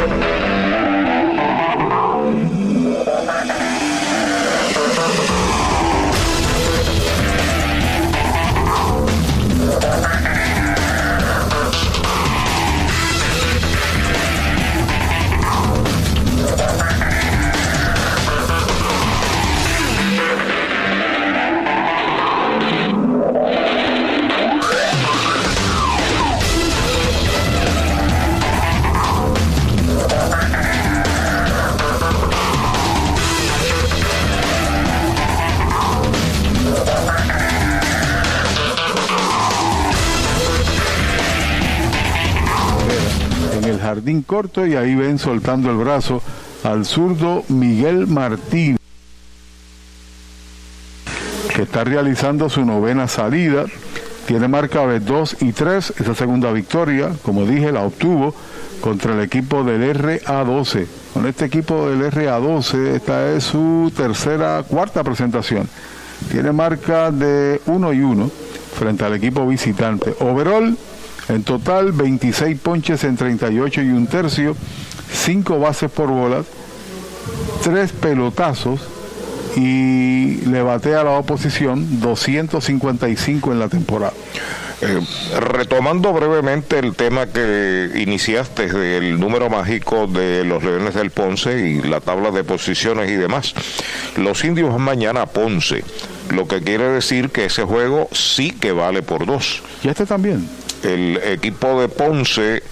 jardín y ahí ven soltando el brazo al zurdo Miguel Martín, que está realizando su novena salida. Tiene marca de 2 y 3, esa segunda victoria, como dije, la obtuvo contra el equipo del RA12. Con este equipo del RA12, esta es su tercera, cuarta presentación. Tiene marca de 1 y 1 frente al equipo visitante. Overall, en total, 26 ponches en 38 y un tercio, 5 bases por bolas, 3 pelotazos y le batea a la oposición 255 en la temporada. Eh, retomando brevemente el tema que iniciaste del número mágico de los Leones del Ponce y la tabla de posiciones y demás, los indios mañana Ponce, lo que quiere decir que ese juego sí que vale por dos. Y este también el equipo de Ponce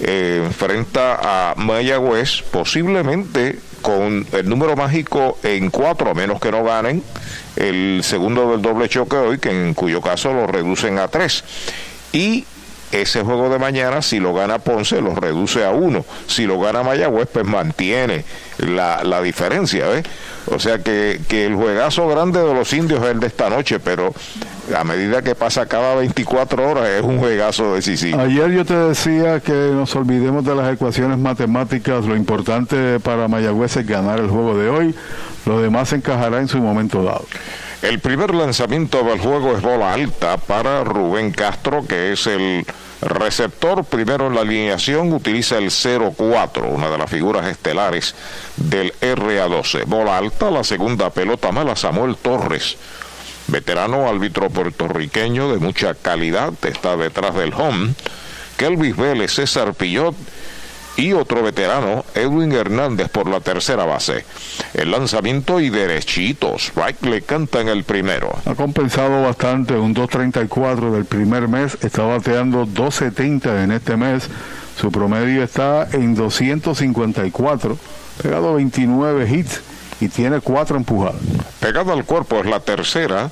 eh, enfrenta a Mayagüez, posiblemente con el número mágico en cuatro, a menos que no ganen el segundo del doble choque hoy, que en cuyo caso lo reducen a tres. Y ese juego de mañana, si lo gana Ponce, lo reduce a uno. Si lo gana Mayagüez, pues mantiene la, la diferencia. ¿ves? O sea que, que el juegazo grande de los indios es el de esta noche, pero a medida que pasa cada 24 horas es un juegazo decisivo. Ayer yo te decía que nos olvidemos de las ecuaciones matemáticas, lo importante para Mayagüez es ganar el juego de hoy, lo demás se encajará en su momento dado. El primer lanzamiento del juego es bola alta para Rubén Castro, que es el receptor. Primero en la alineación utiliza el 0-4, una de las figuras estelares del RA12. Bola alta, la segunda pelota mala, Samuel Torres. Veterano árbitro puertorriqueño de mucha calidad, está detrás del home. Kelvis Vélez, César Pillot y otro veterano, Edwin Hernández, por la tercera base. El lanzamiento y derechitos. Strike le canta en el primero. Ha compensado bastante, un 2.34 del primer mes, está bateando 2.70 en este mes. Su promedio está en 254, pegado 29 hits y tiene 4 empujadas. Pegado al cuerpo es la tercera,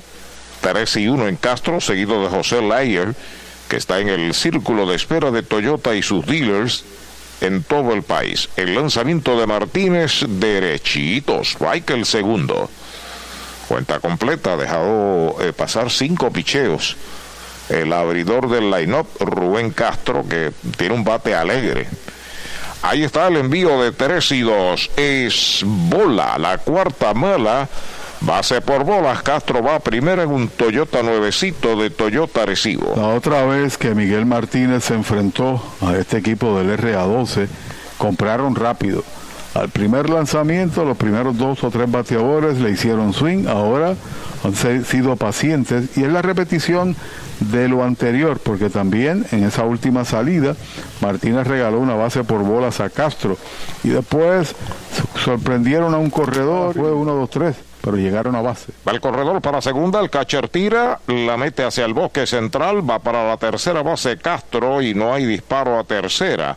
3 y 1 en Castro, seguido de José Layer, que está en el círculo de espera de Toyota y sus dealers en todo el país. El lanzamiento de Martínez, derechitos, strike el segundo. Cuenta completa, ha dejado eh, pasar cinco picheos. El abridor del line-up, Rubén Castro, que tiene un bate alegre. Ahí está el envío de 3 y 2. Es bola, la cuarta mala Base por bolas, Castro va primero en un Toyota nuevecito de Toyota Recibo. La otra vez que Miguel Martínez se enfrentó a este equipo del RA12, compraron rápido. Al primer lanzamiento, los primeros dos o tres bateadores le hicieron swing, ahora han sido pacientes. Y es la repetición de lo anterior, porque también en esa última salida Martínez regaló una base por bolas a Castro. Y después sorprendieron a un corredor, fue uno, dos, tres pero llegaron a base. Va el corredor para segunda, el catcher tira, la mete hacia el bosque central, va para la tercera base Castro y no hay disparo a tercera.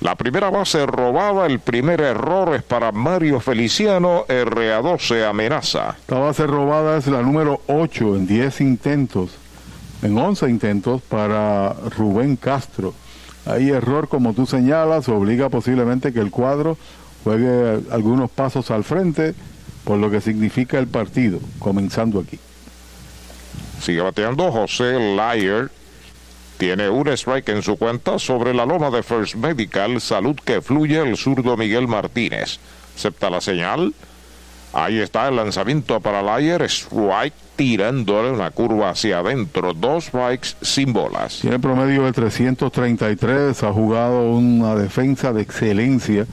La primera base robada, el primer error es para Mario Feliciano, RA12 amenaza. La base robada es la número 8 en 10 intentos, en 11 intentos para Rubén Castro. Hay error, como tú señalas, obliga posiblemente que el cuadro juegue algunos pasos al frente por lo que significa el partido, comenzando aquí. Sigue bateando José Lyer. Tiene un strike en su cuenta sobre la loma de First Medical. Salud que fluye el zurdo Miguel Martínez. Acepta la señal. Ahí está el lanzamiento para Layer, strike tirándole una curva hacia adentro, dos strikes sin bolas. Tiene promedio de 333, ha jugado una defensa de excelencia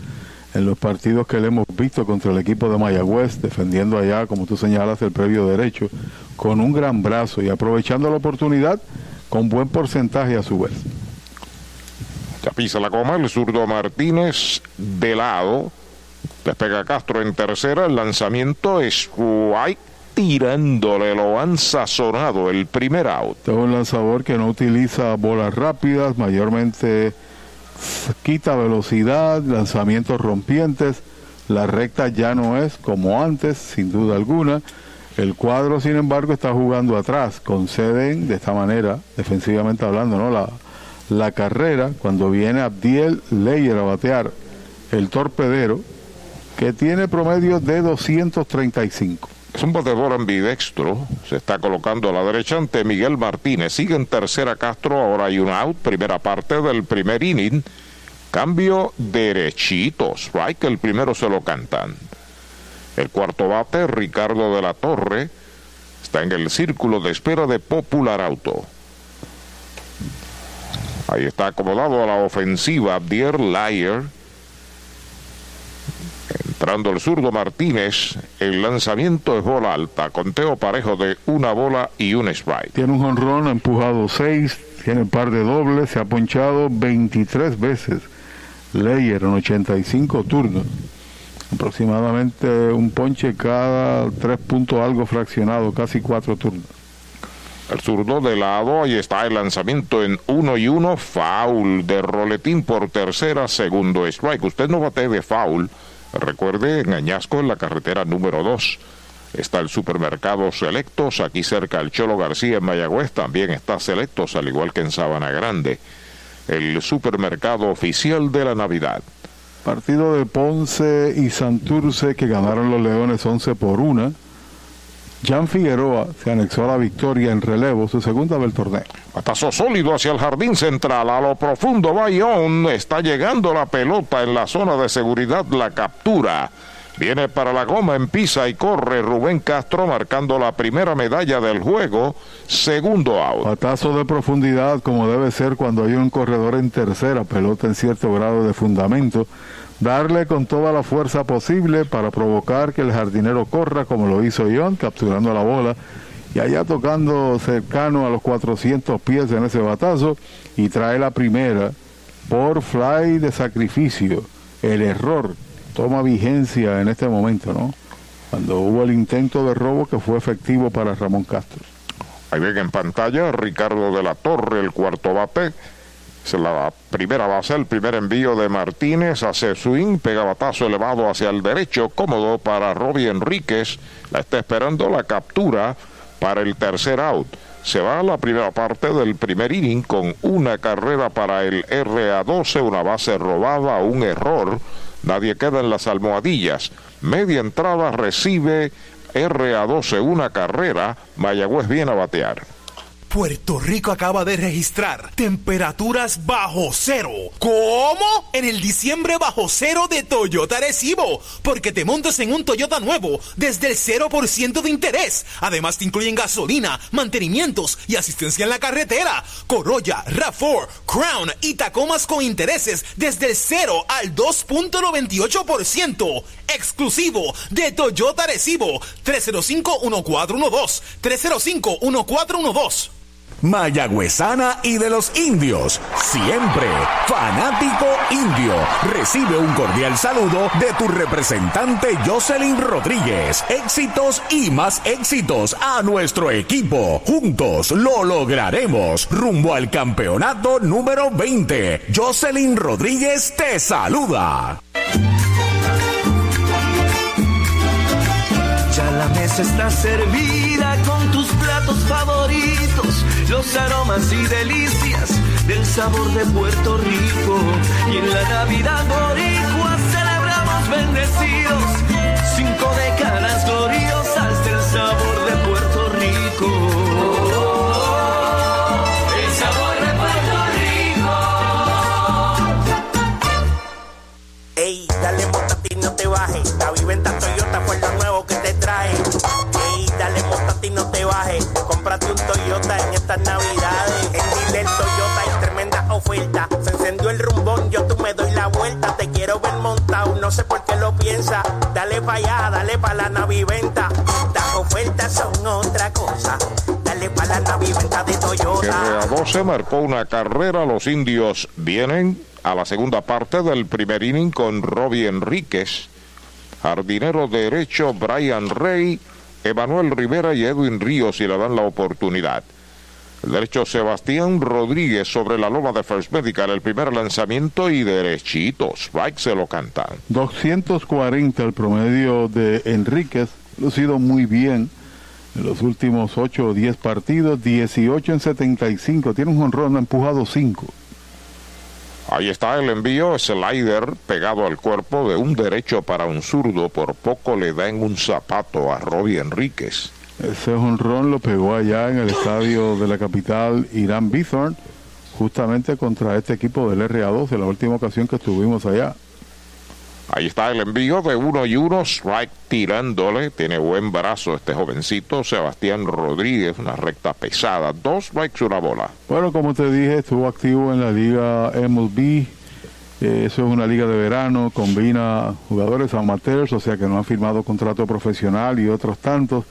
en los partidos que le hemos visto contra el equipo de Mayagüez, defendiendo allá, como tú señalas, el previo derecho, con un gran brazo y aprovechando la oportunidad con buen porcentaje a su vez. Ya pisa la coma el zurdo Martínez de lado Despega Castro en tercera, el lanzamiento es White tirándole, lo han sazonado el primer out. Es un lanzador que no utiliza bolas rápidas, mayormente quita velocidad, lanzamientos rompientes, la recta ya no es como antes, sin duda alguna. El cuadro, sin embargo, está jugando atrás, conceden de esta manera, defensivamente hablando, ¿no? La, la carrera, cuando viene Abdiel Leyer a batear el torpedero, que tiene promedio de 235. Es un bateador ambidextro, se está colocando a la derecha ante Miguel Martínez, sigue en tercera Castro, ahora hay un out, primera parte del primer inning, cambio derechito, strike, el primero se lo cantan. El cuarto bate, Ricardo de la Torre, está en el círculo de espera de Popular Auto. Ahí está acomodado a la ofensiva Dear Liar Entrando el zurdo Martínez, el lanzamiento es bola alta, conteo parejo de una bola y un strike. Tiene un jonrón, ha empujado seis, tiene par de dobles, se ha ponchado 23 veces. Leyer en 85 turnos. Aproximadamente un ponche cada tres puntos algo fraccionado, casi cuatro turnos. El zurdo de lado, ahí está el lanzamiento en uno y uno, foul de roletín por tercera, segundo strike. Usted no bate de foul Recuerde, en Añasco, en la carretera número 2, está el supermercado Selectos, aquí cerca el Cholo García en Mayagüez, también está Selectos, al igual que en Sabana Grande, el supermercado oficial de la Navidad. Partido de Ponce y Santurce que ganaron los Leones 11 por 1. Jan Figueroa se anexó a la victoria en relevo, su segunda del torneo. Patazo sólido hacia el jardín central, a lo profundo Bayón, está llegando la pelota en la zona de seguridad, la captura. Viene para la goma en pisa y corre Rubén Castro marcando la primera medalla del juego, segundo out. Patazo de profundidad como debe ser cuando hay un corredor en tercera, pelota en cierto grado de fundamento darle con toda la fuerza posible para provocar que el jardinero corra como lo hizo John, capturando la bola y allá tocando cercano a los 400 pies en ese batazo y trae la primera por fly de sacrificio. El error toma vigencia en este momento, ¿no? Cuando hubo el intento de robo que fue efectivo para Ramón Castro. Ahí ven en pantalla Ricardo de la Torre, el cuarto bate es la primera base, el primer envío de Martínez, hace swing, pega batazo elevado hacia el derecho, cómodo para Robbie Enríquez. La está esperando la captura para el tercer out. Se va a la primera parte del primer inning con una carrera para el RA12, una base robada, un error. Nadie queda en las almohadillas. Media entrada recibe RA12 una carrera. Mayagüez viene a batear. Puerto Rico acaba de registrar temperaturas bajo cero. ¿Cómo? En el diciembre bajo cero de Toyota Recibo. Porque te montas en un Toyota nuevo desde el 0% de interés. Además te incluyen gasolina, mantenimientos y asistencia en la carretera. Corolla, RAV4, Crown y Tacomas con intereses desde el 0 al 2.98%. Exclusivo de Toyota Recibo. 305-1412. 305-1412. Mayagüezana y de los indios. Siempre fanático indio. Recibe un cordial saludo de tu representante Jocelyn Rodríguez. Éxitos y más éxitos a nuestro equipo. Juntos lo lograremos. Rumbo al campeonato número 20. Jocelyn Rodríguez te saluda. Ya la mesa está servida con tus platos favoritos los aromas y delicias del sabor de Puerto Rico. Y en la Navidad boricua celebramos bendecidos cinco décadas gloriosas del sabor de Puerto Rico. El sabor de Puerto Rico. Ey, dale monta no te bajes. Toyota en estas navidades. En Dile Toyota hay tremenda oferta. Se encendió el rumbón, yo tú me doy la vuelta. Te quiero ver montado, no sé por qué lo piensa. Dale pa' allá, dale pa' la naviventa. Las ofertas son otra cosa. Dale pa' la naviventa de Toyota. RA12 marcó una carrera. Los indios vienen a la segunda parte del primer inning con Robbie Enríquez, jardinero derecho Brian Rey, Emanuel Rivera y Edwin Ríos y le dan la oportunidad. El derecho Sebastián Rodríguez sobre la loma de First Medical, el primer lanzamiento y derechito. Strike se lo cantan. 240 el promedio de Enríquez, lucido muy bien en los últimos 8 o 10 partidos, 18 en 75, tiene un honrón, ha empujado 5. Ahí está el envío, slider pegado al cuerpo de un derecho para un zurdo. Por poco le da en un zapato a Robbie Enríquez. Ese honrón lo pegó allá en el estadio de la capital Irán Bithorn, justamente contra este equipo del RA12, la última ocasión que estuvimos allá. Ahí está el envío de uno y uno, strike tirándole. Tiene buen brazo este jovencito, Sebastián Rodríguez, una recta pesada. Dos strikes, una bola. Bueno, como te dije, estuvo activo en la liga MLB. Eh, eso es una liga de verano, combina jugadores amateurs, o sea que no han firmado contrato profesional y otros tantos.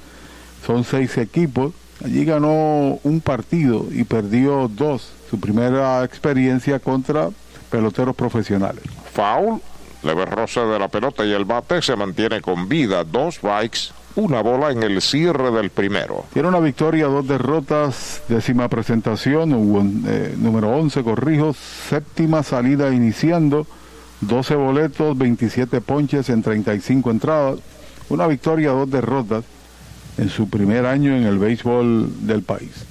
Son seis equipos. Allí ganó un partido y perdió dos. Su primera experiencia contra peloteros profesionales. Foul, leve roce de la pelota y el bate se mantiene con vida. Dos strikes, una bola en el cierre del primero. Tiene una victoria, dos derrotas, décima presentación, eh, número 11, corrijo, séptima salida iniciando, 12 boletos, 27 ponches en 35 entradas, una victoria, dos derrotas en su primer año en el béisbol del país.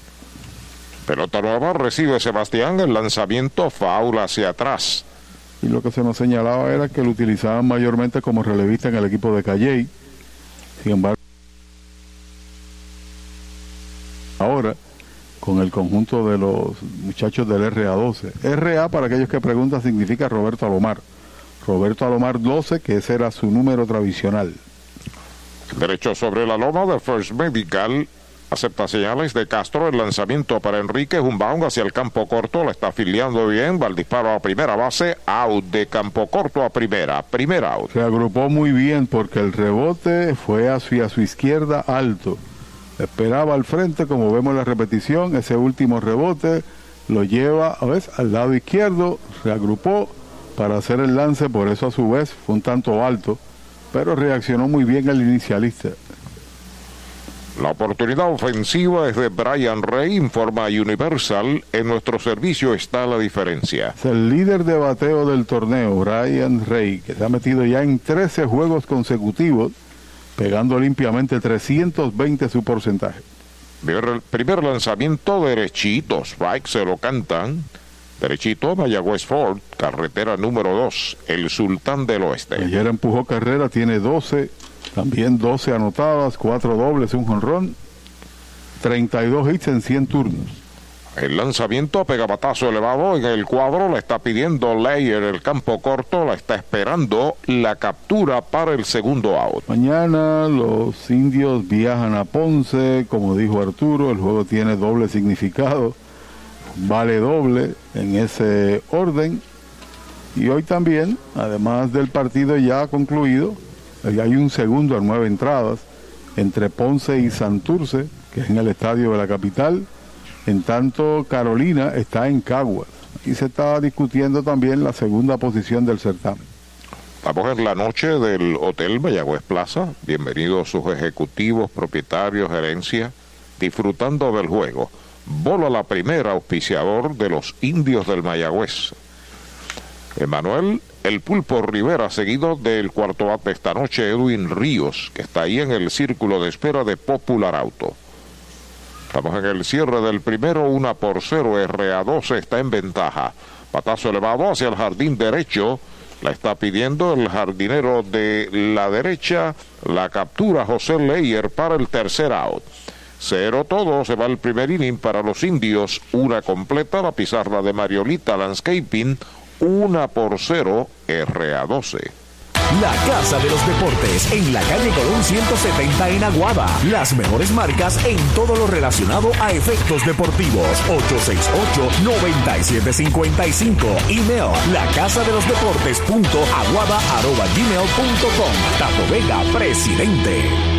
Pelota nueva recibe Sebastián el lanzamiento foul hacia atrás. Y lo que se nos señalaba era que lo utilizaban mayormente como relevista en el equipo de Calley. Sin embargo, ahora con el conjunto de los muchachos del RA12. RA, para aquellos que preguntan, significa Roberto Alomar. Roberto Alomar 12, que ese era su número tradicional. Derecho sobre la loma de First Medical. Acepta señales de Castro. El lanzamiento para Enrique. Un bound hacia el campo corto. La está afiliando bien. Va el disparo a primera base. Out de campo corto a primera. Primera out. Se agrupó muy bien porque el rebote fue hacia su izquierda alto. Esperaba al frente, como vemos en la repetición. Ese último rebote lo lleva a ver, al lado izquierdo. Se agrupó para hacer el lance. Por eso a su vez fue un tanto alto. Pero reaccionó muy bien el inicialista. La oportunidad ofensiva es de Brian Rey, informa Universal. En nuestro servicio está la diferencia. Es el líder de bateo del torneo, Brian Rey, que se ha metido ya en 13 juegos consecutivos, pegando limpiamente 320 su porcentaje. Primer, primer lanzamiento derechito, Strike se lo cantan. Derechito, Mayagüez Ford, carretera número 2, el Sultán del Oeste. Ayer empujó carrera, tiene 12, también 12 anotadas, 4 dobles, un jonrón, 32 hits en 100 turnos. El lanzamiento pegabatazo elevado en el cuadro, la está pidiendo Leyer el campo corto, la está esperando la captura para el segundo out. Mañana los indios viajan a Ponce, como dijo Arturo, el juego tiene doble significado, vale doble en ese orden. Y hoy también, además del partido ya concluido, hay un segundo a nueve entradas entre Ponce y Santurce, que es en el estadio de la capital. En tanto, Carolina está en Caguas. Y se está discutiendo también la segunda posición del certamen. Vamos en la noche del Hotel Mayagüez Plaza. Bienvenidos sus ejecutivos, propietarios, gerencia, disfrutando del juego. Bola la primera, auspiciador de los indios del Mayagüez. Emanuel El Pulpo Rivera, seguido del cuarto bate esta noche, Edwin Ríos, que está ahí en el círculo de espera de Popular Auto. Estamos en el cierre del primero, una por cero. RA12 está en ventaja. Patazo elevado hacia el jardín derecho. La está pidiendo el jardinero de la derecha. La captura José Leyer para el tercer out. Cero todo, se va el primer inning para los indios. Una completa, la pizarra de Mariolita Landscaping. Una por cero, RA12. La Casa de los Deportes en la calle Colón 170 en Aguada. Las mejores marcas en todo lo relacionado a efectos deportivos. 868-9755. Email la casa de los deportes punto aguada arroba gmail punto com. Tato Vega, presidente.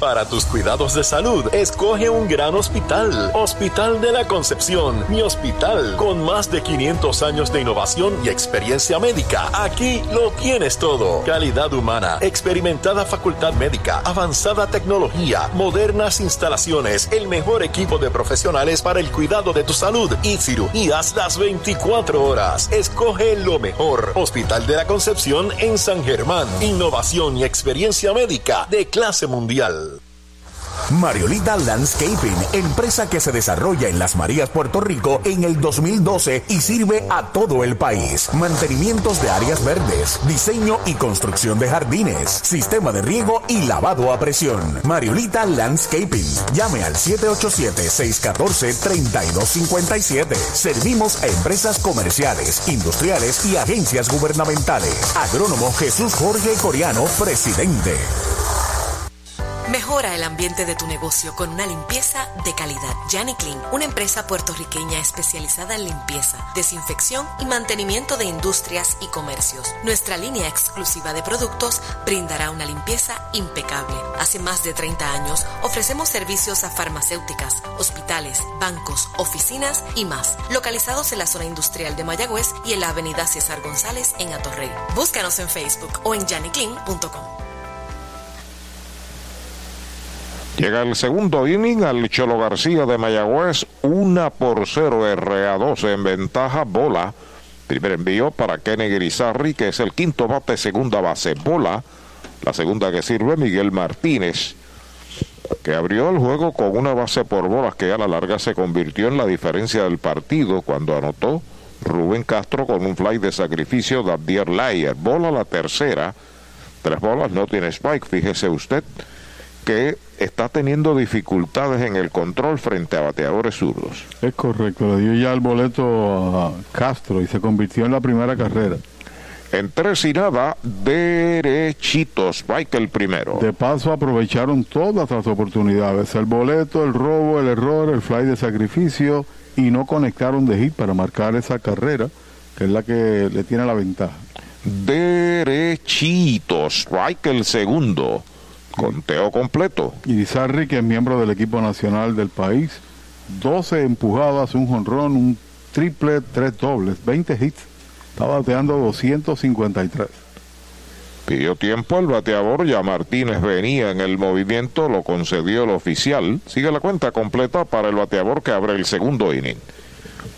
Para tus cuidados de salud, escoge un gran hospital. Hospital de la Concepción, mi hospital, con más de 500 años de innovación y experiencia médica. Aquí lo tienes todo. Calidad humana, experimentada facultad médica, avanzada tecnología, modernas instalaciones, el mejor equipo de profesionales para el cuidado de tu salud y cirugías las 24 horas. Escoge lo mejor. Hospital de la Concepción en San Germán. Innovación y experiencia médica de clase mundial. Mariolita Landscaping, empresa que se desarrolla en Las Marías, Puerto Rico en el 2012 y sirve a todo el país. Mantenimientos de áreas verdes, diseño y construcción de jardines, sistema de riego y lavado a presión. Mariolita Landscaping. Llame al 787-614-3257. Servimos a empresas comerciales, industriales y agencias gubernamentales. Agrónomo Jesús Jorge Coriano, presidente. Mejora el ambiente de tu negocio con una limpieza de calidad. Janny Clean, una empresa puertorriqueña especializada en limpieza, desinfección y mantenimiento de industrias y comercios. Nuestra línea exclusiva de productos brindará una limpieza impecable. Hace más de 30 años ofrecemos servicios a farmacéuticas, hospitales, bancos, oficinas y más, localizados en la zona industrial de Mayagüez y en la avenida César González en Atorrey. Búscanos en Facebook o en jannyclean.com. Llega el segundo inning al Cholo García de Mayagüez, 1 por 0 RA12 en ventaja, bola. Primer envío para Kenny Grisarri, que es el quinto bate, segunda base, bola. La segunda que sirve Miguel Martínez, que abrió el juego con una base por bolas que a la larga se convirtió en la diferencia del partido cuando anotó Rubén Castro con un fly de sacrificio de Abdier Layer. Bola la tercera, tres bolas, no tiene spike, fíjese usted que está teniendo dificultades en el control frente a bateadores zurdos. Es correcto, le dio ya el boleto a Castro y se convirtió en la primera carrera. En tres y nada, derechitos, Spike el primero. De paso aprovecharon todas las oportunidades, el boleto, el robo, el error, el fly de sacrificio y no conectaron de hit para marcar esa carrera, que es la que le tiene la ventaja. Derechitos, Spike el segundo. Conteo completo. Irizarry, que es miembro del equipo nacional del país, 12 empujadas, un jonrón, un triple, tres dobles, 20 hits. Está bateando 253. Pidió tiempo el bateador, ya Martínez venía en el movimiento, lo concedió el oficial. Sigue la cuenta completa para el bateador que abre el segundo inning.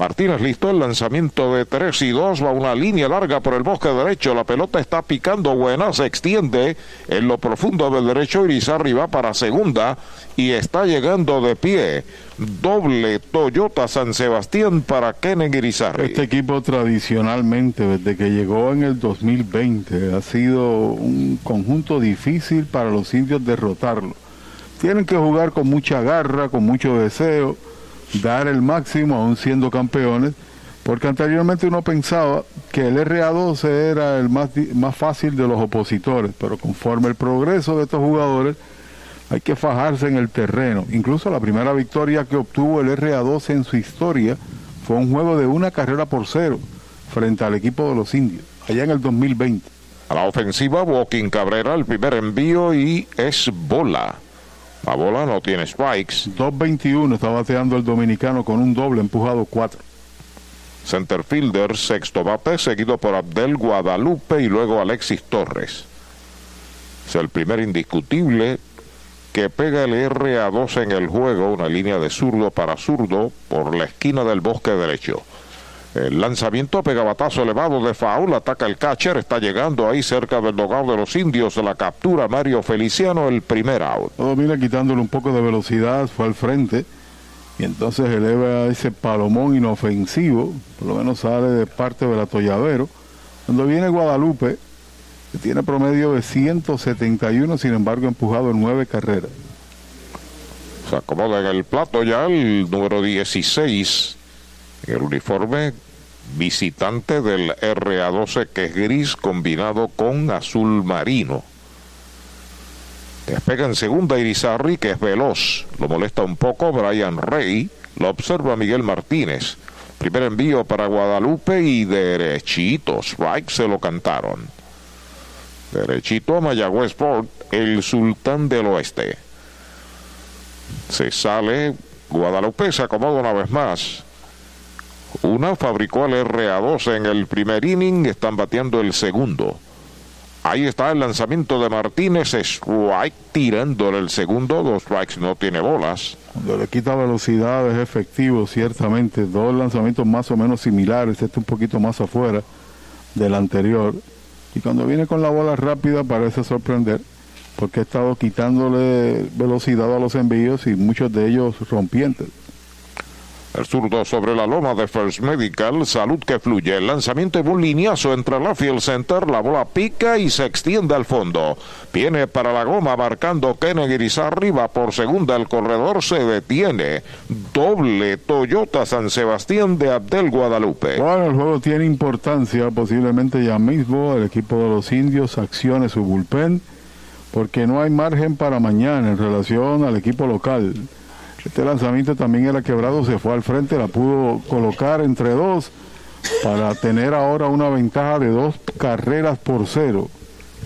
Martínez listo, el lanzamiento de 3 y 2 va una línea larga por el bosque derecho, la pelota está picando buena, se extiende en lo profundo del derecho, Irizarri va para segunda y está llegando de pie. Doble Toyota San Sebastián para Kenen Irizarri. Este equipo tradicionalmente, desde que llegó en el 2020, ha sido un conjunto difícil para los indios derrotarlo. Tienen que jugar con mucha garra, con mucho deseo dar el máximo aún siendo campeones, porque anteriormente uno pensaba que el RA12 era el más, más fácil de los opositores, pero conforme el progreso de estos jugadores, hay que fajarse en el terreno. Incluso la primera victoria que obtuvo el RA12 en su historia fue un juego de una carrera por cero frente al equipo de los indios, allá en el 2020. A la ofensiva, Walking Cabrera, el primer envío y es bola. La bola no tiene spikes. 2.21 está bateando el dominicano con un doble empujado 4. Center fielder, sexto bate, seguido por Abdel Guadalupe y luego Alexis Torres. Es el primer indiscutible que pega el RA2 en el juego, una línea de zurdo para zurdo por la esquina del bosque derecho. El lanzamiento pegabatazo elevado de Faul, ataca el catcher, está llegando ahí cerca del dogado de los indios, la captura Mario Feliciano, el primer out. Todo mira quitándole un poco de velocidad, fue al frente y entonces eleva ese palomón inofensivo, por lo menos sale de parte del atolladero. Cuando viene Guadalupe, que tiene promedio de 171, sin embargo empujado en nueve carreras. Se acomoda en el plato ya el número 16 en el uniforme visitante del RA12 que es gris combinado con azul marino. Despega en segunda Irizarry que es veloz. Lo molesta un poco Brian Rey. Lo observa Miguel Martínez. Primer envío para Guadalupe y derechitos. Strike se lo cantaron. Derechito a Mayagüez Sport, el sultán del oeste. Se sale, Guadalupe se acomoda una vez más. Una fabricó el RA12 en el primer inning, están bateando el segundo. Ahí está el lanzamiento de Martínez, strike tirándole el segundo, dos strikes no tiene bolas. Cuando le quita velocidad es efectivo, ciertamente. Dos lanzamientos más o menos similares, este un poquito más afuera del anterior. Y cuando viene con la bola rápida parece sorprender, porque ha estado quitándole velocidad a los envíos y muchos de ellos rompientes. El zurdo sobre la loma de First Medical, salud que fluye. El lanzamiento de un lineazo entre la Field Center, la bola pica y se extiende al fondo. Viene para la goma marcando Kennedy arriba por segunda. El corredor se detiene. Doble Toyota San Sebastián de Abdel Guadalupe. Bueno, el juego tiene importancia. Posiblemente ya mismo el equipo de los indios accione su bullpen porque no hay margen para mañana en relación al equipo local. Este lanzamiento también era quebrado, se fue al frente, la pudo colocar entre dos para tener ahora una ventaja de dos carreras por cero.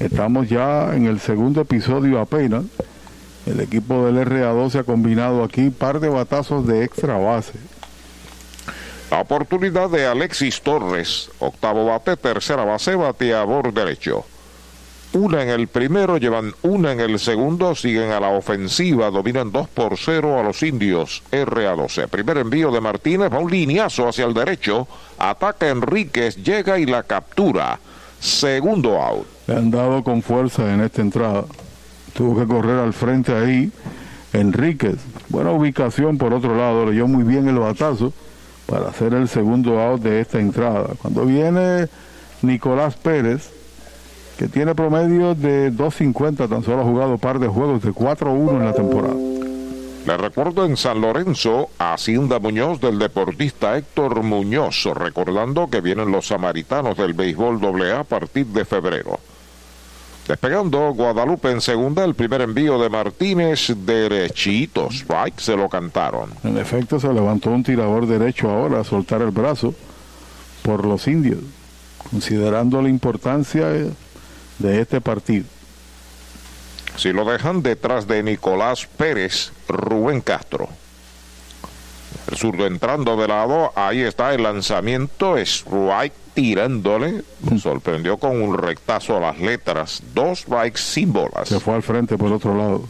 Estamos ya en el segundo episodio apenas. El equipo del RA2 se ha combinado aquí par de batazos de extra base. Oportunidad de Alexis Torres, octavo bate, tercera base, bateador derecho una en el primero, llevan una en el segundo, siguen a la ofensiva, dominan 2 por 0 a los indios RA12. Primer envío de Martínez, va un lineazo hacia el derecho, ataca Enríquez, llega y la captura. Segundo out. Le han dado con fuerza en esta entrada. Tuvo que correr al frente ahí. Enríquez, buena ubicación por otro lado, leyó muy bien el batazo para hacer el segundo out de esta entrada. Cuando viene Nicolás Pérez, que tiene promedio de 2.50, tan solo ha jugado par de juegos de 4-1 en la temporada. Le recuerdo en San Lorenzo, Hacienda Muñoz del deportista Héctor Muñoz, recordando que vienen los samaritanos del béisbol AA a partir de febrero. Despegando Guadalupe en segunda, el primer envío de Martínez, derechito, strike, se lo cantaron. En efecto, se levantó un tirador derecho ahora a soltar el brazo por los indios, considerando la importancia de este partido. Si lo dejan detrás de Nicolás Pérez, Rubén Castro. El zurdo entrando de lado, ahí está el lanzamiento, strike tirándole, sorprendió con un rectazo a las letras, dos strikes sin bolas. Se fue al frente por otro lado,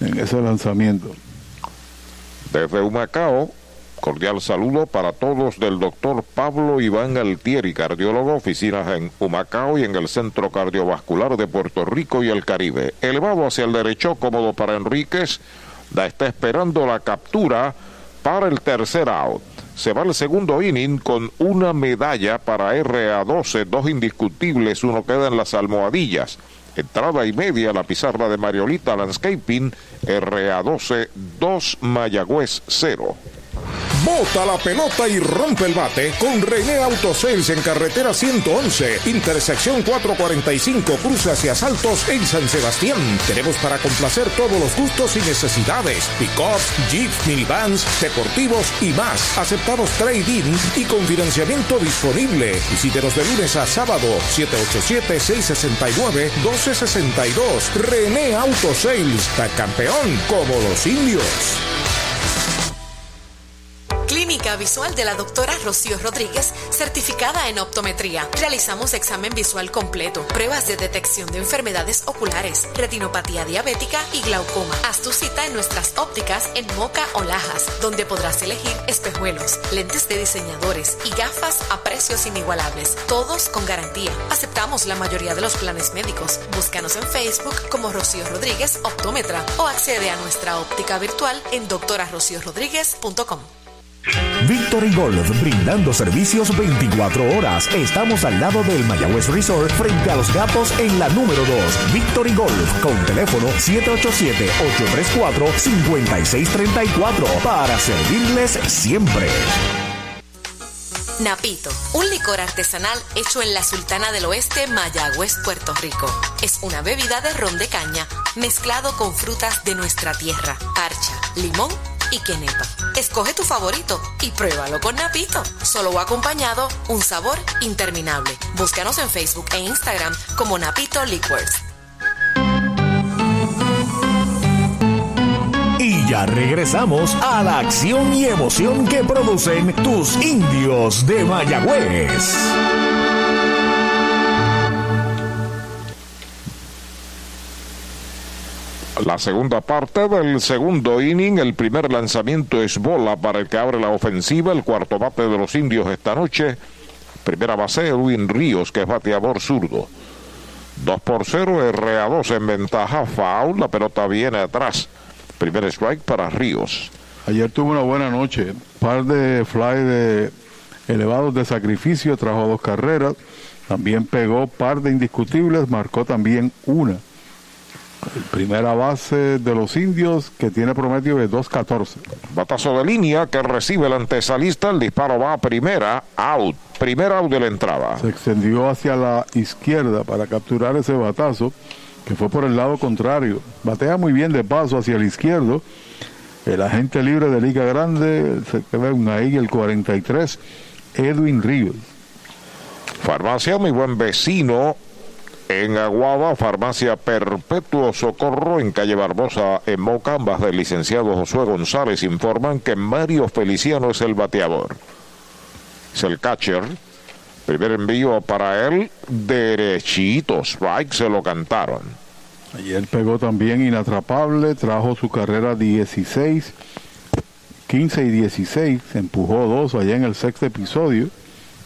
en ese lanzamiento. Desde Humacao, Cordial saludo para todos del doctor Pablo Iván Altieri, cardiólogo, oficinas en Humacao y en el Centro Cardiovascular de Puerto Rico y el Caribe. Elevado hacia el derecho, cómodo para Enríquez, está esperando la captura para el tercer out. Se va el segundo inning con una medalla para RA12, dos indiscutibles, uno queda en las almohadillas. Entrada y media la pizarra de Mariolita Landscaping, RA12, 2 Mayagüez 0. Bota la pelota y rompe el bate con René Autosales en carretera 111, intersección 445, cruce hacia Saltos en San Sebastián. Tenemos para complacer todos los gustos y necesidades: pickups, jeeps, minivans, deportivos y más. Aceptados trade-in y con financiamiento disponible. Visítenos de lunes a sábado, 787-669-1262. René Autosales, campeón como los indios. Clínica Visual de la doctora Rocío Rodríguez, certificada en optometría. Realizamos examen visual completo, pruebas de detección de enfermedades oculares, retinopatía diabética y glaucoma. Haz tu cita en nuestras ópticas en Moca o Lajas, donde podrás elegir espejuelos, lentes de diseñadores y gafas a precios inigualables, todos con garantía. Aceptamos la mayoría de los planes médicos. Búscanos en Facebook como Rocío Rodríguez Optómetra o accede a nuestra óptica virtual en doctorarociorodríguez.com. Victory Golf, brindando servicios 24 horas. Estamos al lado del Mayagüez Resort, frente a los gatos en la número 2. Victory Golf, con teléfono 787-834-5634, para servirles siempre. Napito, un licor artesanal hecho en la Sultana del Oeste, Mayagüez, Puerto Rico. Es una bebida de ron de caña mezclado con frutas de nuestra tierra, parcha, limón y quenepa. Escoge tu favorito y pruébalo con Napito. Solo o acompañado, un sabor interminable. Búscanos en Facebook e Instagram como Napito Liquors. Y ya regresamos a la acción y emoción que producen tus indios de Mayagüez. La segunda parte del segundo inning, el primer lanzamiento es bola para el que abre la ofensiva, el cuarto bate de los indios esta noche. Primera base, Edwin Ríos, que es bateador zurdo. 2 por 0, RA2 en ventaja, foul, la pelota viene atrás. Primer strike para Ríos. Ayer tuvo una buena noche, par de fly de elevados de sacrificio, trajo dos carreras, también pegó par de indiscutibles, marcó también una. El primera base de los indios que tiene promedio de 2.14. Batazo de línea que recibe el antesalista, el disparo va a primera, out. Primera out de la entrada. Se extendió hacia la izquierda para capturar ese batazo que fue por el lado contrario. Batea muy bien de paso hacia el izquierdo. El agente libre de Liga Grande, se ve ahí el 43, Edwin Ríos. Farmacia, mi buen vecino, en Aguaba, Farmacia Perpetuo Socorro, en calle Barbosa, en Moca, ambas del licenciado Josué González informan que Mario Feliciano es el bateador. Es el catcher. Primer envío para él, derechito, strike, se lo cantaron. Ayer pegó también inatrapable, trajo su carrera 16, 15 y 16, empujó dos allá en el sexto episodio,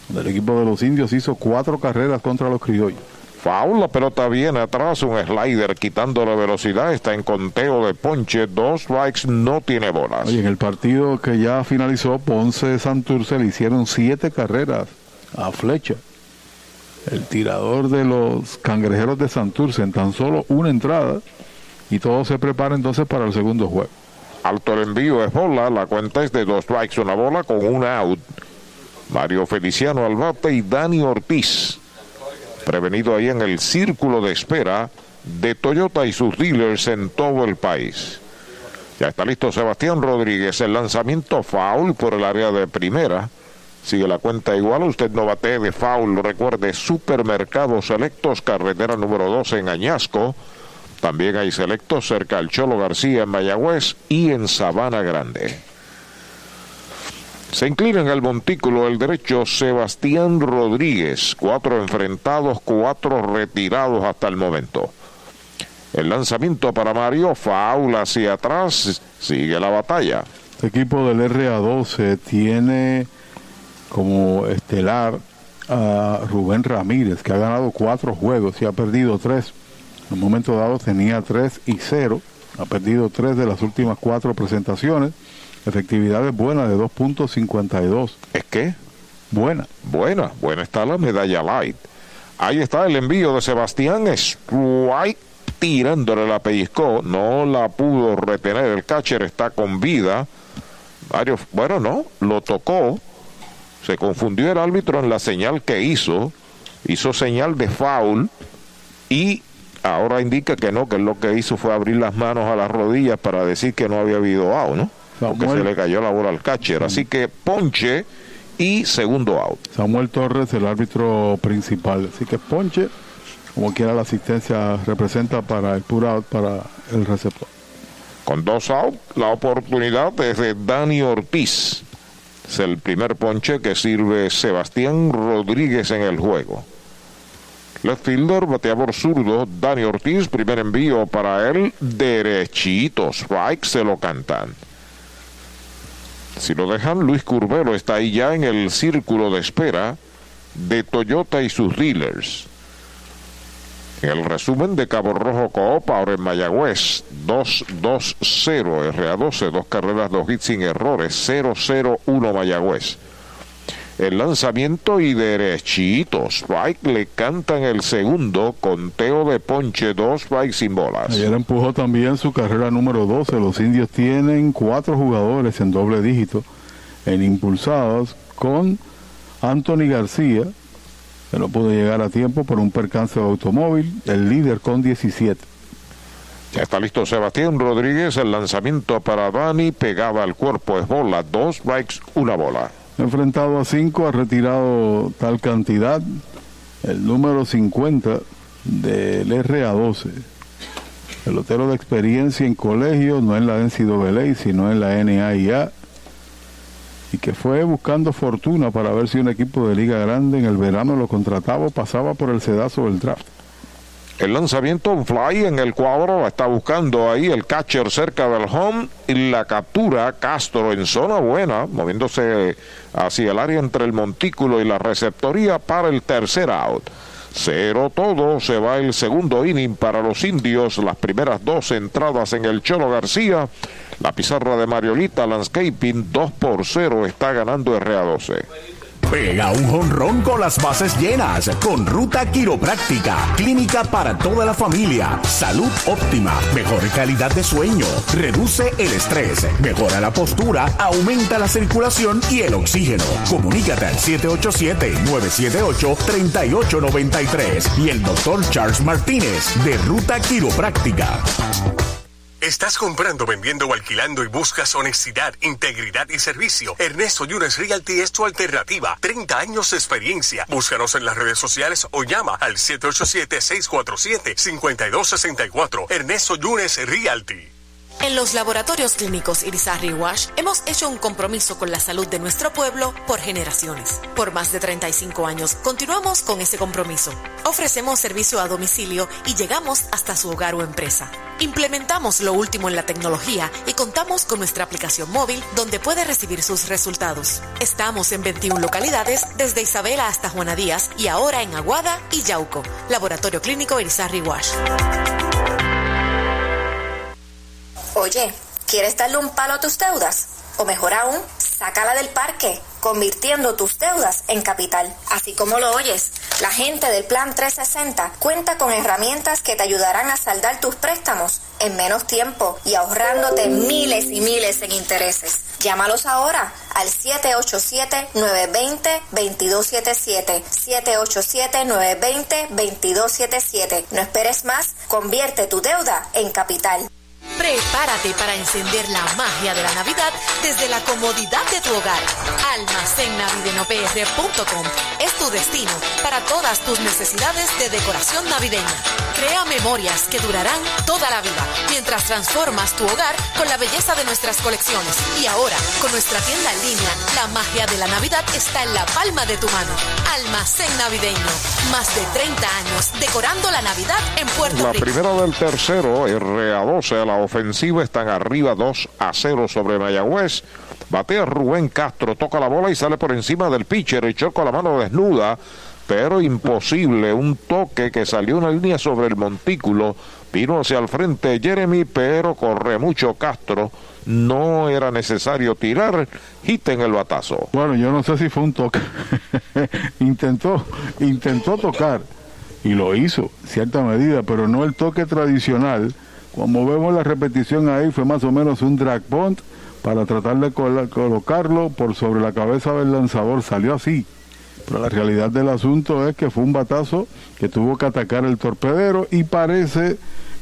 donde el equipo de los indios hizo cuatro carreras contra los criollos. Foul, la pelota viene atrás, un slider quitando la velocidad, está en conteo de ponche, dos strikes, no tiene bolas. Oye, en el partido que ya finalizó, Ponce Santurce le hicieron siete carreras a flecha. El tirador de los cangrejeros de Santurce en tan solo una entrada y todo se prepara entonces para el segundo juego. Alto el envío es bola, la cuenta es de dos strikes, una bola con una out. Mario Feliciano al bate y Dani Ortiz prevenido ahí en el círculo de espera de Toyota y sus dealers en todo el país. Ya está listo Sebastián Rodríguez, el lanzamiento foul por el área de primera. Sigue la cuenta igual, usted no bate de foul, recuerde, supermercados selectos, carretera número 12 en Añasco. También hay selectos cerca al Cholo García en Mayagüez y en Sabana Grande. Se inclina en el montículo el derecho Sebastián Rodríguez. Cuatro enfrentados, cuatro retirados hasta el momento. El lanzamiento para Mario, faula hacia atrás, sigue la batalla. El equipo del RA12 tiene como estelar a Rubén Ramírez, que ha ganado cuatro juegos y ha perdido tres. En un momento dado tenía tres y cero, ha perdido tres de las últimas cuatro presentaciones Efectividad es buena de 2.52. ¿Es qué? Buena. Buena, buena está la medalla light. Ahí está el envío de Sebastián Strike tirándole la pellizcó, no la pudo retener, el catcher está con vida. Varios, bueno, no, lo tocó, se confundió el árbitro en la señal que hizo, hizo señal de foul y ahora indica que no, que lo que hizo fue abrir las manos a las rodillas para decir que no había habido out, ¿no? Porque se le cayó la bola al catcher. Así que ponche y segundo out. Samuel Torres, el árbitro principal. Así que ponche, como quiera la asistencia representa para el puro out, para el receptor. Con dos out, la oportunidad es de Dani Ortiz. Es el primer ponche que sirve Sebastián Rodríguez en el juego. Left fielder, bateador zurdo, Dani Ortiz, primer envío para él, derechito, strike, se lo cantan. Si lo dejan, Luis Curvelo está ahí ya en el círculo de espera de Toyota y sus dealers. El resumen de Cabo Rojo Coop, ahora en Mayagüez, 2-2-0, RA12, dos carreras, dos hits sin errores, 0-0-1 Mayagüez el lanzamiento y derechito. Strike le cantan el segundo, conteo de ponche, dos strikes sin bolas. Ayer empujó también su carrera número 12. Los indios tienen cuatro jugadores en doble dígito en impulsados con Anthony García, que no pudo llegar a tiempo por un percance de automóvil, el líder con 17. Ya está listo Sebastián Rodríguez, el lanzamiento para Dani, pegaba al cuerpo, es bola, dos strikes, una bola. Enfrentado a cinco, ha retirado tal cantidad, el número 50 del RA12. Pelotero de experiencia en colegio, no en la NCAA, sino en la NAIA y que fue buscando fortuna para ver si un equipo de liga grande en el verano lo contrataba o pasaba por el sedazo del draft. El lanzamiento un fly en el cuadro está buscando ahí el catcher cerca del home y la captura Castro en zona buena, moviéndose hacia el área entre el montículo y la receptoría para el tercer out. Cero todo, se va el segundo inning para los indios, las primeras dos entradas en el Cholo García. La pizarra de Mariolita Landscaping 2 por 0 está ganando RA12. Pega un jonrón con las bases llenas, con Ruta Quiropráctica, clínica para toda la familia, salud óptima, mejor calidad de sueño, reduce el estrés, mejora la postura, aumenta la circulación y el oxígeno. Comunícate al 787-978-3893 y el doctor Charles Martínez de Ruta Quiropráctica. ¿Estás comprando, vendiendo o alquilando y buscas honestidad, integridad y servicio? Ernesto Yunes Realty es tu alternativa. 30 años de experiencia. Búscanos en las redes sociales o llama al 787-647-5264. Ernesto Yunes Realty. En los laboratorios clínicos Irizarry Wash hemos hecho un compromiso con la salud de nuestro pueblo por generaciones. Por más de 35 años continuamos con ese compromiso. Ofrecemos servicio a domicilio y llegamos hasta su hogar o empresa. Implementamos lo último en la tecnología y contamos con nuestra aplicación móvil donde puede recibir sus resultados. Estamos en 21 localidades desde Isabela hasta Juana Díaz y ahora en Aguada y Yauco. Laboratorio Clínico Irizarry Wash. Oye, ¿quieres darle un palo a tus deudas? O mejor aún, sácala del parque, convirtiendo tus deudas en capital. Así como lo oyes, la gente del Plan 360 cuenta con herramientas que te ayudarán a saldar tus préstamos en menos tiempo y ahorrándote miles y miles en intereses. Llámalos ahora al 787-920-2277. 787-920-2277. No esperes más, convierte tu deuda en capital. Prepárate para encender la magia de la Navidad desde la comodidad de tu hogar. AlmacenNavideñoPR.com es tu destino para todas tus necesidades de decoración navideña. Crea memorias que durarán toda la vida mientras transformas tu hogar con la belleza de nuestras colecciones. Y ahora, con nuestra tienda en línea, la magia de la Navidad está en la palma de tu mano. Almacén Navideño. Más de 30 años decorando la Navidad en Puerto La Rico. primera del tercero, RA12 a la ofensiva, están arriba 2 a 0 sobre Mayagüez. Batea Rubén Castro, toca la bola y sale por encima del pitcher, echó con la mano desnuda, pero imposible, un toque que salió una línea sobre el montículo, vino hacia el frente Jeremy, pero corre mucho Castro, no era necesario tirar, hit en el batazo. Bueno, yo no sé si fue un toque. intentó, intentó tocar y lo hizo, cierta medida, pero no el toque tradicional. Como vemos la repetición ahí, fue más o menos un drag punt para tratar de col- colocarlo por sobre la cabeza del lanzador. Salió así. Pero la realidad del asunto es que fue un batazo que tuvo que atacar el torpedero y parece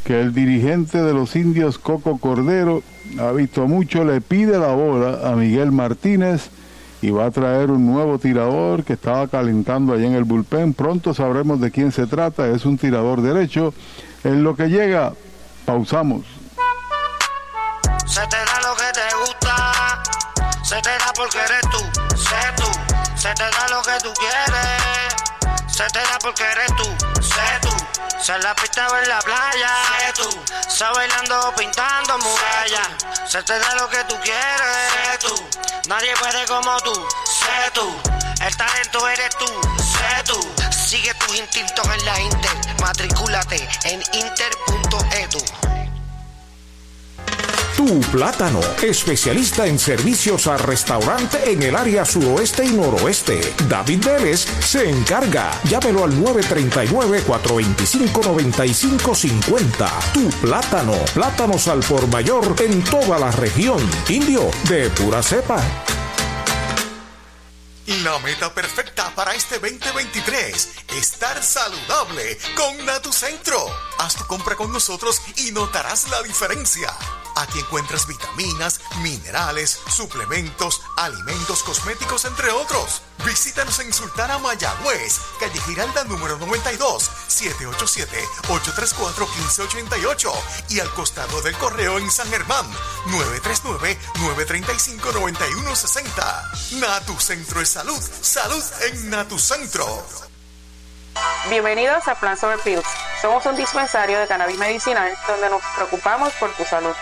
que el dirigente de los indios, Coco Cordero, ha visto mucho, le pide la bola a Miguel Martínez y va a traer un nuevo tirador que estaba calentando allá en el bullpen. Pronto sabremos de quién se trata, es un tirador derecho. En lo que llega, pausamos. Se te da lo que te gusta, se te da porque eres tú, sé tú. Se te da lo que tú quieres, se te da porque eres tú, sé tú. Se la pista en la playa, sé tú. Se bailando pintando murallas, se te da lo que tú quieres, sé tú. Nadie puede como tú, sé tú. El talento eres tú, sé tú. Sigue tus instintos en la Inter, matricúlate en inter.edu. Tu Plátano, especialista en servicios a restaurante en el área suroeste y noroeste. David Vélez se encarga. Llámelo al 939-425-9550. Tu Plátano, plátanos al por mayor en toda la región. Indio, de pura cepa. La meta perfecta para este 2023, estar saludable con Natucentro. Haz tu compra con nosotros y notarás la diferencia. Aquí encuentras vitaminas, minerales, suplementos, alimentos cosméticos, entre otros. Visítanos en Sultana Mayagüez, calle Giralda número 92, 787-834-1588 y al costado del correo en San Germán, 939-935-9160. Natu Centro de Salud, salud en Natu Centro. Bienvenidos a Plan Sober Pills. Somos un dispensario de cannabis medicinal donde nos preocupamos por tu salud.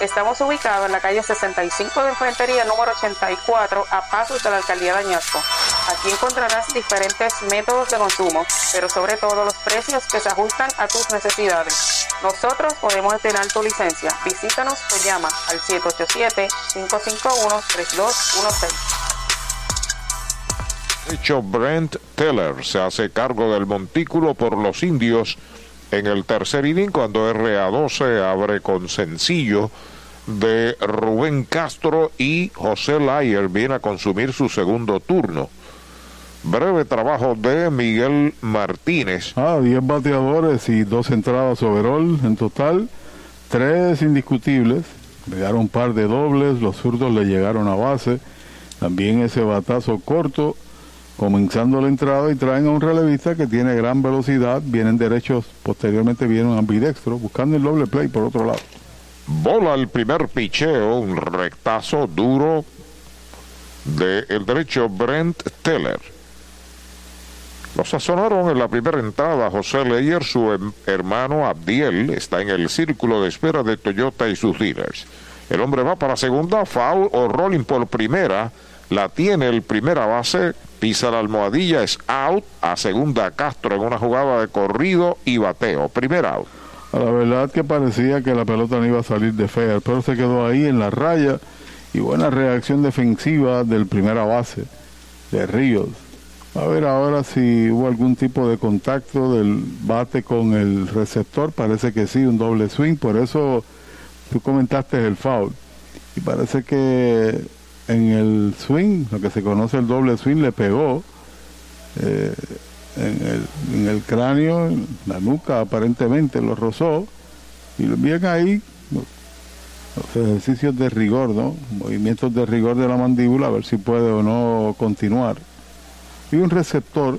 Estamos ubicados en la calle 65 de Infantería número 84 a pasos de la alcaldía de Añasco. Aquí encontrarás diferentes métodos de consumo, pero sobre todo los precios que se ajustan a tus necesidades. Nosotros podemos tener tu licencia. Visítanos o llama al 787-551-3216. Hecho Brent Teller se hace cargo del montículo por los indios en el tercer inning cuando RA12 abre con sencillo de Rubén Castro y José Layer viene a consumir su segundo turno. Breve trabajo de Miguel Martínez. Ah, 10 bateadores y dos entradas overall en total. Tres indiscutibles. Llegaron un par de dobles, los zurdos le llegaron a base. También ese batazo corto comenzando la entrada y traen a un relevista que tiene gran velocidad, vienen derechos, posteriormente viene un ambidextro, buscando el doble play por otro lado. Bola el primer picheo, un rectazo duro del el derecho Brent Teller. Lo sazonaron en la primera entrada José Leyer, su em, hermano Abdiel, está en el círculo de espera de Toyota y sus dealers. El hombre va para segunda, foul o rolling por primera, la tiene el primera base, pisa la almohadilla, es out, a segunda Castro en una jugada de corrido y bateo, primer out. La verdad que parecía que la pelota no iba a salir de fea, pero se quedó ahí en la raya y buena reacción defensiva del primera base de Ríos. A ver ahora si hubo algún tipo de contacto del bate con el receptor, parece que sí, un doble swing, por eso tú comentaste el foul. Y parece que en el swing, lo que se conoce el doble swing, le pegó eh, en, el, cráneo, en la nuca aparentemente lo rozó, y bien ahí los ejercicios de rigor, ¿no? movimientos de rigor de la mandíbula, a ver si puede o no continuar y un receptor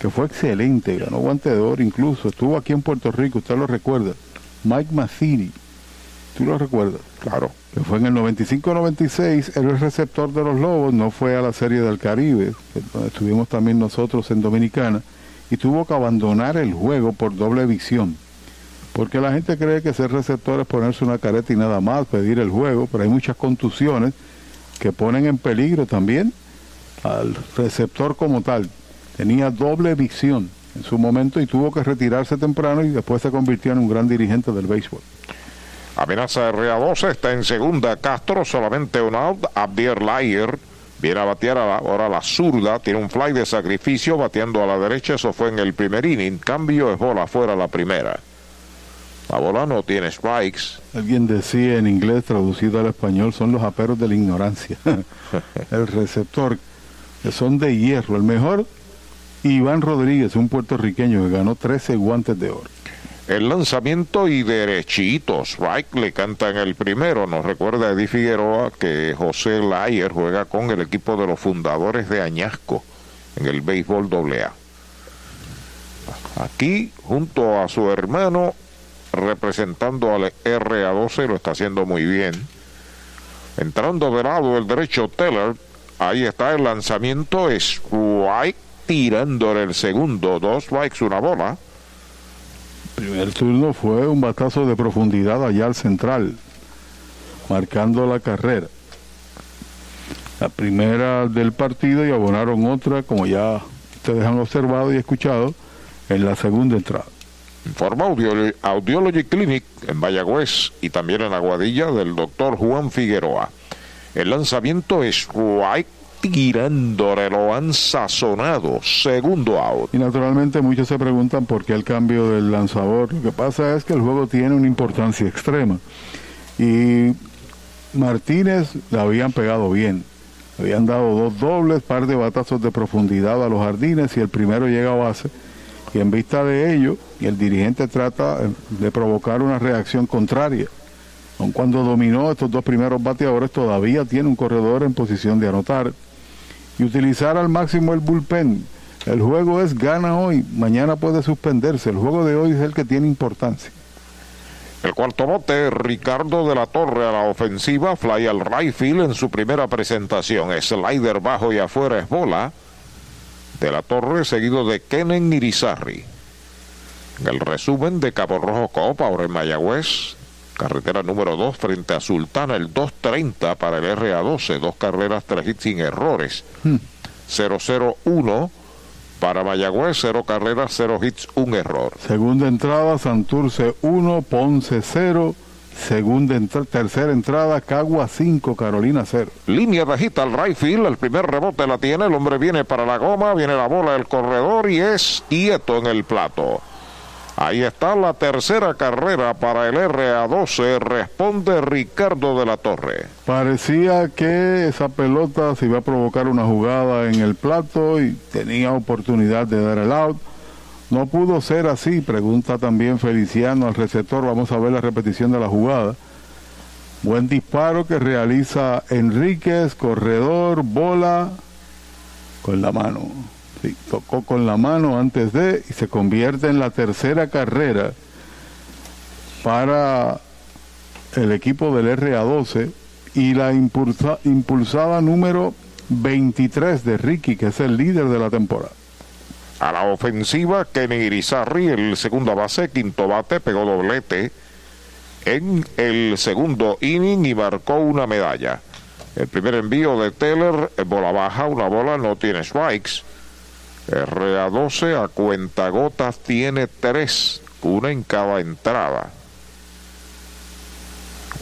que fue excelente, ganó guante de oro incluso, estuvo aquí en Puerto Rico, usted lo recuerda, Mike Mazzini, ¿tú lo recuerdas? Claro. Que fue en el 95-96, era el receptor de los Lobos, no fue a la Serie del Caribe, donde estuvimos también nosotros en Dominicana, y tuvo que abandonar el juego por doble visión. Porque la gente cree que ser receptor es ponerse una careta y nada más, pedir el juego, pero hay muchas contusiones que ponen en peligro también al receptor como tal. Tenía doble visión en su momento y tuvo que retirarse temprano y después se convirtió en un gran dirigente del béisbol. Amenaza RA12 está en segunda. Castro solamente un out. Abdier Layer viene a batear ahora la zurda. Tiene un fly de sacrificio bateando a la derecha. Eso fue en el primer inning. Cambio es bola fuera la primera. La bola no tiene strikes. Alguien decía en inglés traducido al español son los aperos de la ignorancia. el receptor que son de hierro. El mejor, Iván Rodríguez, un puertorriqueño que ganó 13 guantes de oro. El lanzamiento y derechitos. Strike le canta en el primero. Nos recuerda Eddie Figueroa que José Layer juega con el equipo de los fundadores de Añasco en el béisbol AA. Aquí, junto a su hermano, representando al RA12, lo está haciendo muy bien. Entrando de lado el derecho Teller, Ahí está el lanzamiento. Strike tirándole el segundo. Dos strikes, una bola. El primer turno fue un batazo de profundidad allá al central, marcando la carrera. La primera del partido y abonaron otra, como ya ustedes han observado y escuchado, en la segunda entrada. Informa Audiology Clinic en Vallagüez y también en Aguadilla del doctor Juan Figueroa. El lanzamiento es tirándole, lo han sazonado. Segundo out. Y naturalmente muchos se preguntan por qué el cambio del lanzador. Lo que pasa es que el juego tiene una importancia extrema. Y Martínez le habían pegado bien. Habían dado dos dobles, par de batazos de profundidad a los jardines y el primero llega a base. Y en vista de ello, el dirigente trata de provocar una reacción contraria. Aun cuando dominó estos dos primeros bateadores, todavía tiene un corredor en posición de anotar. Y utilizar al máximo el bullpen. El juego es gana hoy, mañana puede suspenderse. El juego de hoy es el que tiene importancia. El cuarto bote, Ricardo de la Torre a la ofensiva, fly al right en su primera presentación. Slider bajo y afuera es bola. De la Torre seguido de Kenen Irizarri. En el resumen de Cabo Rojo Copa, ahora en Mayagüez, carretera número 2 frente a Sultana, el 2.30 para el RA12, dos carreras, tres hits sin errores. 001 para Mayagüez, cero carreras, cero hits, un error. Segunda entrada, Santurce 1, Ponce 0. Segunda entrada, tercera entrada, Cagua 5, Carolina 0. Línea bajita al right field, el primer rebote la tiene, el hombre viene para la goma, viene la bola del corredor y es quieto en el plato. Ahí está la tercera carrera para el RA12. Responde Ricardo de la Torre. Parecía que esa pelota se iba a provocar una jugada en el plato y tenía oportunidad de dar el out. No pudo ser así, pregunta también Feliciano al receptor. Vamos a ver la repetición de la jugada. Buen disparo que realiza Enríquez, corredor, bola con la mano. Sí, tocó con la mano antes de y se convierte en la tercera carrera para el equipo del RA12 y la impulsa, impulsada número 23 de Ricky, que es el líder de la temporada. A la ofensiva, Kenny Irizarri, el segundo base, quinto bate, pegó doblete en el segundo inning y marcó una medalla. El primer envío de Teller, bola baja, una bola, no tiene strikes. RA12 a cuentagotas tiene tres, una en cada entrada.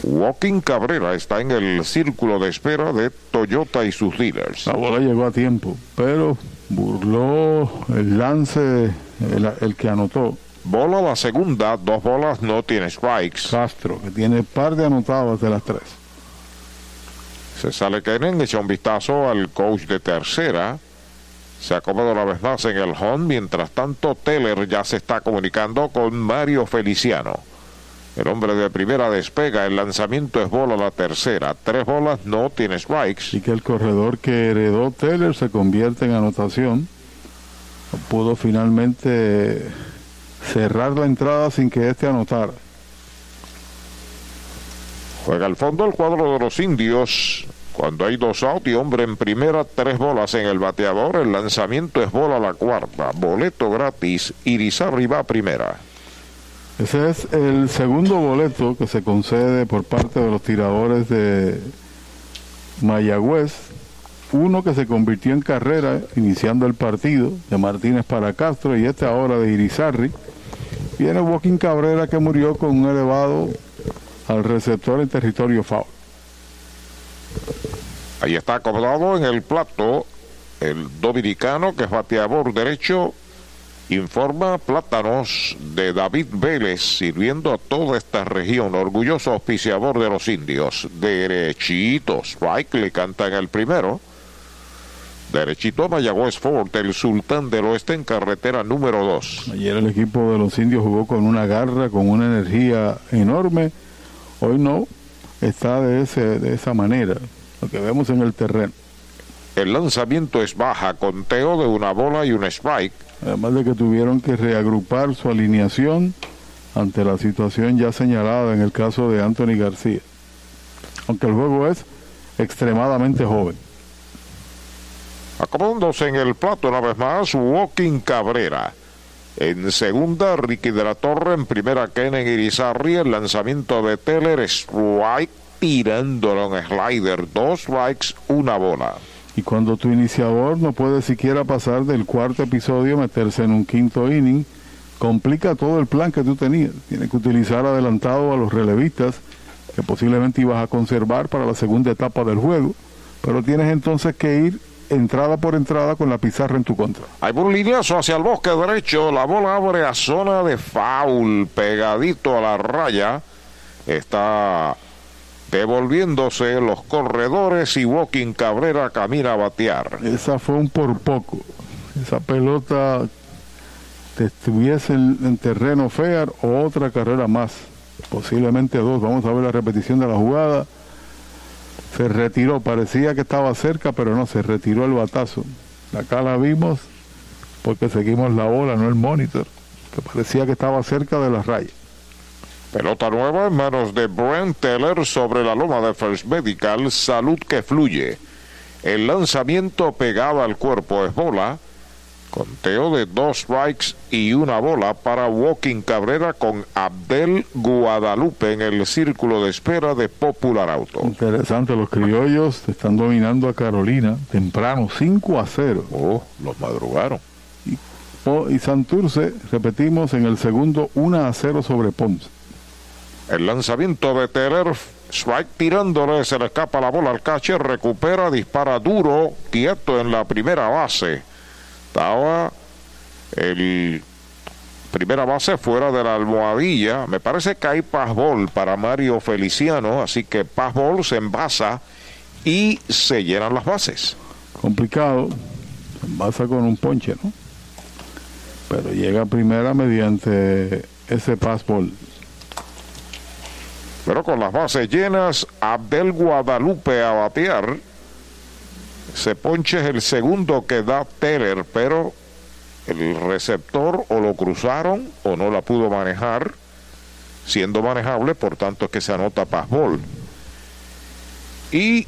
Walking Cabrera está en el círculo de espera de Toyota y sus dealers. La bola llegó a tiempo, pero burló el lance, el, el que anotó. Bola la segunda, dos bolas, no tiene strikes. Castro, que tiene par de anotadas de las tres. Se sale Kenen, echa un vistazo al coach de tercera. Se acomoda una vez más en el home. Mientras tanto, Teller ya se está comunicando con Mario Feliciano. El hombre de primera despega. El lanzamiento es bola la tercera. Tres bolas, no tiene strikes. Y que el corredor que heredó Teller se convierte en anotación. Pudo finalmente cerrar la entrada sin que éste anotara. Juega al fondo el cuadro de los indios. Cuando hay dos out y hombre en primera, tres bolas en el bateador, el lanzamiento es bola a la cuarta. Boleto gratis, Irizarri va a primera. Ese es el segundo boleto que se concede por parte de los tiradores de Mayagüez. Uno que se convirtió en carrera iniciando el partido de Martínez para Castro y este ahora de Irizarri. Viene Joaquín Cabrera que murió con un elevado al receptor en territorio foul. Ahí está acomodado en el plato el dominicano que es bateador derecho. Informa Plátanos de David Vélez, sirviendo a toda esta región, orgulloso auspiciador de los indios. Derechito, strike, le cantan el primero. Derechito Mayagüez Fort, el sultán del oeste en carretera número 2. Ayer el equipo de los indios jugó con una garra, con una energía enorme. Hoy no, está de, ese, de esa manera, lo que vemos en el terreno. El lanzamiento es baja, conteo de una bola y un strike. Además de que tuvieron que reagrupar su alineación ante la situación ya señalada en el caso de Anthony García. Aunque el juego es extremadamente joven. Acomodándose en el plato una vez más, Walking Cabrera. En segunda, Ricky de la Torre. En primera, Kenen Irizarri. El lanzamiento de Teller, strike, tirándolo en slider. Dos strikes, una bola. Y cuando tu iniciador no puede siquiera pasar del cuarto episodio, meterse en un quinto inning, complica todo el plan que tú tenías. Tienes que utilizar adelantado a los relevistas, que posiblemente ibas a conservar para la segunda etapa del juego, pero tienes entonces que ir entrada por entrada con la pizarra en tu contra. Hay un lineazo hacia el bosque derecho, la bola abre a zona de foul, pegadito a la raya. Está devolviéndose los corredores y Walking Cabrera camina a batear. Esa fue un por poco. Esa pelota estuviese en, en terreno fair o otra carrera más, posiblemente dos. Vamos a ver la repetición de la jugada. Se retiró, parecía que estaba cerca, pero no, se retiró el batazo. Acá la vimos porque seguimos la bola, no el monitor, que parecía que estaba cerca de la raya. Pelota nueva en manos de Brent Teller sobre la loma de First Medical, salud que fluye. El lanzamiento pegado al cuerpo es bola. Conteo de dos strikes y una bola para Walking Cabrera con Abdel Guadalupe en el círculo de espera de Popular Auto. Interesante, los criollos están dominando a Carolina temprano, 5 a 0. Oh, los madrugaron. Y, oh, y Santurce, repetimos, en el segundo 1 a 0 sobre Ponce. El lanzamiento de Terer, strike tirándole, se le escapa la bola al catcher, recupera, dispara duro, quieto en la primera base. Estaba el primera base fuera de la almohadilla. Me parece que hay pasbol para Mario Feliciano, así que pasbol se envasa y se llenan las bases. Complicado, se envasa con un ponche, ¿no? Pero llega primera mediante ese pasbol. Pero con las bases llenas, Abdel Guadalupe a batear. Se ponche es el segundo que da Teller, pero el receptor o lo cruzaron o no la pudo manejar, siendo manejable, por tanto es que se anota pasbol. Y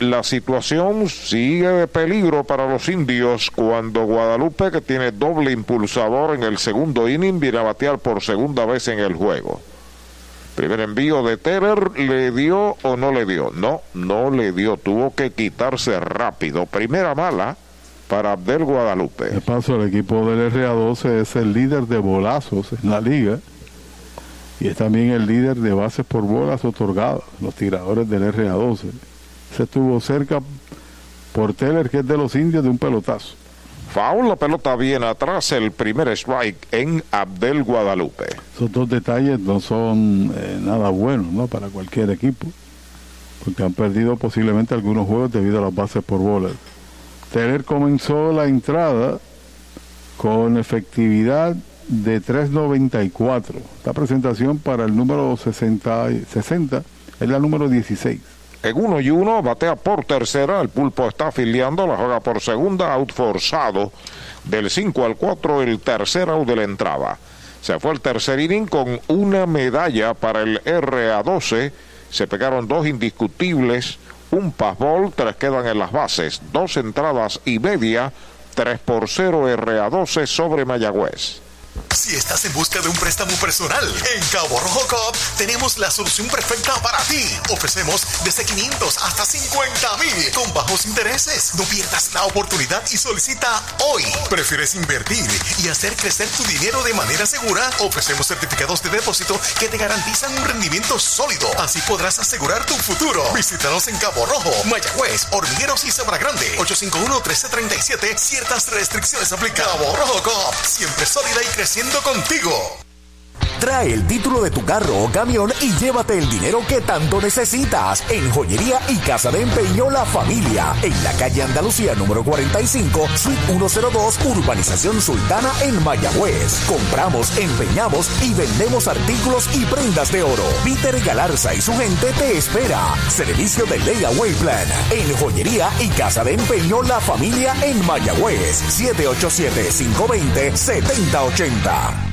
la situación sigue de peligro para los indios cuando Guadalupe, que tiene doble impulsador en el segundo inning, viene a batear por segunda vez en el juego. Primer envío de Teller, ¿le dio o no le dio? No, no le dio, tuvo que quitarse rápido. Primera mala para Abdel Guadalupe. De paso, el equipo del RA12 es el líder de bolazos en la liga y es también el líder de bases por bolas otorgadas, los tiradores del RA12. Se estuvo cerca por Teller, que es de los indios, de un pelotazo. Foul, la pelota viene atrás, el primer strike en Abdel Guadalupe. Esos dos detalles no son eh, nada buenos ¿no? para cualquier equipo, porque han perdido posiblemente algunos juegos debido a las bases por bolas. Teller comenzó la entrada con efectividad de 3.94. Esta presentación para el número 60, 60 es la número 16 en uno y uno, batea por tercera, el pulpo está afiliando, la juega por segunda, out forzado, del 5 al 4, el tercer out de la entrada. Se fue el tercer inning con una medalla para el RA12, se pegaron dos indiscutibles, un passball, tres quedan en las bases, dos entradas y media, 3 por 0 RA12 sobre Mayagüez. Si estás en busca de un préstamo personal, en Cabo Rojo Cop tenemos la solución perfecta para ti. Ofrecemos desde 500 hasta 50 mil con bajos intereses. No pierdas la oportunidad y solicita hoy. ¿Prefieres invertir y hacer crecer tu dinero de manera segura? Ofrecemos certificados de depósito que te garantizan un rendimiento sólido. Así podrás asegurar tu futuro. Visítanos en Cabo Rojo, Mayagüez, Hormigueros y Sabra Grande. 851-1337. Ciertas restricciones aplican. Cabo Rojo Cop. Siempre sólida y creciente creciendo contigo. Trae el título de tu carro o camión y llévate el dinero que tanto necesitas en Joyería y Casa de Empeño La Familia, en la calle Andalucía número 45, suite 102, Urbanización Sultana en Mayagüez. Compramos, empeñamos y vendemos artículos y prendas de oro. Peter Galarza y su gente te espera. Servicio de Layaway Plan en Joyería y Casa de Empeño La Familia en Mayagüez. 787-520-7080.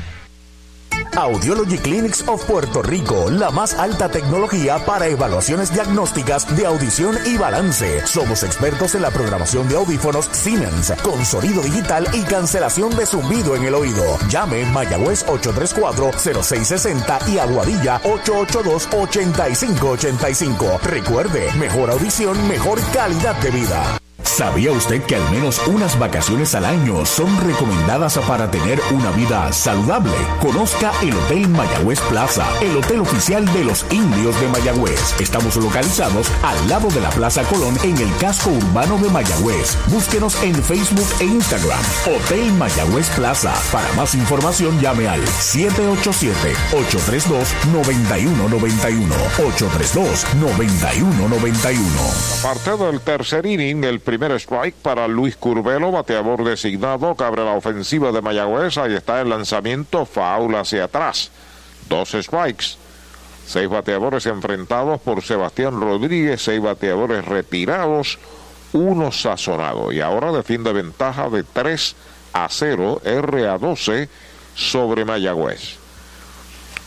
Audiology Clinics of Puerto Rico, la más alta tecnología para evaluaciones diagnósticas de audición y balance. Somos expertos en la programación de audífonos Siemens, con sonido digital y cancelación de zumbido en el oído. Llame Mayagüez 834-0660 y Aguadilla 882-8585. Recuerde, mejor audición, mejor calidad de vida. ¿Sabía usted que al menos unas vacaciones al año son recomendadas para tener una vida saludable? Conozca el Hotel Mayagüez Plaza, el hotel oficial de los indios de Mayagüez. Estamos localizados al lado de la Plaza Colón en el casco urbano de Mayagüez. Búsquenos en Facebook e Instagram. Hotel Mayagüez Plaza. Para más información llame al 787-832-9191. 832-9191. Aparte del tercer inning, el primer strike para Luis Curvelo, bateador designado, que abre la ofensiva de Mayagüez. Ahí está el lanzamiento, foul hacia atrás. Dos strikes. Seis bateadores enfrentados por Sebastián Rodríguez, seis bateadores retirados, uno sazonado. Y ahora defiende ventaja de 3 a 0, R a 12 sobre Mayagüez.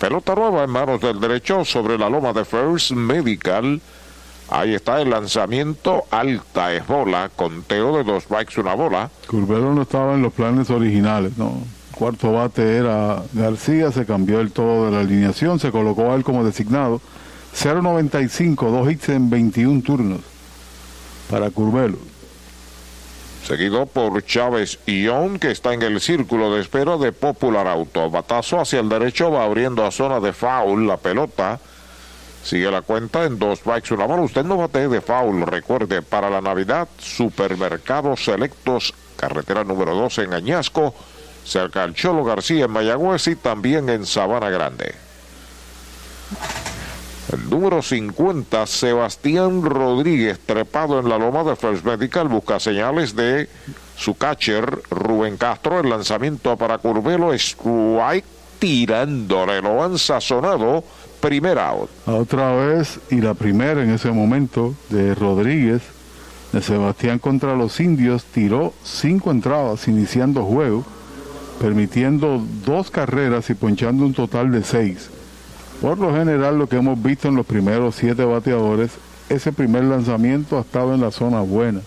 Pelota nueva en manos del derecho sobre la loma de First Medical. Ahí está el lanzamiento alta, es bola, conteo de dos strikes, una bola. Curvelo no estaba en los planes originales, ¿no? Cuarto bate era García, se cambió el todo de la alineación, se colocó a él como designado. 0.95, dos hits en 21 turnos para Curvelo. Seguido por Chávez Ion, que está en el círculo de espera de Popular Auto. Batazo hacia el derecho va abriendo a zona de foul la pelota. Sigue la cuenta en dos strikes, una bola. Usted no bate de foul. Recuerde, para la Navidad, Supermercados Selectos, carretera número 12 en Añasco, cerca al Cholo García en Mayagüez y también en Sabana Grande. El número 50, Sebastián Rodríguez, trepado en la loma de First Medical, busca señales de su catcher, Rubén Castro. El lanzamiento para Curvelo, strike tirándole, lo han sazonado, primer out. Otra vez, y la primera en ese momento, de Rodríguez, de Sebastián contra los indios, tiró cinco entradas iniciando juego, permitiendo dos carreras y ponchando un total de seis. Por lo general, lo que hemos visto en los primeros siete bateadores, ese primer lanzamiento ha estado en la zona buena.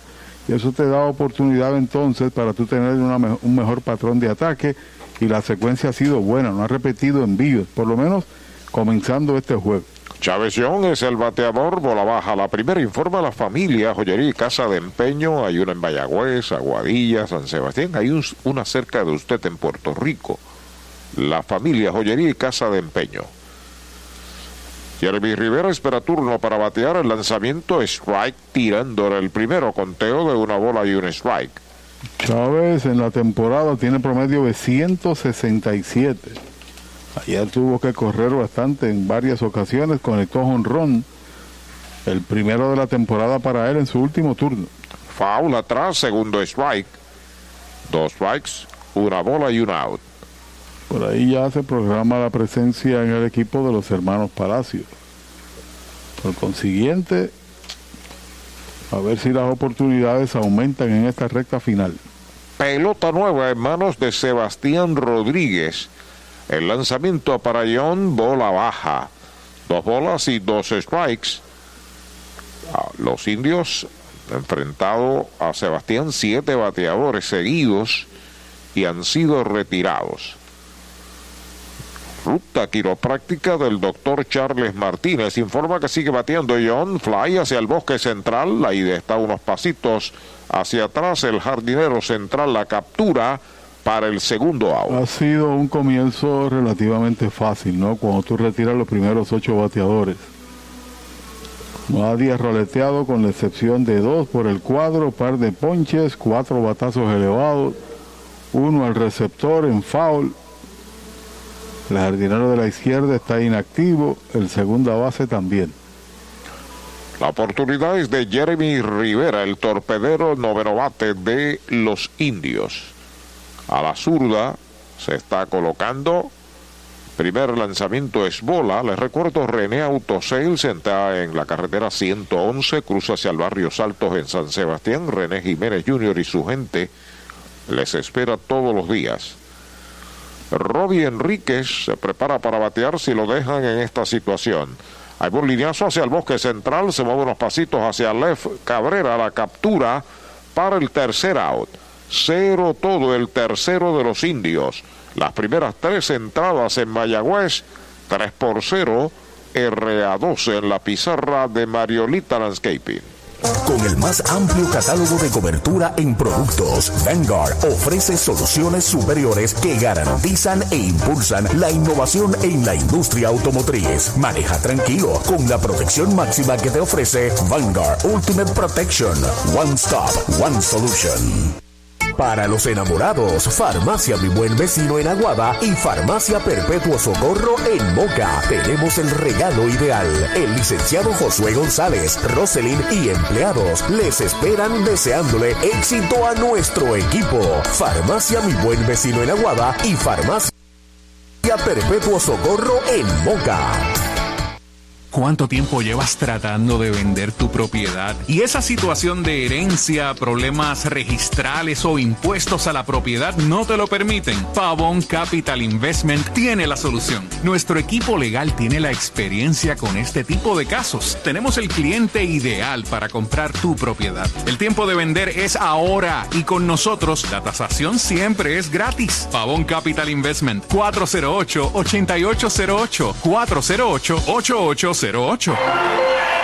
Y eso te da oportunidad entonces para tú tener una, un mejor patrón de ataque y la secuencia ha sido buena, no ha repetido envíos, por lo menos comenzando este juego. Chávez Young es el bateador, bola baja. La primera informa la familia, joyería y casa de empeño. Hay una en Mayagüez, Aguadilla, San Sebastián. Hay un, una cerca de usted en Puerto Rico. La familia, joyería y casa de empeño. Jeremy Rivera espera turno para batear el lanzamiento strike, tirándole el primero conteo de una bola y un strike. Chávez en la temporada tiene promedio de 167. Ayer tuvo que correr bastante en varias ocasiones, conectó honrón, el primero de la temporada para él en su último turno. Foul atrás, segundo strike. Dos strikes, una bola y un out. Por ahí ya se programa la presencia en el equipo de los hermanos Palacios. Por consiguiente, a ver si las oportunidades aumentan en esta recta final. Pelota nueva en manos de Sebastián Rodríguez. El lanzamiento para John, bola baja. Dos bolas y dos strikes. Los indios enfrentado a Sebastián siete bateadores seguidos y han sido retirados. Ruta quiropráctica del doctor Charles Martínez informa que sigue bateando John Fly hacia el bosque central. Ahí está unos pasitos hacia atrás. El jardinero central la captura para el segundo out. Ha sido un comienzo relativamente fácil, ¿no? Cuando tú retiras los primeros ocho bateadores. Nadie ha roleteado con la excepción de dos por el cuadro, par de ponches, cuatro batazos elevados, uno al receptor en foul el jardinero de la izquierda está inactivo, el segunda base también. La oportunidad es de Jeremy Rivera, el torpedero noveno bate de los indios. A la zurda se está colocando. Primer lanzamiento es bola. Les recuerdo, René Autosales está en la carretera 111, cruza hacia el barrio Saltos en San Sebastián. René Jiménez Jr. y su gente les espera todos los días. Robbie Enríquez se prepara para batear si lo dejan en esta situación. Hay un lineazo hacia el bosque central, se mueve unos pasitos hacia Lef Cabrera, la captura para el tercer out. Cero todo el tercero de los indios. Las primeras tres entradas en Mayagüez, 3 por 0, RA12 en la pizarra de Mariolita Landscaping. Con el más amplio catálogo de cobertura en productos, Vanguard ofrece soluciones superiores que garantizan e impulsan la innovación en la industria automotriz. Maneja tranquilo con la protección máxima que te ofrece Vanguard Ultimate Protection. One Stop, One Solution. Para los enamorados, Farmacia Mi Buen Vecino en Aguada y Farmacia Perpetuo Socorro en Moca. Tenemos el regalo ideal. El licenciado Josué González, Roselyn y empleados les esperan deseándole éxito a nuestro equipo. Farmacia Mi Buen Vecino en Aguada y Farmacia Perpetuo Socorro en Moca. ¿Cuánto tiempo llevas tratando de vender tu propiedad? Y esa situación de herencia, problemas registrales o impuestos a la propiedad no te lo permiten. Pavón Capital Investment tiene la solución. Nuestro equipo legal tiene la experiencia con este tipo de casos. Tenemos el cliente ideal para comprar tu propiedad. El tiempo de vender es ahora y con nosotros la tasación siempre es gratis. Pavón Capital Investment 408 8808 408 8808 08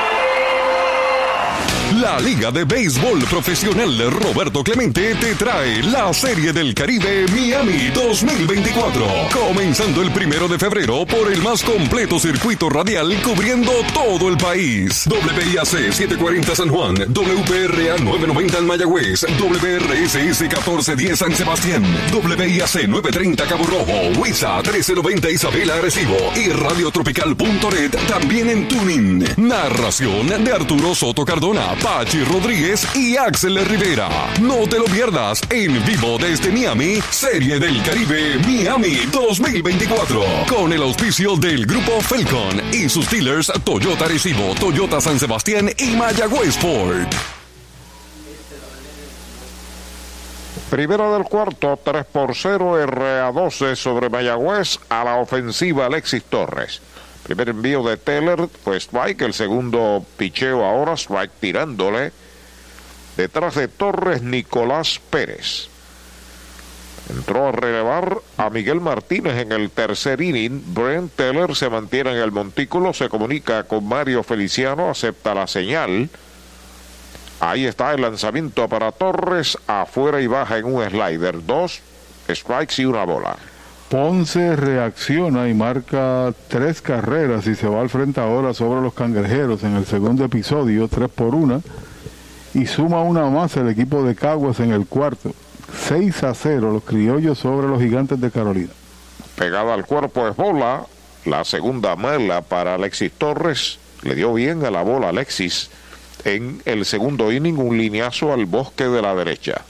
la Liga de Béisbol Profesional Roberto Clemente te trae la Serie del Caribe Miami 2024. Comenzando el primero de febrero por el más completo circuito radial cubriendo todo el país. WIAC 740 San Juan, WPRA 990 en Mayagüez, WRSS 1410 San Sebastián, WIAC 930 Cabo Rojo, WISA 1390 Isabela Arecibo y Radiotropical.net también en Tuning. Narración de Arturo Soto Cardona. Pachi Rodríguez y Axel Rivera. No te lo pierdas en vivo desde Miami, Serie del Caribe Miami 2024. Con el auspicio del Grupo Felcon y sus dealers Toyota Recibo, Toyota San Sebastián y Mayagüez Ford. Primera del cuarto, 3 por 0, RA12 sobre Mayagüez a la ofensiva Alexis Torres. Primer envío de Teller fue strike, el segundo picheo ahora, strike tirándole. Detrás de Torres, Nicolás Pérez. Entró a relevar a Miguel Martínez en el tercer inning. Brent Teller se mantiene en el montículo, se comunica con Mario Feliciano, acepta la señal. Ahí está el lanzamiento para Torres, afuera y baja en un slider. Dos strikes y una bola. Ponce reacciona y marca tres carreras y se va al frente ahora sobre los cangrejeros en el segundo episodio, tres por una, y suma una más el equipo de Caguas en el cuarto, 6 a 0 los criollos sobre los gigantes de Carolina. Pegada al cuerpo es bola, la segunda mala para Alexis Torres, le dio bien a la bola Alexis en el segundo inning, un lineazo al bosque de la derecha.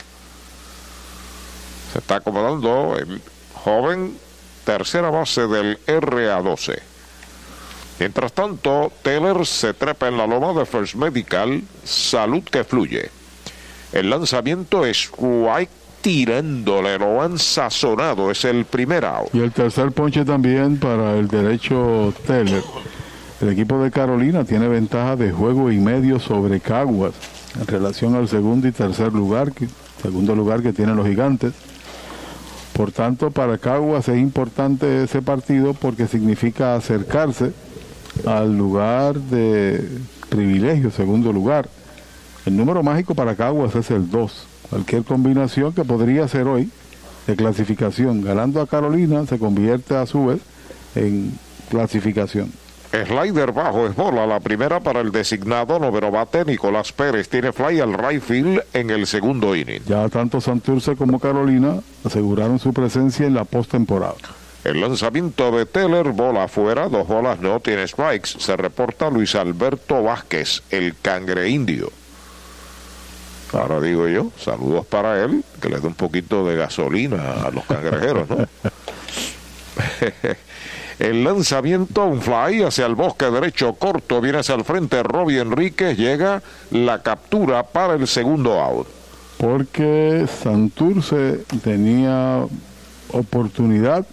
Se está acomodando el joven tercera base del RA12. Mientras tanto, Taylor se trepa en la loma de First Medical, salud que fluye. El lanzamiento es White tirándole, lo han sazonado, es el primer out. Y el tercer ponche también para el derecho Taylor. El equipo de Carolina tiene ventaja de juego y medio sobre Caguas en relación al segundo y tercer lugar, segundo lugar que tienen los gigantes. Por tanto, para Caguas es importante ese partido porque significa acercarse al lugar de privilegio, segundo lugar. El número mágico para Caguas es el 2. Cualquier combinación que podría ser hoy de clasificación, ganando a Carolina, se convierte a su vez en clasificación. Slider bajo es bola, la primera para el designado noveno bate Nicolás Pérez. Tiene fly al right field en el segundo inning. Ya tanto Santurce como Carolina aseguraron su presencia en la postemporada. El lanzamiento de Teller, bola afuera, dos bolas no tiene strikes. Se reporta Luis Alberto Vázquez, el cangre indio. Ahora digo yo, saludos para él, que le dé un poquito de gasolina a los cangrejeros, ¿no? El lanzamiento, un fly hacia el bosque derecho corto, viene hacia el frente Robbie Enríquez, llega la captura para el segundo out. Porque Santurce tenía oportunidad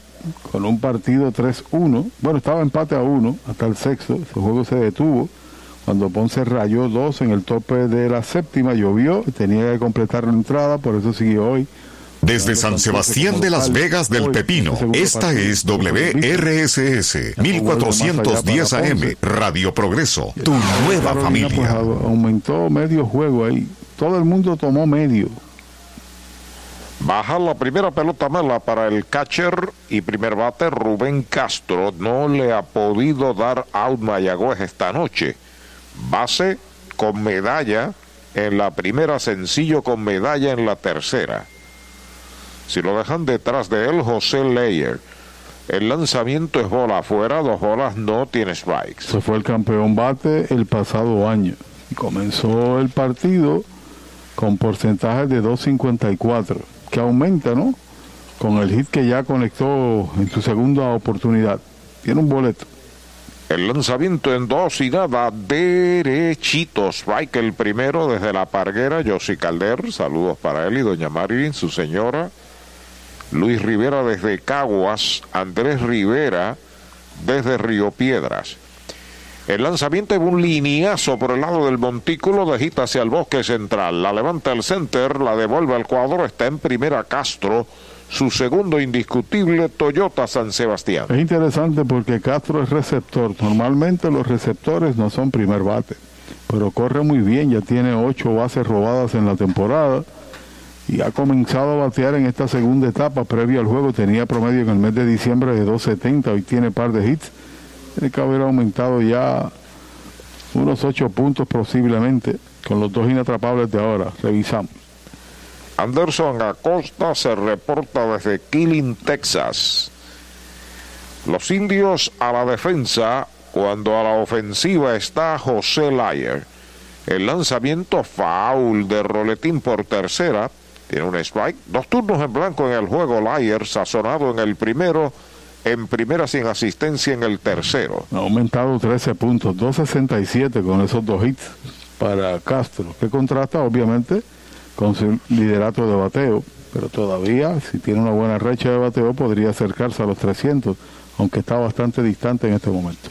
con un partido 3-1. Bueno, estaba empate a 1 hasta el sexto. Ese juego se detuvo cuando Ponce rayó dos en el tope de la séptima. Llovió, tenía que completar la entrada, por eso siguió hoy Desde San Sebastián de Las Vegas del Pepino, esta es WRSS 1410 AM, Radio Progreso, tu nueva familia. pues, au- aumentó medio juego ahí. Todo el mundo tomó medio. Baja la primera pelota mala para el catcher y primer bate Rubén Castro. No le ha podido dar out Mayagüez esta noche. Base con medalla en la primera, sencillo con medalla en la tercera. Si lo dejan detrás de él, José Leyer. El lanzamiento es bola afuera, dos bolas, no tiene strikes. Se fue el campeón bate el pasado año. Y comenzó el partido con porcentaje de 2.54, que aumenta, ¿no? Con el hit que ya conectó en su segunda oportunidad. Tiene un boleto. El lanzamiento en dos y nada, derechito. Strike el primero desde la parguera, Josie Calder. Saludos para él y doña Marilyn, su señora. Luis Rivera desde Caguas. Andrés Rivera desde Río Piedras. El lanzamiento es un lineazo por el lado del montículo de Gita hacia el bosque central. La levanta el center, la devuelve al cuadro. Está en primera Castro. Su segundo indiscutible Toyota San Sebastián. Es interesante porque Castro es receptor. Normalmente los receptores no son primer bate, pero corre muy bien. Ya tiene ocho bases robadas en la temporada y ha comenzado a batear en esta segunda etapa. Previo al juego tenía promedio en el mes de diciembre de 2.70. Hoy tiene par de hits. Tiene que haber aumentado ya unos ocho puntos posiblemente con los dos inatrapables de ahora. Revisamos. Anderson Acosta se reporta desde Killing, Texas. Los indios a la defensa cuando a la ofensiva está José Lyer. El lanzamiento foul de Roletín por tercera. Tiene un strike. Dos turnos en blanco en el juego. Lyer sazonado en el primero. En primera sin asistencia en el tercero. Ha aumentado 13 puntos, 2.67 con esos dos hits para Castro, que contrasta obviamente con su liderato de bateo, pero todavía si tiene una buena recha de bateo podría acercarse a los 300, aunque está bastante distante en este momento.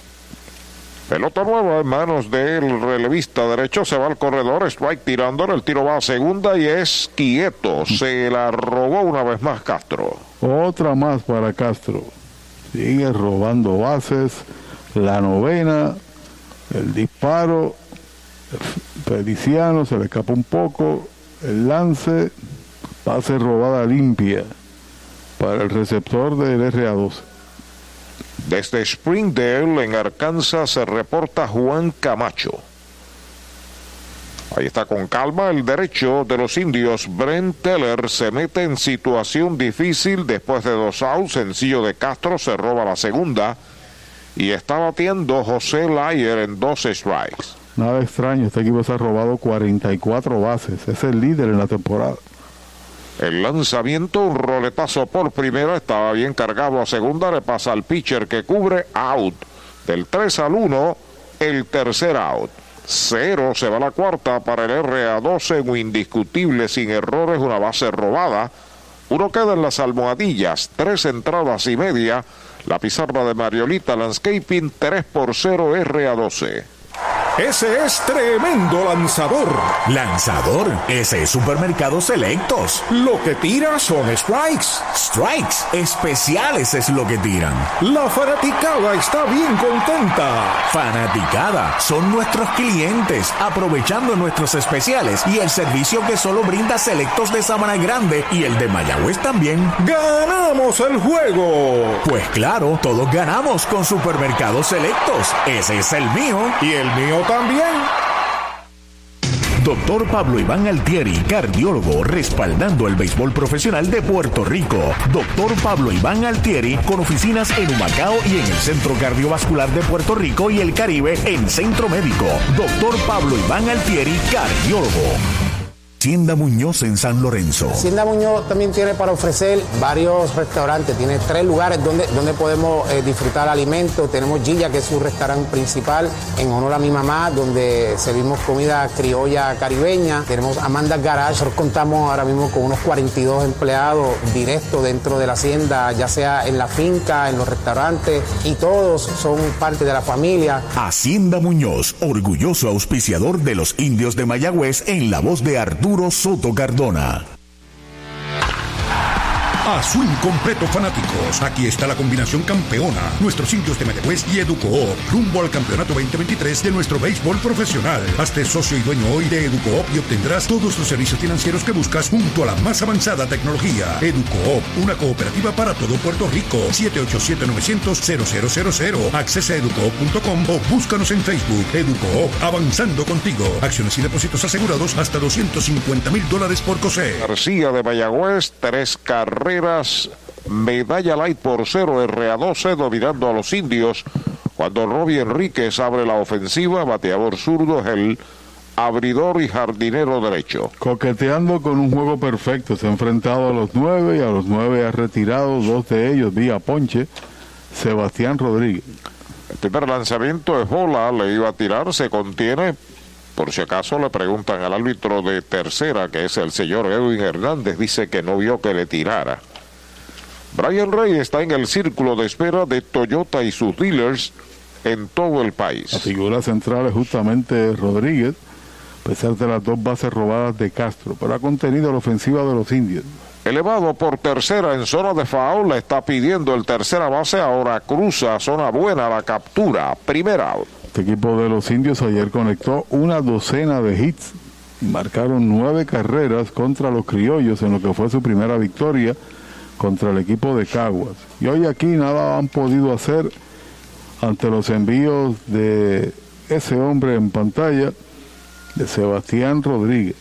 Pelota nueva en manos del relevista derecho. Se va al corredor. Strike tirando. El tiro va a segunda y es quieto. Se la robó una vez más Castro. Otra más para Castro. Sigue robando bases. La novena. El disparo. Feliciano se le escapa un poco. El lance. Base robada limpia. Para el receptor del RA12. Desde Springdale, en Arkansas, se reporta Juan Camacho. Ahí está con calma el derecho de los indios. Brent Teller se mete en situación difícil después de dos outs. Sencillo de Castro se roba la segunda. Y está batiendo José Lyer en dos strikes. Nada extraño, este equipo se ha robado 44 bases. Es el líder en la temporada. El lanzamiento, un roletazo por primera, estaba bien cargado a segunda, le pasa al pitcher que cubre out. Del 3 al 1, el tercer out. Cero se va la cuarta para el RA12, un indiscutible sin errores, una base robada. Uno queda en las almohadillas, tres entradas y media. La pizarra de Mariolita Landscaping, 3 por 0 RA12. Ese es tremendo lanzador. Lanzador, ese es Supermercado Selectos. Lo que tira son strikes. Strikes, especiales es lo que tiran. La fanaticada está bien contenta. Fanaticada, son nuestros clientes, aprovechando nuestros especiales y el servicio que solo brinda Selectos de Sabana Grande y el de Mayagüez también. ¡Ganamos el juego! Pues claro, todos ganamos con Supermercado Selectos. Ese es el mío y el mío también. Doctor Pablo Iván Altieri, cardiólogo, respaldando el béisbol profesional de Puerto Rico. Doctor Pablo Iván Altieri, con oficinas en Humacao y en el Centro Cardiovascular de Puerto Rico y el Caribe en Centro Médico. Doctor Pablo Iván Altieri, cardiólogo. Hacienda Muñoz en San Lorenzo. Hacienda Muñoz también tiene para ofrecer varios restaurantes, tiene tres lugares donde, donde podemos eh, disfrutar alimentos. Tenemos Gilla, que es su restaurante principal, en honor a mi mamá, donde servimos comida criolla caribeña. Tenemos Amanda Garage, nosotros contamos ahora mismo con unos 42 empleados directos dentro de la hacienda, ya sea en la finca, en los restaurantes, y todos son parte de la familia. Hacienda Muñoz, orgulloso auspiciador de los indios de Mayagüez en la voz de Soto Cardona. A Swing Completo Fanáticos, aquí está la combinación campeona. Nuestros indios de Mayagüez y Educoop, rumbo al campeonato 2023 de nuestro béisbol profesional. Hazte socio y dueño hoy de Educoop y obtendrás todos los servicios financieros que buscas junto a la más avanzada tecnología. Educoop, una cooperativa para todo Puerto Rico. 787-900-0000. Accesa a educoop.com o búscanos en Facebook. Educoop, avanzando contigo. Acciones y depósitos asegurados hasta 250 mil dólares por COSE. García de Mayagüez, tres carreras, medalla light por cero, RA12 dominando a los indios. Cuando Robbie Enríquez abre la ofensiva, bateador zurdo es el abridor y jardinero derecho. Coqueteando con un juego perfecto, se ha enfrentado a los nueve y a los nueve ha retirado dos de ellos vía ponche. Sebastián Rodríguez. El primer lanzamiento es bola, le iba a tirar, se contiene. Por si acaso le preguntan al árbitro de tercera, que es el señor Edwin Hernández, dice que no vio que le tirara. Brian Rey está en el círculo de espera de Toyota y sus dealers en todo el país. La figura central es justamente Rodríguez, a pesar de las dos bases robadas de Castro, pero ha contenido la ofensiva de los indios. Elevado por tercera en zona de foul, está pidiendo el tercera base, ahora cruza zona buena la captura, primera out. Este equipo de los indios ayer conectó una docena de hits y marcaron nueve carreras contra los criollos en lo que fue su primera victoria contra el equipo de Caguas. Y hoy aquí nada han podido hacer ante los envíos de ese hombre en pantalla, de Sebastián Rodríguez.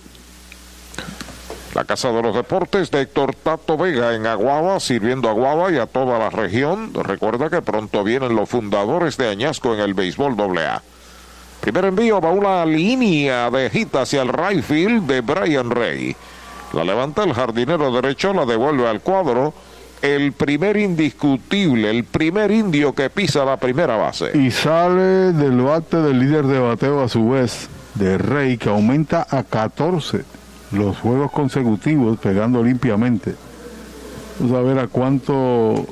La Casa de los Deportes de Héctor Tato Vega en Aguaba, sirviendo a Aguaba y a toda la región. Recuerda que pronto vienen los fundadores de Añasco en el béisbol AA. Primer envío va una línea de hit hacia el right field de Brian Rey. La levanta el jardinero derecho, la devuelve al cuadro. El primer indiscutible, el primer indio que pisa la primera base. Y sale del bate del líder de bateo a su vez, de Rey, que aumenta a 14 los juegos consecutivos pegando limpiamente. Vamos a ver a cuánto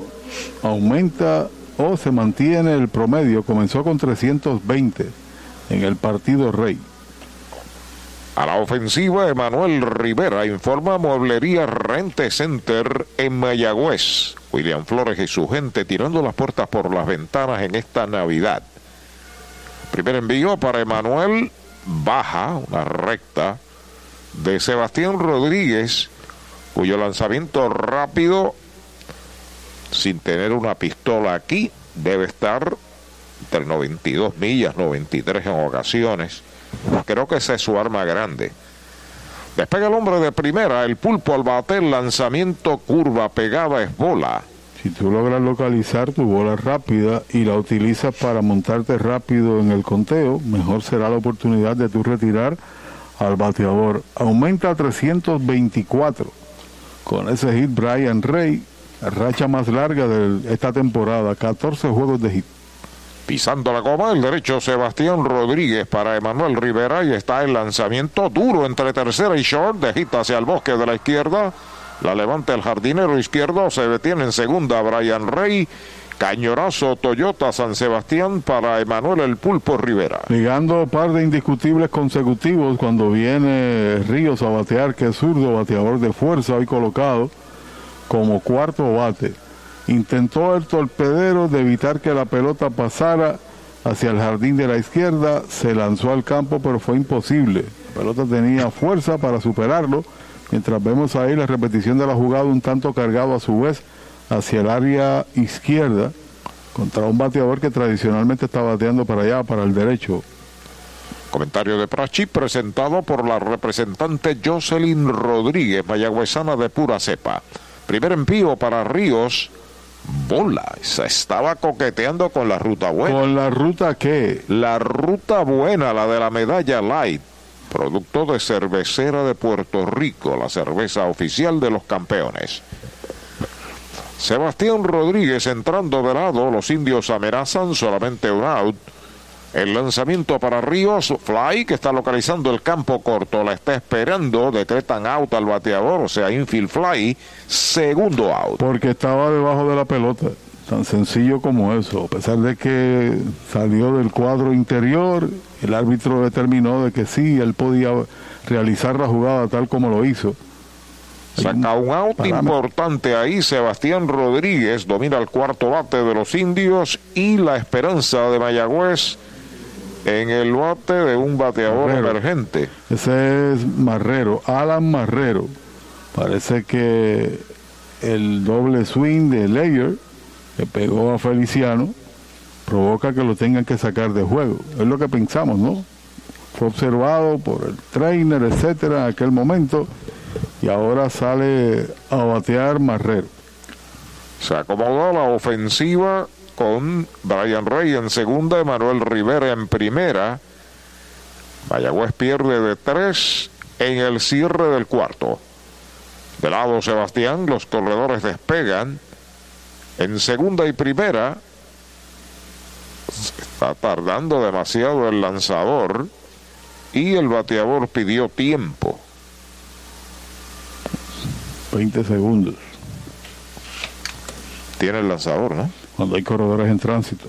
aumenta o se mantiene el promedio. Comenzó con 320 en el partido Rey. A la ofensiva, Emanuel Rivera informa Mueblería Rente Center en Mayagüez. William Flores y su gente tirando las puertas por las ventanas en esta Navidad. Primer envío para Emanuel, baja, una recta de Sebastián Rodríguez, cuyo lanzamiento rápido, sin tener una pistola aquí, debe estar entre 92 millas, 93 en ocasiones. Creo que esa es su arma grande. Despega el hombre de primera, el pulpo al bate, el lanzamiento curva pegada es bola. Si tú logras localizar tu bola rápida y la utilizas para montarte rápido en el conteo, mejor será la oportunidad de tu retirar al bateador. Aumenta a 324 con ese hit Brian Rey, racha más larga de esta temporada, 14 juegos de hit. Pisando la goma, el derecho Sebastián Rodríguez para Emanuel Rivera y está el lanzamiento duro entre tercera y short, de hit hacia el bosque de la izquierda. La levanta el jardinero izquierdo, se detiene en segunda Brian Rey. Cañorazo Toyota San Sebastián para Emanuel El Pulpo Rivera. Ligando par de indiscutibles consecutivos cuando viene Ríos a batear, que es zurdo, bateador de fuerza, hoy colocado como cuarto bate. Intentó el torpedero de evitar que la pelota pasara hacia el jardín de la izquierda, se lanzó al campo pero fue imposible. La pelota tenía fuerza para superarlo, mientras vemos ahí la repetición de la jugada un tanto cargado a su vez hacia el área izquierda contra un bateador que tradicionalmente está bateando para allá, para el derecho. Comentario de Prachi presentado por la representante Jocelyn Rodríguez, mayagüezana de pura cepa. Primer envío para Ríos. Bola, se estaba coqueteando con la ruta buena. ¿Con la ruta qué? La ruta buena, la de la medalla light. Producto de cervecera de Puerto Rico, la cerveza oficial de los campeones. Sebastián Rodríguez entrando de lado, los indios amenazan solamente un out. El lanzamiento para Ríos, Fly, que está localizando el campo corto, la está esperando, decretan out al bateador, o sea, infield fly, segundo out. Porque estaba debajo de la pelota, tan sencillo como eso. A pesar de que salió del cuadro interior, el árbitro determinó de que sí, él podía realizar la jugada tal como lo hizo. Saca un out importante ahí. Sebastián Rodríguez domina el cuarto bate de los indios y la esperanza de Mayagüez en el bate de un bateador emergente. Ese es Marrero, Alan Marrero. Parece que el doble swing de Layer que pegó a Feliciano provoca que lo tengan que sacar de juego. Es lo que pensamos, ¿no? Fue observado por el trainer, etcétera, en aquel momento y ahora sale a batear Marrero. Se acomodó la ofensiva con Brian Rey en segunda, y Manuel Rivera en primera. Mayagüez pierde de tres en el cierre del cuarto. De lado Sebastián, los corredores despegan. En segunda y primera, está tardando demasiado el lanzador y el bateador pidió tiempo. 20 segundos. Tiene el lanzador, ¿no? Cuando hay corredores en tránsito.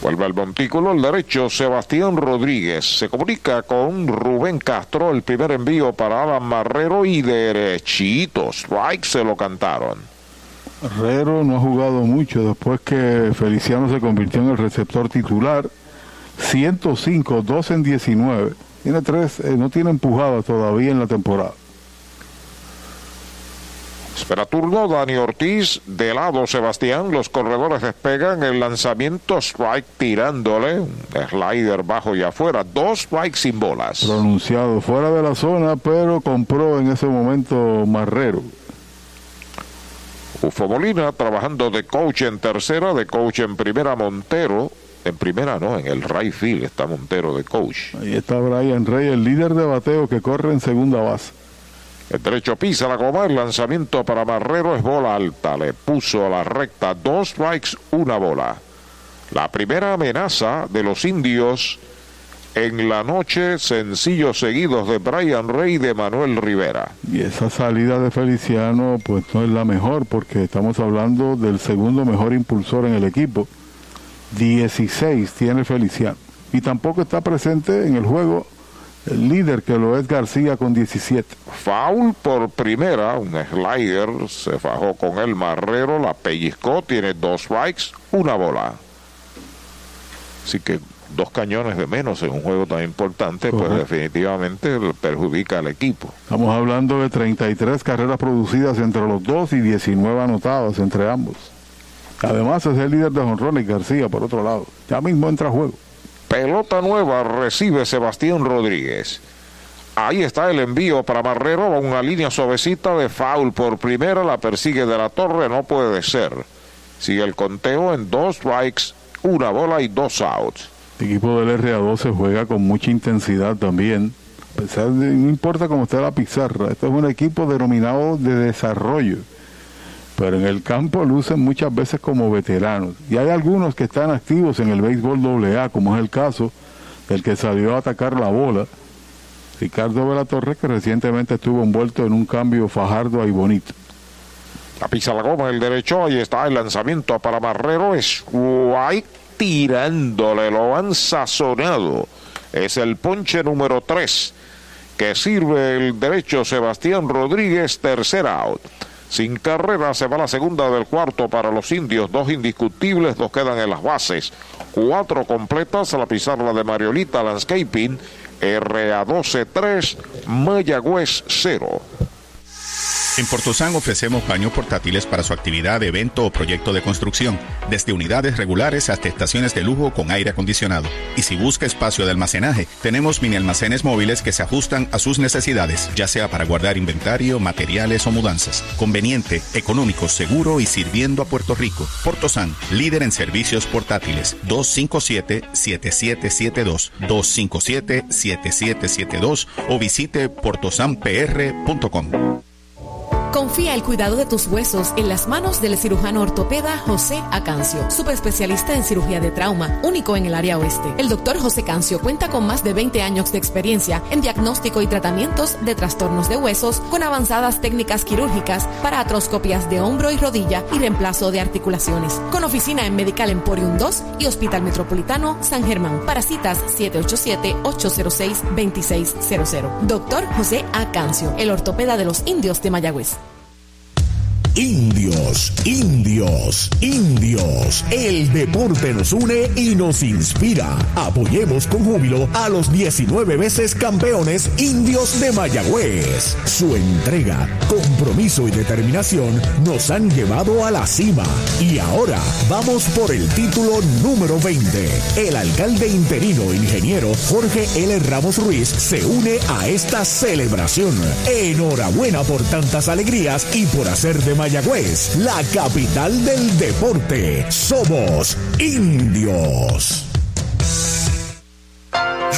Vuelve al montículo el derecho Sebastián Rodríguez. Se comunica con Rubén Castro. El primer envío para Alan Marrero y derechito. Strike se lo cantaron. Marrero no ha jugado mucho después que Feliciano se convirtió en el receptor titular. 105, 2 en 19. Tiene tres, eh, no tiene empujado todavía en la temporada. Espera turno Dani Ortiz, de lado Sebastián, los corredores despegan el lanzamiento strike tirándole, slider bajo y afuera, dos strikes sin bolas. Pronunciado fuera de la zona, pero compró en ese momento Marrero. Ufo Molina trabajando de coach en tercera, de coach en primera Montero, en primera no, en el right field está Montero de coach. Ahí está Brian Rey, el líder de bateo que corre en segunda base. El derecho pisa la goma, el lanzamiento para Marrero es bola alta, le puso a la recta dos strikes, una bola. La primera amenaza de los indios en la noche, sencillos seguidos de Brian Rey y de Manuel Rivera. Y esa salida de Feliciano pues no es la mejor porque estamos hablando del segundo mejor impulsor en el equipo. 16 tiene Feliciano. Y tampoco está presente en el juego el líder que lo es García con 17. Foul por primera, un slider, se fajó con el marrero, la pellizcó, tiene dos strikes, una bola. Así que dos cañones de menos en un juego tan importante, pues definitivamente perjudica al equipo. Estamos hablando de 33 carreras producidas entre los dos y 19 anotadas entre ambos. Además es el líder de Jonrón y García por otro lado. Ya mismo entra a juego. Pelota nueva recibe Sebastián Rodríguez. Ahí está el envío para Marrero una línea suavecita de foul por primera. La persigue de la torre, no puede ser. Sigue el conteo en dos strikes, una bola y dos outs. El equipo del RA12 juega con mucha intensidad también. A pesar de, no importa cómo esté la pizarra, este es un equipo denominado de desarrollo pero en el campo lucen muchas veces como veteranos. Y hay algunos que están activos en el béisbol AA, como es el caso del que salió a atacar la bola, Ricardo Vela Torres, que recientemente estuvo envuelto en un cambio fajardo y bonito. La pisa la goma el derecho, ahí está el lanzamiento para Marrero, es White tirándole, lo han sazonado. Es el ponche número 3 que sirve el derecho Sebastián Rodríguez, tercera out. Sin carrera se va la segunda del cuarto para los indios. Dos indiscutibles, dos quedan en las bases. Cuatro completas a la pizarra de Mariolita Landscaping. RA12-3, Mayagüez 0. En Portosan ofrecemos baños portátiles para su actividad, evento o proyecto de construcción, desde unidades regulares hasta estaciones de lujo con aire acondicionado. Y si busca espacio de almacenaje, tenemos mini almacenes móviles que se ajustan a sus necesidades, ya sea para guardar inventario, materiales o mudanzas. Conveniente, económico, seguro y sirviendo a Puerto Rico. Portosan, líder en servicios portátiles. 257-7772, 257-7772 o visite portosanpr.com. Confía el cuidado de tus huesos en las manos del cirujano ortopeda José Acancio, especialista en cirugía de trauma, único en el área oeste. El doctor José Cancio cuenta con más de 20 años de experiencia en diagnóstico y tratamientos de trastornos de huesos con avanzadas técnicas quirúrgicas para atroscopias de hombro y rodilla y reemplazo de articulaciones. Con oficina en Medical Emporium 2 y Hospital Metropolitano San Germán. Para citas 787-806-2600. Doctor José Acancio, el ortopeda de los indios de Mayagüez. Indios, indios, indios. El deporte nos une y nos inspira. Apoyemos con júbilo a los 19 veces campeones indios de Mayagüez. Su entrega, compromiso y determinación nos han llevado a la cima. Y ahora vamos por el título número 20. El alcalde interino ingeniero Jorge L. Ramos Ruiz se une a esta celebración. Enhorabuena por tantas alegrías y por hacer de Mayagüez Mayagüez, la capital del deporte. Somos indios.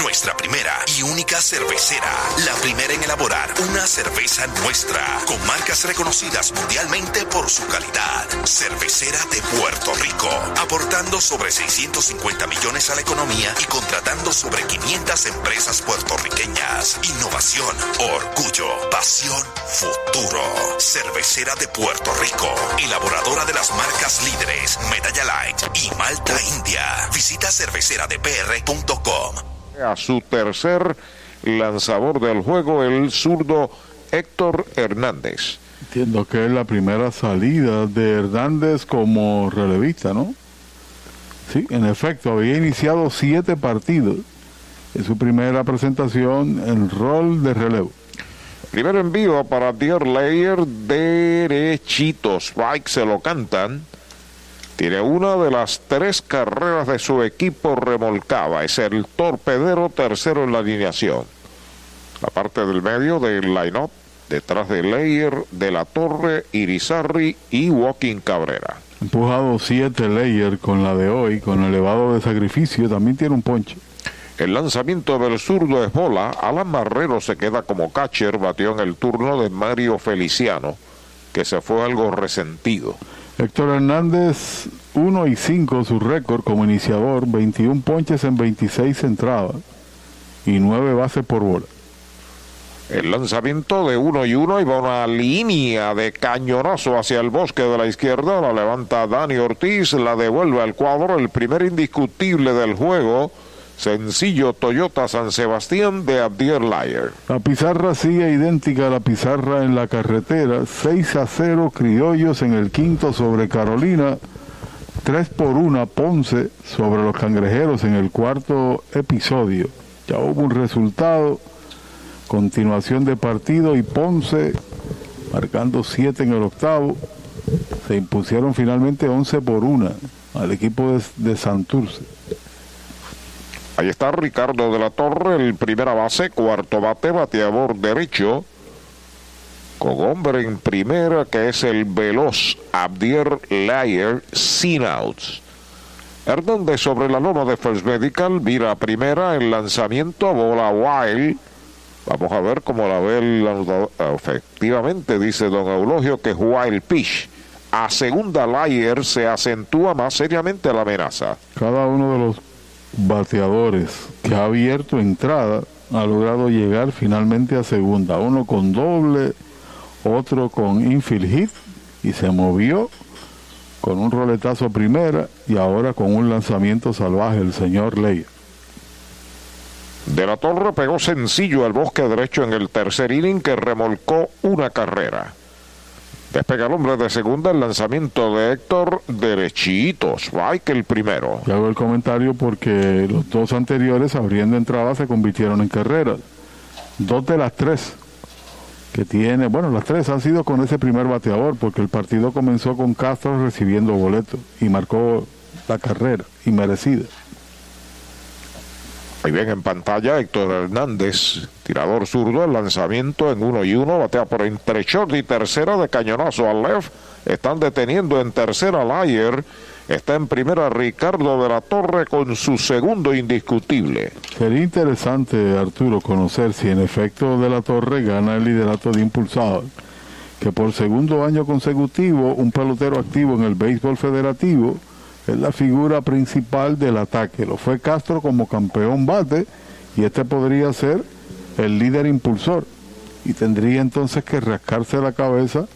Nuestra primera y única cervecera. La primera en elaborar una cerveza nuestra. Con marcas reconocidas mundialmente por su calidad. Cervecera de Puerto Rico. Aportando sobre 650 millones a la economía y contratando sobre 500 empresas puertorriqueñas. Innovación, orgullo, pasión, futuro. Cervecera de Puerto Rico. Elaboradora de las marcas líderes Medalla Light y Malta India. Visita cerveceradepr.com a su tercer lanzador del juego, el zurdo Héctor Hernández. Entiendo que es la primera salida de Hernández como relevista, ¿no? Sí, en efecto, había iniciado siete partidos en su primera presentación en rol de relevo. Primer envío para Dear Layer derechitos. Spike se lo cantan. Tiene una de las tres carreras de su equipo remolcada. Es el torpedero tercero en la alineación. La parte del medio del line-up, detrás de Leyer, de la Torre, Irizarri y Walking Cabrera. Empujado siete Leyer con la de hoy, con elevado de sacrificio, también tiene un ponche. El lanzamiento del zurdo es bola. Alan Marrero se queda como catcher. Batió en el turno de Mario Feliciano, que se fue algo resentido. Héctor Hernández, 1 y 5 su récord como iniciador, 21 ponches en 26 entradas y 9 bases por bola. El lanzamiento de 1 y 1 y va una línea de cañonazo hacia el bosque de la izquierda, la levanta Dani Ortiz, la devuelve al cuadro, el primer indiscutible del juego Sencillo Toyota San Sebastián de Abdiel Layer. La pizarra sigue idéntica a la pizarra en la carretera. 6 a 0 Criollos en el quinto sobre Carolina. 3 por 1 Ponce sobre los cangrejeros en el cuarto episodio. Ya hubo un resultado. Continuación de partido y Ponce marcando 7 en el octavo. Se impusieron finalmente 11 por 1 al equipo de, de Santurce. Ahí está Ricardo de la Torre, el primera base, cuarto bate, bateador derecho. Con hombre en primera, que es el veloz Abdier Layer, sin outs. Hernández sobre la loma de First Medical, vira primera, el lanzamiento, bola wild. Vamos a ver cómo la ve el Efectivamente, dice don Eulogio que es wild pitch. A segunda Layer se acentúa más seriamente la amenaza. Cada uno de los bateadores que ha abierto entrada ha logrado llegar finalmente a segunda. Uno con doble, otro con infield hit y se movió con un roletazo primera y ahora con un lanzamiento salvaje el señor Ley. De la Torre pegó sencillo al bosque derecho en el tercer inning que remolcó una carrera. Despega el hombre de segunda el lanzamiento de Héctor derechito, que el primero. Y hago el comentario porque los dos anteriores abriendo entrada se convirtieron en carreras. Dos de las tres que tiene, bueno, las tres han sido con ese primer bateador porque el partido comenzó con Castro recibiendo boleto y marcó la carrera y merecida. Ahí ven en pantalla Héctor Hernández, tirador zurdo, el lanzamiento en uno y uno, batea por entre short y tercera de cañonazo al left. Están deteniendo en tercera Layer. Está en primera Ricardo de la Torre con su segundo indiscutible. Sería interesante, Arturo, conocer si en efecto de la Torre gana el liderato de impulsado que por segundo año consecutivo un pelotero activo en el béisbol federativo es la figura principal del ataque. Lo fue Castro como campeón bate y este podría ser el líder impulsor. Y tendría entonces que rascarse la cabeza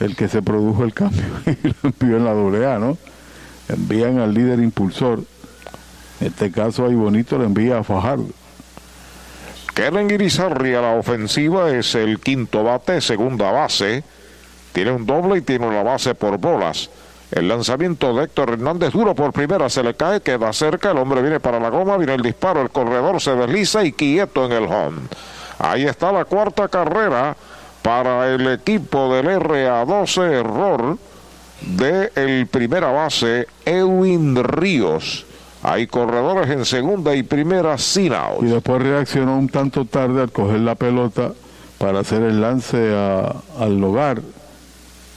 el que se produjo el cambio y lo envió en la AA, ¿no? Envían al líder impulsor. En este caso ahí bonito le envía a Fajardo. Kellen Irizarri a la ofensiva es el quinto bate, segunda base. Tiene un doble y tiene una base por bolas. El lanzamiento de Héctor Hernández duro por primera se le cae, queda cerca, el hombre viene para la goma, viene el disparo, el corredor se desliza y quieto en el home. Ahí está la cuarta carrera para el equipo del RA12, error de el primera base, Ewin Ríos. Hay corredores en segunda y primera sin out. Y después reaccionó un tanto tarde al coger la pelota para hacer el lance al hogar.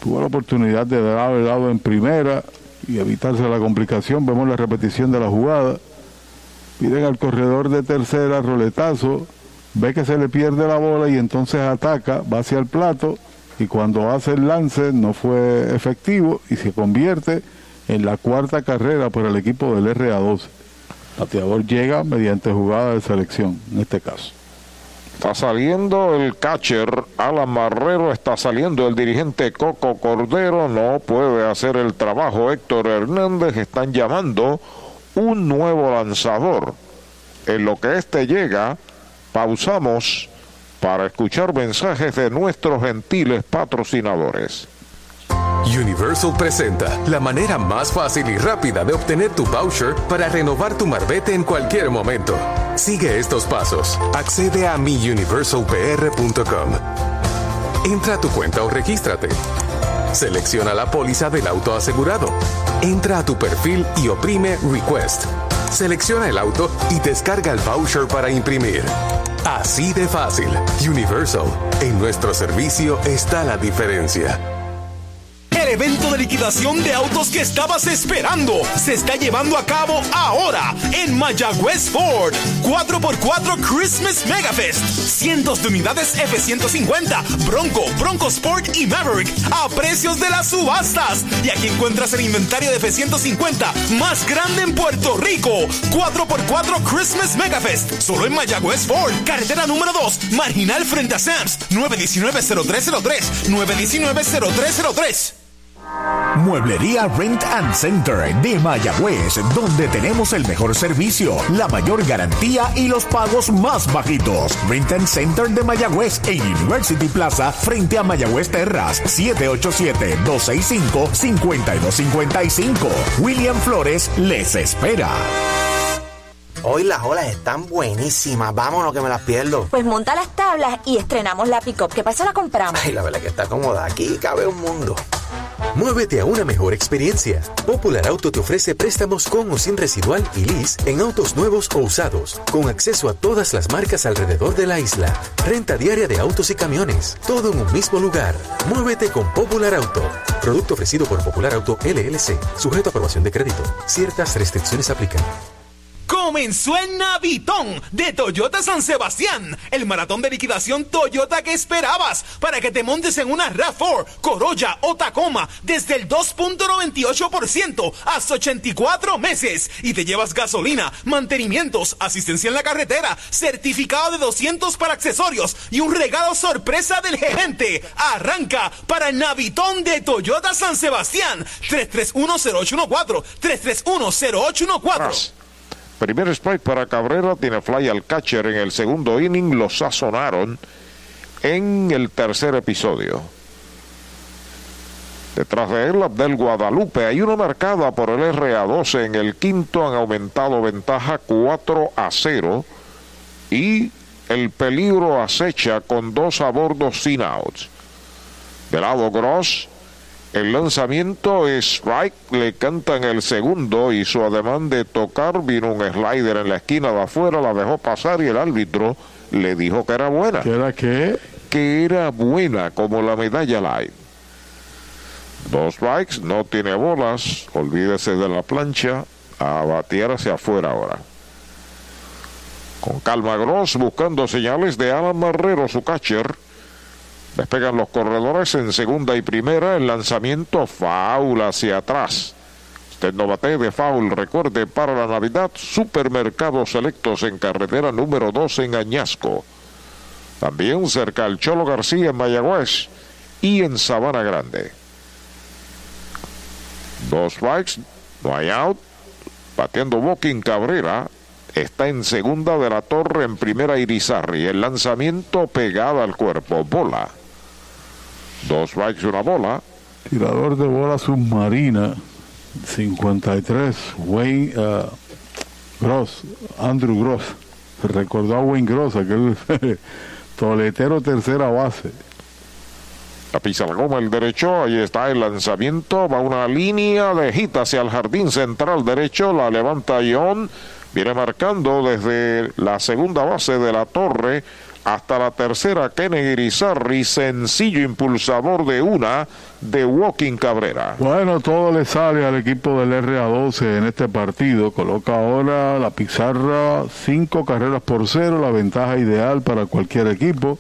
Tuvo la oportunidad de dar el lado en primera y evitarse la complicación. Vemos la repetición de la jugada. Piden al corredor de tercera, roletazo. Ve que se le pierde la bola y entonces ataca, va hacia el plato y cuando hace el lance no fue efectivo y se convierte en la cuarta carrera por el equipo del RA12. Bateador llega mediante jugada de selección, en este caso. Está saliendo el catcher Alan Marrero, está saliendo el dirigente Coco Cordero, no puede hacer el trabajo Héctor Hernández, están llamando un nuevo lanzador. En lo que este llega, pausamos para escuchar mensajes de nuestros gentiles patrocinadores. Universal presenta la manera más fácil y rápida de obtener tu voucher para renovar tu marbete en cualquier momento. Sigue estos pasos. Accede a miuniversalpr.com. Entra a tu cuenta o regístrate. Selecciona la póliza del auto asegurado. Entra a tu perfil y oprime Request. Selecciona el auto y descarga el voucher para imprimir. Así de fácil. Universal. En nuestro servicio está la diferencia. El evento de liquidación de autos que estabas esperando se está llevando a cabo ahora en Mayagüez Ford. 4x4 Christmas Megafest. Cientos de unidades F-150, Bronco, Bronco Sport y Maverick a precios de las subastas. Y aquí encuentras el inventario de F-150 más grande en Puerto Rico. 4x4 Christmas Megafest. Solo en Mayagüez Ford. Carretera número 2. Marginal frente a Sams. 919-0303. 919-0303. Mueblería Rent and Center de Mayagüez, donde tenemos el mejor servicio, la mayor garantía y los pagos más bajitos. Rent and Center de Mayagüez en University Plaza, frente a Mayagüez Terras, 787-265-5255. William Flores les espera. Hoy las olas están buenísimas. Vámonos que me las pierdo. Pues monta las tablas y estrenamos la pick-up. ¿Qué pasa? La compramos. Ay, la verdad que está cómoda. Aquí cabe un mundo. Muévete a una mejor experiencia. Popular Auto te ofrece préstamos con o sin residual y lease en autos nuevos o usados, con acceso a todas las marcas alrededor de la isla. Renta diaria de autos y camiones, todo en un mismo lugar. Muévete con Popular Auto. Producto ofrecido por Popular Auto LLC, sujeto a aprobación de crédito. Ciertas restricciones aplican. Comenzó el Navitón de Toyota San Sebastián, el maratón de liquidación Toyota que esperabas para que te montes en una RAV4, Corolla o Tacoma desde el 2.98% hasta 84 meses y te llevas gasolina, mantenimientos, asistencia en la carretera, certificado de 200 para accesorios y un regalo sorpresa del gerente. Arranca para el Navitón de Toyota San Sebastián 3310814 3310814. Primer strike para Cabrera, tiene fly al catcher en el segundo inning, lo sazonaron en el tercer episodio. Detrás de él, Abdel Guadalupe. Hay una marcada por el RA12 en el quinto. Han aumentado ventaja 4 a 0. Y el peligro acecha con dos a bordo sin outs. De lado Gross, el lanzamiento es strike, le cantan el segundo, hizo ademán de tocar, vino un slider en la esquina de afuera, la dejó pasar y el árbitro le dijo que era buena. ¿Que era qué? Que era buena, como la medalla light. Dos strikes, no tiene bolas, olvídese de la plancha, a batear hacia afuera ahora. Con calma Gross buscando señales de Alan Marrero, su catcher. Despegan los corredores en segunda y primera. El lanzamiento foul hacia atrás. Usted no bate de foul. Recuerde para la Navidad, supermercados selectos en carretera número 2 en Añasco. También cerca al Cholo García en Mayagüez y en Sabana Grande. Dos strikes, no hay out. Bateando Walking Cabrera. Está en segunda de la torre, en primera Irizarri. El lanzamiento pegado al cuerpo. Bola. Dos strikes, una bola. Tirador de bola submarina. 53. Wayne uh, Gross. Andrew Gross. Recordó a Wayne Gross, aquel toletero tercera base. La pisa la goma el derecho, ahí está el lanzamiento, va una línea de hit hacia el jardín central derecho, la levanta Ion, viene marcando desde la segunda base de la torre hasta la tercera Kennedy Irizarry, sencillo impulsador de una de Walking Cabrera. Bueno, todo le sale al equipo del RA12 en este partido. Coloca ahora la pizarra, cinco carreras por cero, la ventaja ideal para cualquier equipo.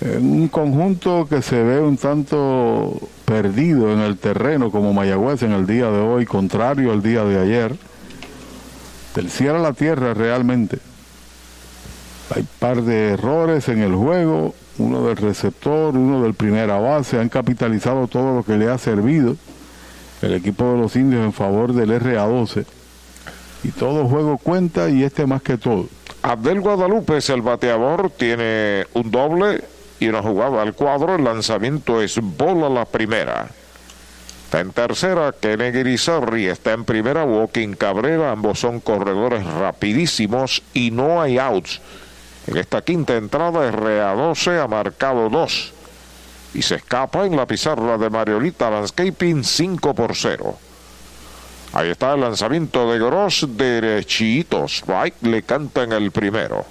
En un conjunto que se ve un tanto perdido en el terreno como Mayagüez en el día de hoy, contrario al día de ayer. Del cielo a la tierra realmente. Hay par de errores en el juego, uno del receptor, uno del primera base, han capitalizado todo lo que le ha servido el equipo de los indios en favor del RA12. Y todo juego cuenta y este más que todo. Abdel Guadalupe es el bateador, tiene un doble y una jugada al cuadro. El lanzamiento es bola la primera. Está en tercera, Kennedy Guirizarri está en primera, Walking Cabrera, ambos son corredores rapidísimos y no hay outs. En esta quinta entrada, RA12 ha marcado dos y se escapa en la pizarra de Mariolita Landscaping 5 por 0. Ahí está el lanzamiento de Gross derechito. Strike le canta en el primero.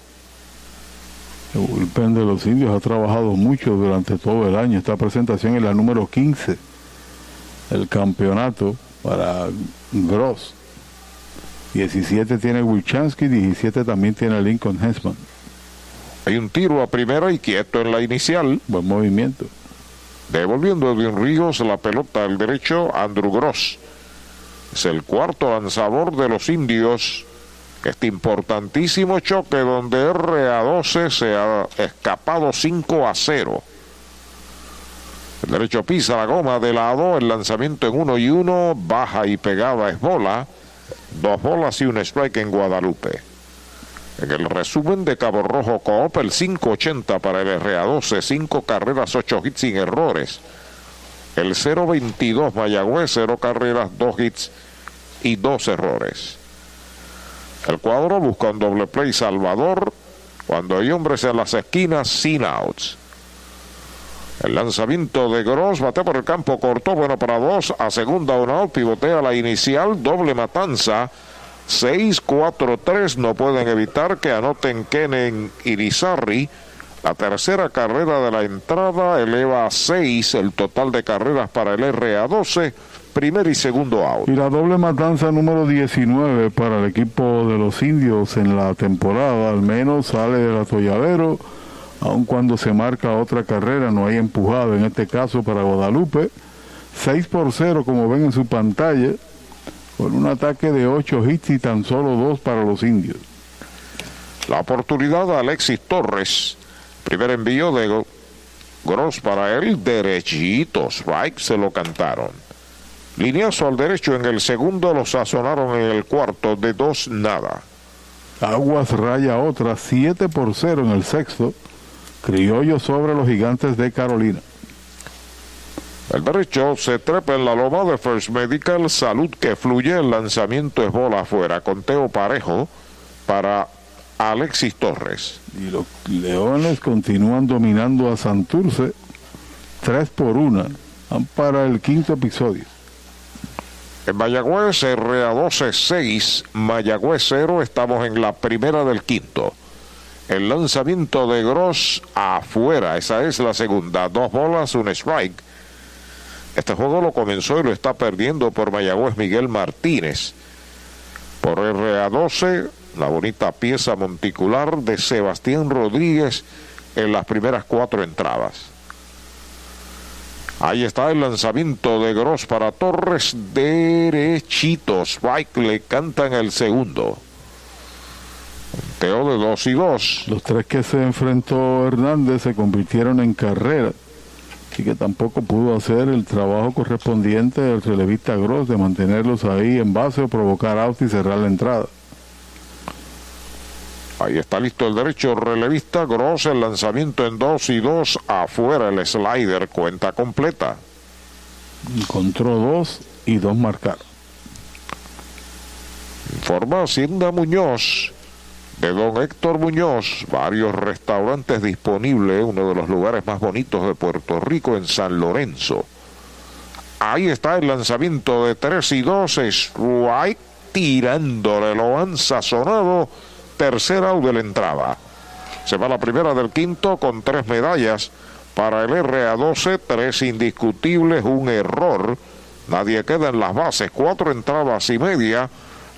El bullpen de los indios ha trabajado mucho durante todo el año. Esta presentación es la número 15 del campeonato para Gross. 17 tiene Wilchansky, 17 también tiene Lincoln Hessman. Hay un tiro a primera y quieto en la inicial. Buen movimiento. Devolviendo Edwin Ríos la pelota al derecho, Andrew Gross. Es el cuarto lanzador de los indios. Este importantísimo choque donde RA12 se ha escapado 5 a 0. El derecho pisa la goma de lado, el lanzamiento en uno y uno, baja y pegada es bola. Dos bolas y un strike en Guadalupe. En el resumen de Cabo Rojo Coop, el 580 para el RA12, 5 carreras, 8 hits sin errores. El 022 Mayagüez, 0 carreras, 2 hits y 2 errores. El cuadro busca un doble play Salvador cuando hay hombres en las esquinas sin outs. El lanzamiento de Gross, bate por el campo, cortó, bueno para dos, a segunda una out, pivotea la inicial, doble matanza. 6-4-3 no pueden evitar que anoten Kenen Irizarri. La tercera carrera de la entrada eleva a 6 el total de carreras para el RA12, primer y segundo out. Y la doble matanza número 19 para el equipo de los indios en la temporada, al menos sale del atolladero, aun cuando se marca otra carrera, no hay empujado en este caso para Guadalupe. 6 por 0 como ven en su pantalla con un ataque de 8 hits y tan solo 2 para los indios. La oportunidad de Alexis Torres. Primer envío de Gross para él, derechito, strike, se lo cantaron. Lineazo al derecho en el segundo, lo sazonaron en el cuarto, de dos nada. Aguas raya otra, 7 por 0 en el sexto. Criollo sobre los gigantes de Carolina. El derecho se trepa en la loma de First Medical. Salud que fluye. El lanzamiento es bola afuera. Conteo parejo para Alexis Torres. Y los Leones continúan dominando a Santurce. 3 por 1. Van para el quinto episodio. En Mayagüez, RA12 6, Mayagüez 0. Estamos en la primera del quinto. El lanzamiento de Gross afuera. Esa es la segunda. Dos bolas, un strike. Este juego lo comenzó y lo está perdiendo por Mayagüez Miguel Martínez. Por RA12, la bonita pieza monticular de Sebastián Rodríguez en las primeras cuatro entradas. Ahí está el lanzamiento de Gross para Torres derechitos. Spike le cantan el segundo. Teo de 2 y 2. Los tres que se enfrentó Hernández se convirtieron en carrera. Así que tampoco pudo hacer el trabajo correspondiente del relevista Gross de mantenerlos ahí en base o provocar out y cerrar la entrada. Ahí está listo el derecho relevista Gross, el lanzamiento en 2 y 2, afuera el slider, cuenta completa. Encontró dos y dos marcaron. Informa Hacienda Muñoz de don Héctor Muñoz, varios restaurantes disponibles, uno de los lugares más bonitos de Puerto Rico en San Lorenzo. Ahí está el lanzamiento de 3 y 2, Strike tirándole, lo han sazonado, tercera o de la entrada. Se va la primera del quinto con tres medallas para el RA12, tres indiscutibles, un error. Nadie queda en las bases, cuatro entradas y media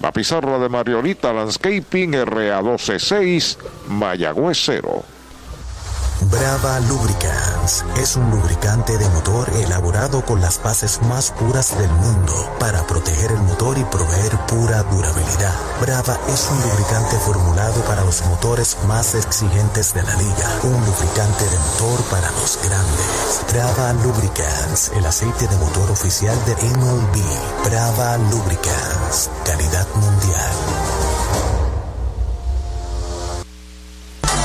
la pizarra de Mariolita Landscaping RA126 Mayagüez 0. Brava Lubricants es un lubricante de motor elaborado con las bases más puras del mundo para proteger el motor y proveer pura durabilidad. Brava es un lubricante formulado para los motores más exigentes de la liga, un lubricante de motor para los grandes. Brava Lubricants, el aceite de motor oficial de MLB. Brava Lubricants, calidad mundial.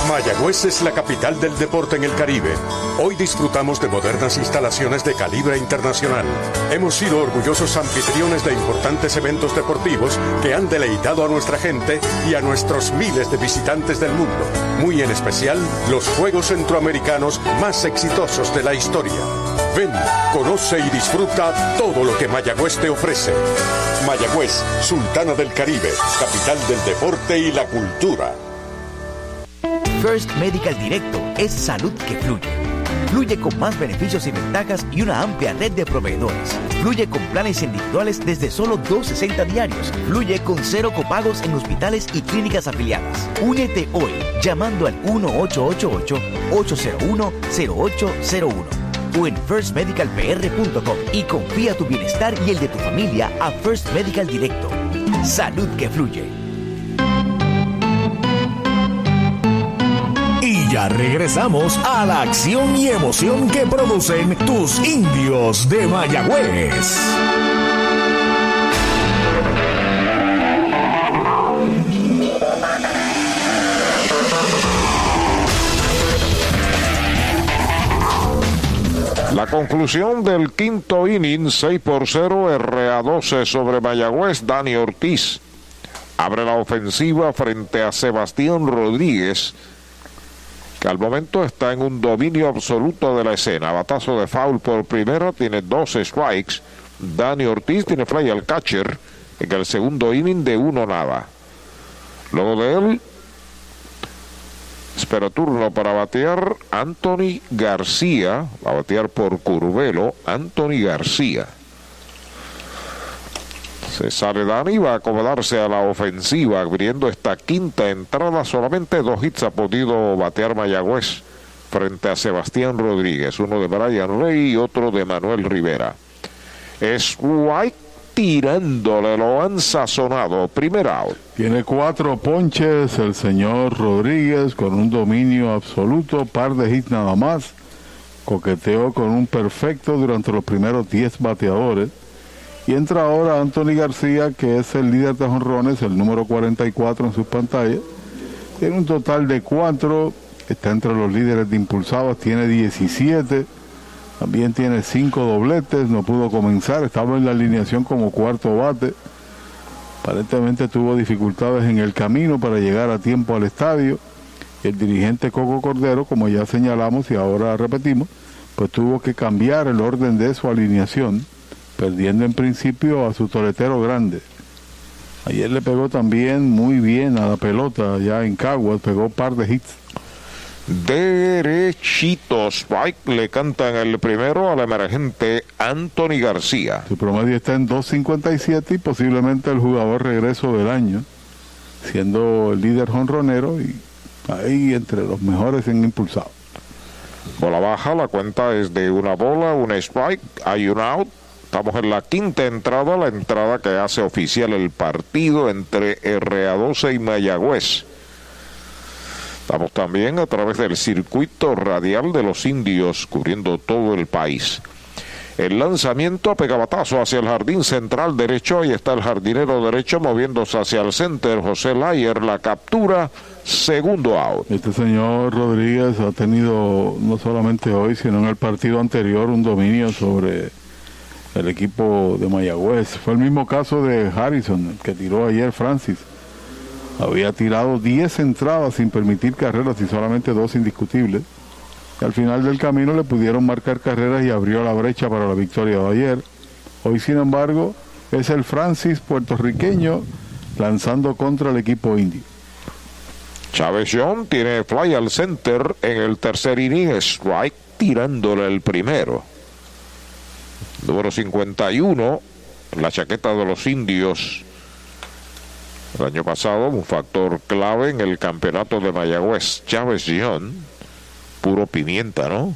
Mayagüez es la capital del deporte en el Caribe. Hoy disfrutamos de modernas instalaciones de calibre internacional. Hemos sido orgullosos anfitriones de importantes eventos deportivos que han deleitado a nuestra gente y a nuestros miles de visitantes del mundo. Muy en especial, los Juegos Centroamericanos más exitosos de la historia. Ven, conoce y disfruta todo lo que Mayagüez te ofrece. Mayagüez, Sultana del Caribe, capital del deporte y la cultura. First Medical Directo es salud que fluye. Fluye con más beneficios y ventajas y una amplia red de proveedores. Fluye con planes individuales desde solo 260 diarios. Fluye con cero copagos en hospitales y clínicas afiliadas. Únete hoy llamando al 1888-801-0801 o en firstmedicalpr.com y confía tu bienestar y el de tu familia a First Medical Directo. Salud que fluye. Ya regresamos a la acción y emoción que producen tus indios de Mayagüez. La conclusión del quinto inning, 6 por 0, RA12 sobre Mayagüez, Dani Ortiz. Abre la ofensiva frente a Sebastián Rodríguez al momento está en un dominio absoluto de la escena. Batazo de foul por primero, tiene dos strikes. Dani Ortiz tiene fly al catcher en el segundo inning de uno nada. Luego de él, espera turno para batear Anthony García, va a batear por Curvelo, Anthony García. Se sale Dani, va a acomodarse a la ofensiva, abriendo esta quinta entrada. Solamente dos hits ha podido batear Mayagüez frente a Sebastián Rodríguez, uno de Brian Rey y otro de Manuel Rivera. Es White tirándole, lo han sazonado. Primer out. Tiene cuatro ponches el señor Rodríguez con un dominio absoluto, par de hits nada más. Coqueteó con un perfecto durante los primeros 10 bateadores y entra ahora Anthony García, que es el líder de jonrones, el número 44 en sus pantallas. Tiene un total de 4, está entre los líderes de impulsados, tiene 17. También tiene 5 dobletes, no pudo comenzar, estaba en la alineación como cuarto bate. Aparentemente tuvo dificultades en el camino para llegar a tiempo al estadio. El dirigente Coco Cordero, como ya señalamos y ahora repetimos, pues tuvo que cambiar el orden de su alineación perdiendo en principio a su toletero grande. Ayer le pegó también muy bien a la pelota ya en Caguas, pegó un par de hits. Derechitos, Spike le cantan el primero al emergente Anthony García. Su promedio está en 2.57 y posiblemente el jugador regreso del año, siendo el líder jonronero y ahí entre los mejores en impulsado. Bola baja, la cuenta es de una bola, un strike, hay un out. Estamos en la quinta entrada, la entrada que hace oficial el partido entre RA12 y Mayagüez. Estamos también a través del circuito radial de los indios, cubriendo todo el país. El lanzamiento pegabatazo hacia el jardín central derecho. Ahí está el jardinero derecho moviéndose hacia el center. José Layer, la captura, segundo out. Este señor Rodríguez ha tenido no solamente hoy, sino en el partido anterior un dominio sobre el equipo de Mayagüez. Fue el mismo caso de Harrison, que tiró ayer Francis. Había tirado 10 entradas sin permitir carreras y solamente dos indiscutibles al final del camino le pudieron marcar carreras y abrió la brecha para la victoria de ayer. Hoy, sin embargo, es el Francis puertorriqueño lanzando contra el equipo indio. Chávez John tiene fly al center en el tercer inning, strike tirándole el primero. Número 51, la chaqueta de los indios. El año pasado, un factor clave en el campeonato de Mayagüez, Chávez John puro pimienta, ¿no?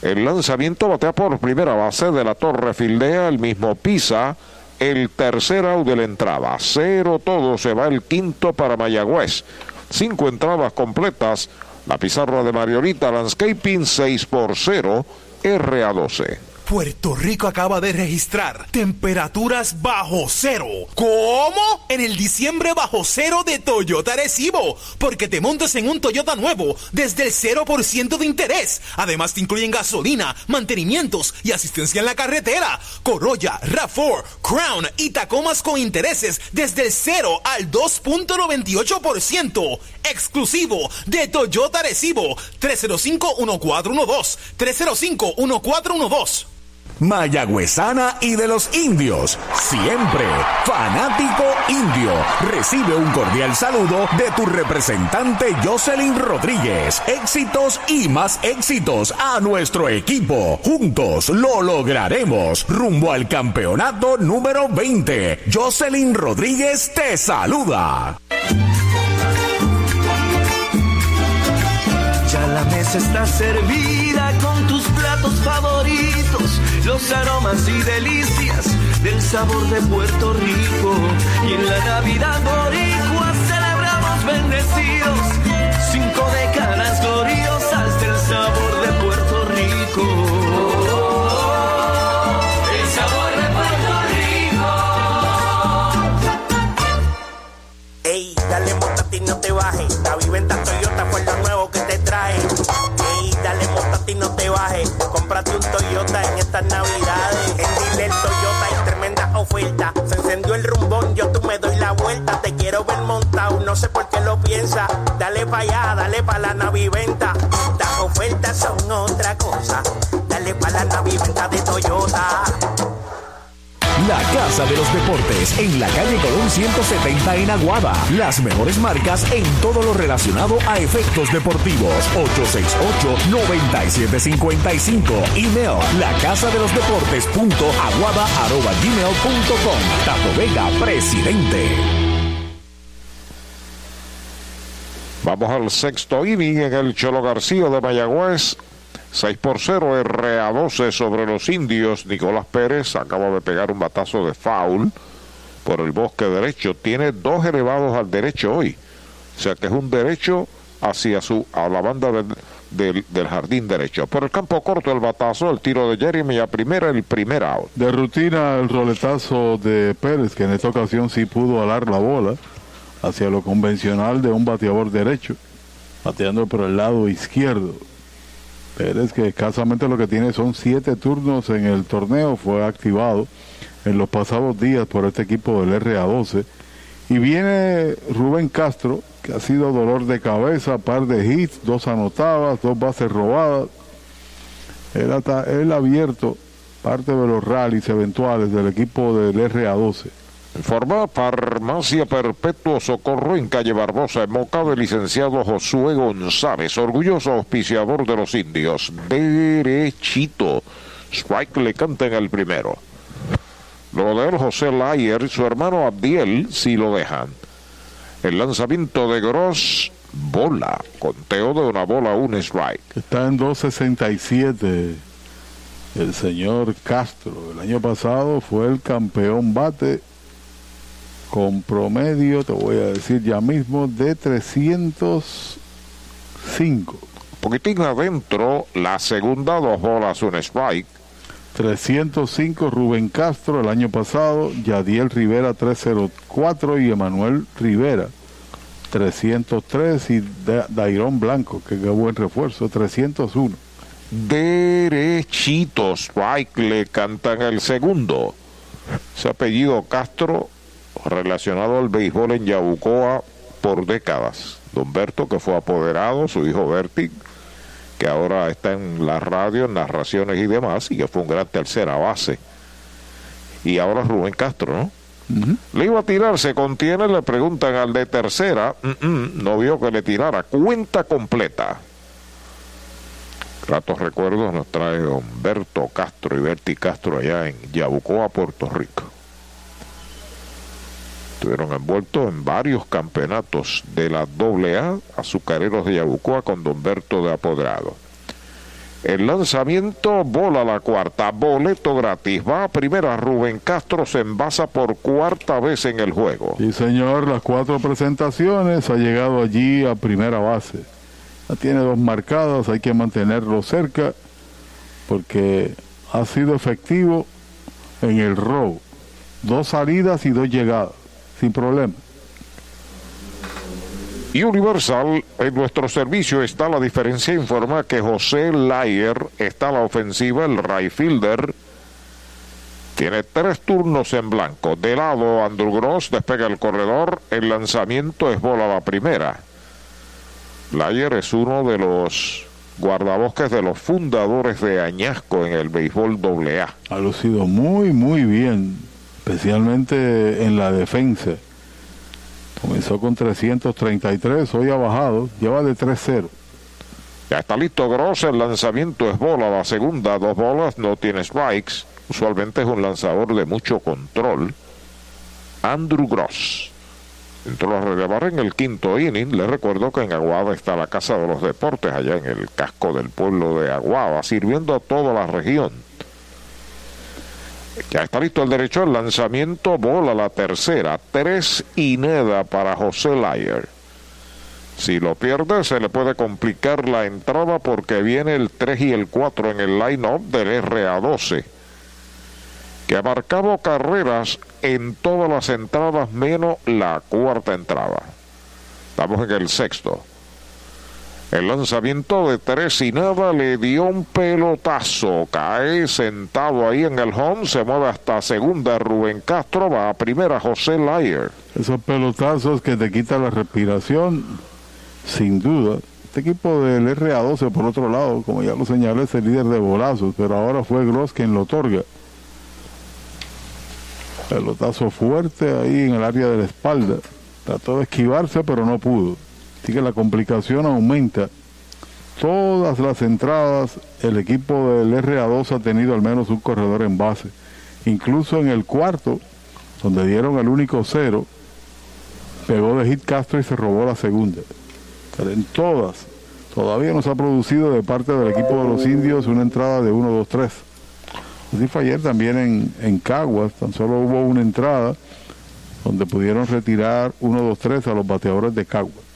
El lanzamiento batea por primera base de la torre fildea, el mismo pisa, el tercer out de la entrada. Cero todo, se va el quinto para Mayagüez. Cinco entradas completas. La pizarra de Mariolita Landscaping 6 por 0, RA12. Puerto Rico acaba de registrar temperaturas bajo cero. ¿Cómo? En el diciembre bajo cero de Toyota Recibo. Porque te montas en un Toyota nuevo desde el 0% de interés. Además te incluyen gasolina, mantenimientos y asistencia en la carretera. Corolla, RAV4, Crown y Tacomas con intereses desde el 0 al 2.98%. Exclusivo de Toyota Recibo. 305-1412. 305-1412. Mayagüezana y de los indios. Siempre fanático indio. Recibe un cordial saludo de tu representante Jocelyn Rodríguez. Éxitos y más éxitos a nuestro equipo. Juntos lo lograremos. Rumbo al campeonato número 20. Jocelyn Rodríguez te saluda. Ya la mesa está servida con tus platos favoritos los aromas y delicias del sabor de Puerto Rico. Y en la Navidad boricua celebramos bendecidos naviventa. Las ofertas son otra cosa. Dale pa' la naviventa de Toyota. La Casa de los Deportes en la calle Colón 170 en Aguada. Las mejores marcas en todo lo relacionado a efectos deportivos. 868-9755. Email la casa de los deportes punto aguada arroba gmail punto com. Tato Vega, presidente. Vamos al sexto inning en el Cholo García de Mayagüez. 6 por 0 RA12 sobre los indios. Nicolás Pérez acaba de pegar un batazo de foul por el bosque derecho. Tiene dos elevados al derecho hoy. O sea que es un derecho hacia su, a la banda del, del, jardín derecho. Por el campo corto el batazo, el tiro de Jeremy a primera, el primer out. De rutina el roletazo de Pérez, que en esta ocasión sí pudo alar la bola hacia lo convencional de un bateador derecho, bateando por el lado izquierdo. Pérez, que escasamente lo que tiene son siete turnos en el torneo, fue activado en los pasados días por este equipo del RA12. Y viene Rubén Castro, que ha sido dolor de cabeza, par de hits, dos anotadas, dos bases robadas. Él, ha, abierto parte de los rallies eventuales del equipo del RA12. Informa Farmacia Perpetuo Socorro en calle Barbosa, en Moca, del licenciado Josué González, orgulloso auspiciador de los indios. Derechito. Strike le canta en el primero. Luego de José Layer y su hermano Abdiel, si lo dejan. El lanzamiento de Gross bola. Conteo de una bola, un strike. Está en 2.67 el señor Castro. El año pasado fue el campeón bate con promedio, te voy a decir ya mismo, de 305. Poquitín adentro, la segunda, dos bolas, un strike. 305 Rubén Castro el año pasado, Yadiel Rivera 304 y Emanuel Rivera 303 y Dairón Blanco, que qué buen refuerzo, 301. Derechito, strike le cantan el segundo. Ese apellido Castro relacionado al béisbol en Yabucoa por décadas. Don Berto, que fue apoderado, su hijo Berti, que ahora está en la radio, en narraciones y demás, y que fue un gran tercera base. Y ahora Rubén Castro, ¿no? Le iba a tirar, se contiene, le preguntan al de tercera, no vio que le tirara, cuenta completa. Ratos recuerdos nos trae Humberto Castro y Berti Castro allá en Yabucoa, Puerto Rico. Estuvieron envueltos en varios campeonatos de la AA, azucareros de Yabucoa con Don Berto de Apodrado. El lanzamiento bola la cuarta, boleto gratis. Va a primera, Rubén Castro se envasa por cuarta vez en el juego. Sí, señor, las cuatro presentaciones ha llegado allí a primera base. Ya tiene dos marcadas, hay que mantenerlo cerca porque ha sido efectivo en el robo. Dos salidas y dos llegadas, sin problema. Y Universal, en nuestro servicio está la diferencia, informa que José Layer está a la ofensiva, el right fielder. Tiene tres turnos en blanco. De lado, Andrew Gross despega el corredor. El lanzamiento es bola la primera. Layer es uno de los guardabosques de los fundadores de Añasco en el béisbol AA. Ha lucido muy, muy bien, especialmente en la defensa. Comenzó con 333, hoy ha bajado, lleva de 3-0. Ya está listo Gross, el lanzamiento es bola, la segunda, dos bolas, no tiene strikes. Usualmente es un lanzador de mucho control. Andrew Gross. Entró la barra en el quinto inning. Le recuerdo que en Aguada está la Casa de los Deportes, allá en el casco del pueblo de Aguada, sirviendo a toda la región. Ya está listo el derecho al lanzamiento, bola la tercera, tres y nada para José Layer. Si lo pierde se le puede complicar la entrada porque viene el 3 y el 4 en el line-up del RA12, que ha marcado carreras en todas las entradas menos la cuarta entrada. Estamos en el sexto. El lanzamiento de tres y nada le dio un pelotazo. Cae sentado ahí en el home. Se mueve hasta segunda Rubén Castro. Va a primera José Layer. Esos pelotazos que te quitan la respiración, sin duda. Este equipo del RA12, por otro lado, como ya lo señalé, es el líder de bolazos, pero ahora fue Gross quien lo otorga. Pelotazo fuerte ahí en el área de la espalda. Trató de esquivarse, pero no pudo. Así que la complicación aumenta. Todas las entradas, el equipo del RA2 ha tenido al menos un corredor en base. Incluso en el cuarto, donde dieron el único cero, pegó de hit Castro y se robó la segunda. En todas, todavía no se ha producido de parte del equipo de los indios una entrada de 1, 2, 3. Así fue ayer también en, en Caguas, tan solo hubo una entrada donde pudieron retirar 1, 2, 3 a los bateadores de Caguas.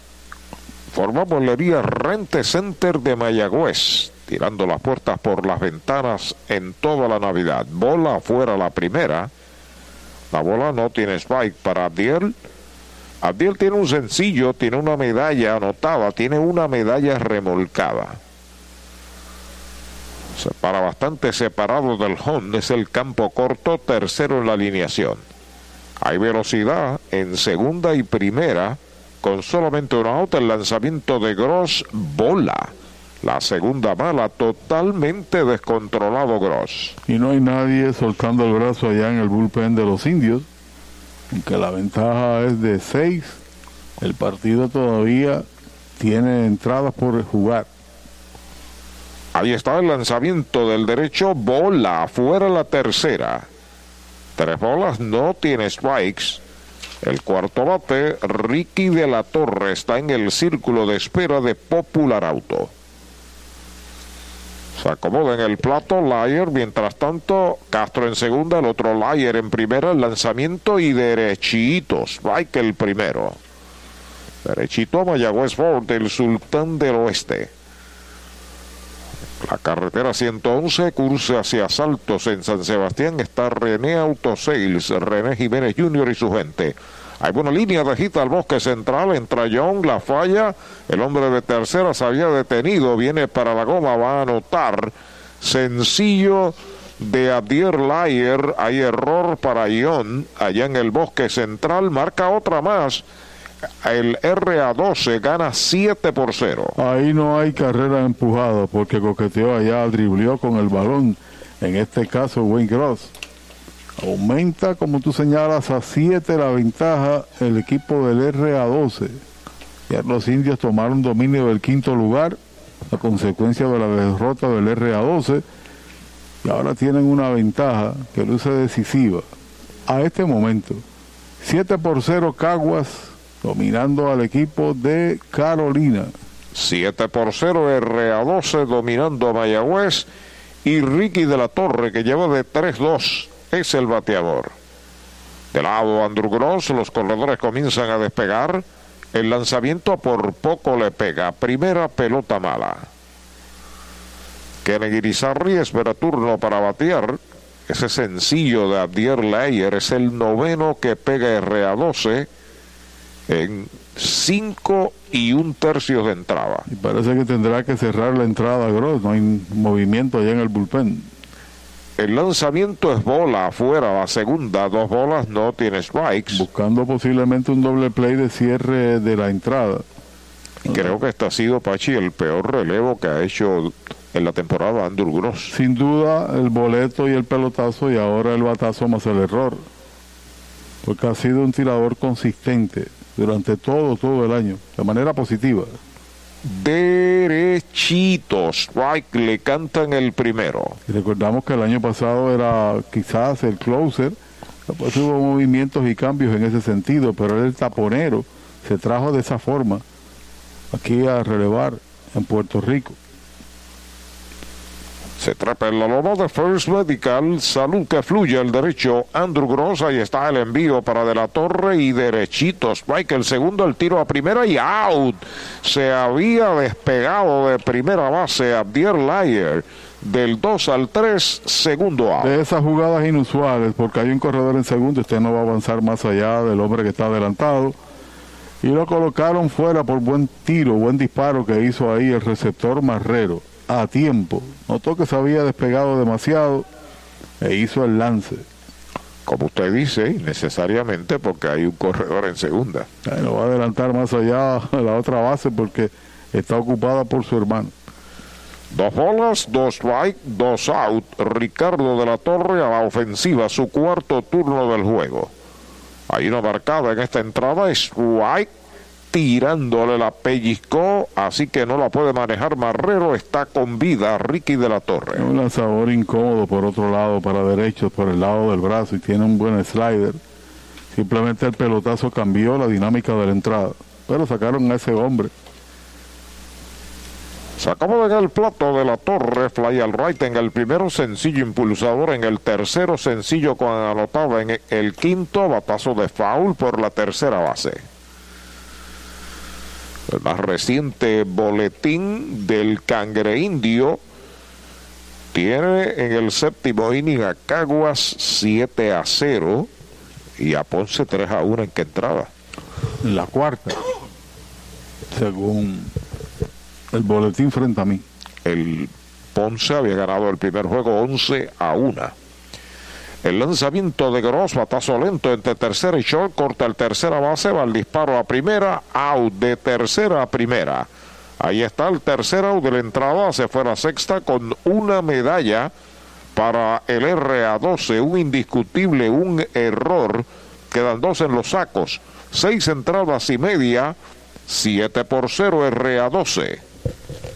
Forma bolería Rente Center de Mayagüez, tirando las puertas por las ventanas en toda la Navidad. Bola afuera la primera. La bola no tiene spike para Abdiel. Abdiel tiene un sencillo, tiene una medalla anotada, tiene una medalla remolcada. Para bastante separado del home, es el campo corto, tercero en la alineación. Hay velocidad en segunda y primera con solamente una out, el lanzamiento de Gross bola. La segunda mala, totalmente descontrolado Gross. Y no hay nadie soltando el brazo allá en el bullpen de los indios, aunque la ventaja es de seis, el partido todavía tiene entradas por jugar. Ahí está el lanzamiento del derecho, bola, fuera la tercera. Tres bolas, no tiene strikes. El cuarto bate, Ricky de la Torre, está en el círculo de espera de Popular Auto. Se acomoda en el plato Lyer, mientras tanto Castro en segunda, el otro Lyer en primera, el lanzamiento y derechitos, que el primero. Derechito a Mayagüez Ford, el sultán del oeste. La carretera 111 cursa hacia Saltos en San Sebastián. Está René Autosales, René Jiménez Jr. y su gente. Hay buena línea de gita al bosque central. Entra John, la falla. El hombre de tercera se había detenido. Viene para la goma, va a anotar. Sencillo de Abdier Layer. Hay error para John allá en el bosque central. Marca otra más el RA12 gana 7 por 0. Ahí no hay carrera empujada porque coqueteó allá, dribleó con el balón. En este caso, Wayne Gross. Aumenta, como tú señalas, a 7 la ventaja el equipo del RA12. Ya los indios tomaron dominio del quinto lugar a consecuencia de la derrota del RA12 y ahora tienen una ventaja que luce decisiva. A este momento, 7 por 0 Caguas dominando al equipo de Carolina. 7 por 0 RA12 dominando a Mayagüez y Ricky de la Torre que lleva de 3-2 es el bateador. De lado Andrew Gross, los corredores comienzan a despegar. El lanzamiento por poco le pega. Primera pelota mala. Kennedy Rizarri espera turno para batear. Ese sencillo de Abdier Layer es el noveno que pega RA12 en 5 y un tercio de entrada. Y parece que tendrá que cerrar la entrada Gross, no hay movimiento allá en el bullpen. El lanzamiento es bola afuera, la segunda, dos bolas, no tiene strikes. Buscando posiblemente un doble play de cierre de la entrada. Y creo que este ha sido, Pachi, el peor relevo que ha hecho en la temporada Andrew Gross. Sin duda, el boleto y el pelotazo y ahora el batazo más el error. Porque ha sido un tirador consistente durante todo, todo el año, de manera positiva. Derechitos, Strike le cantan el primero. Y recordamos que el año pasado era quizás el closer, después hubo movimientos y cambios en ese sentido, pero el taponero se trajo de esa forma aquí a relevar en Puerto Rico. Se trapa en la loma de First Medical. Salud que fluye el derecho. Andrew Gross. Ahí está el envío para De la Torre y derechito. Spike el segundo, el tiro a primera y out. Se había despegado de primera base Abdier Layer. Del 2 al 3, segundo out. De esas jugadas inusuales, porque hay un corredor en segundo, usted no va a avanzar más allá del hombre que está adelantado. Y lo colocaron fuera por buen tiro, buen disparo que hizo ahí el receptor Marrero a tiempo. Notó que se había despegado demasiado e hizo el lance. Como usted dice, necesariamente porque hay un corredor en segunda. lo va a adelantar más allá a la otra base porque está ocupada por su hermano. Dos bolas, dos strike, dos out. Ricardo de la Torre a la ofensiva, su cuarto turno del juego. Hay una marcada en esta entrada, strike tirándole la pellizcó, así que no la puede manejar Marrero, está con vida Ricky de la Torre. Un lanzador incómodo por otro lado, para derecho, por el lado del brazo y tiene un buen slider. Simplemente el pelotazo cambió la dinámica de la entrada, pero sacaron a ese hombre. Se acabó de el plato de la torre, fly al right en el primero sencillo impulsador, en el tercero sencillo con anotada en el quinto batazo de foul por la tercera base. El más reciente boletín del cangre indio tiene en el séptimo inning a Caguas 7 a 0 y a Ponce 3 a 1 en que entraba. En la cuarta, según el boletín frente a mí. El Ponce había ganado el primer juego 11 a 1. El lanzamiento de Gross, batazo lento entre tercera y short, corta el tercera base, va el disparo a primera, out de tercera a primera. Ahí está el tercer out de la entrada, se fue la sexta con una medalla para el RA12, un indiscutible, un error. Quedan dos en los sacos, seis entradas y media, 7 por 0 RA12.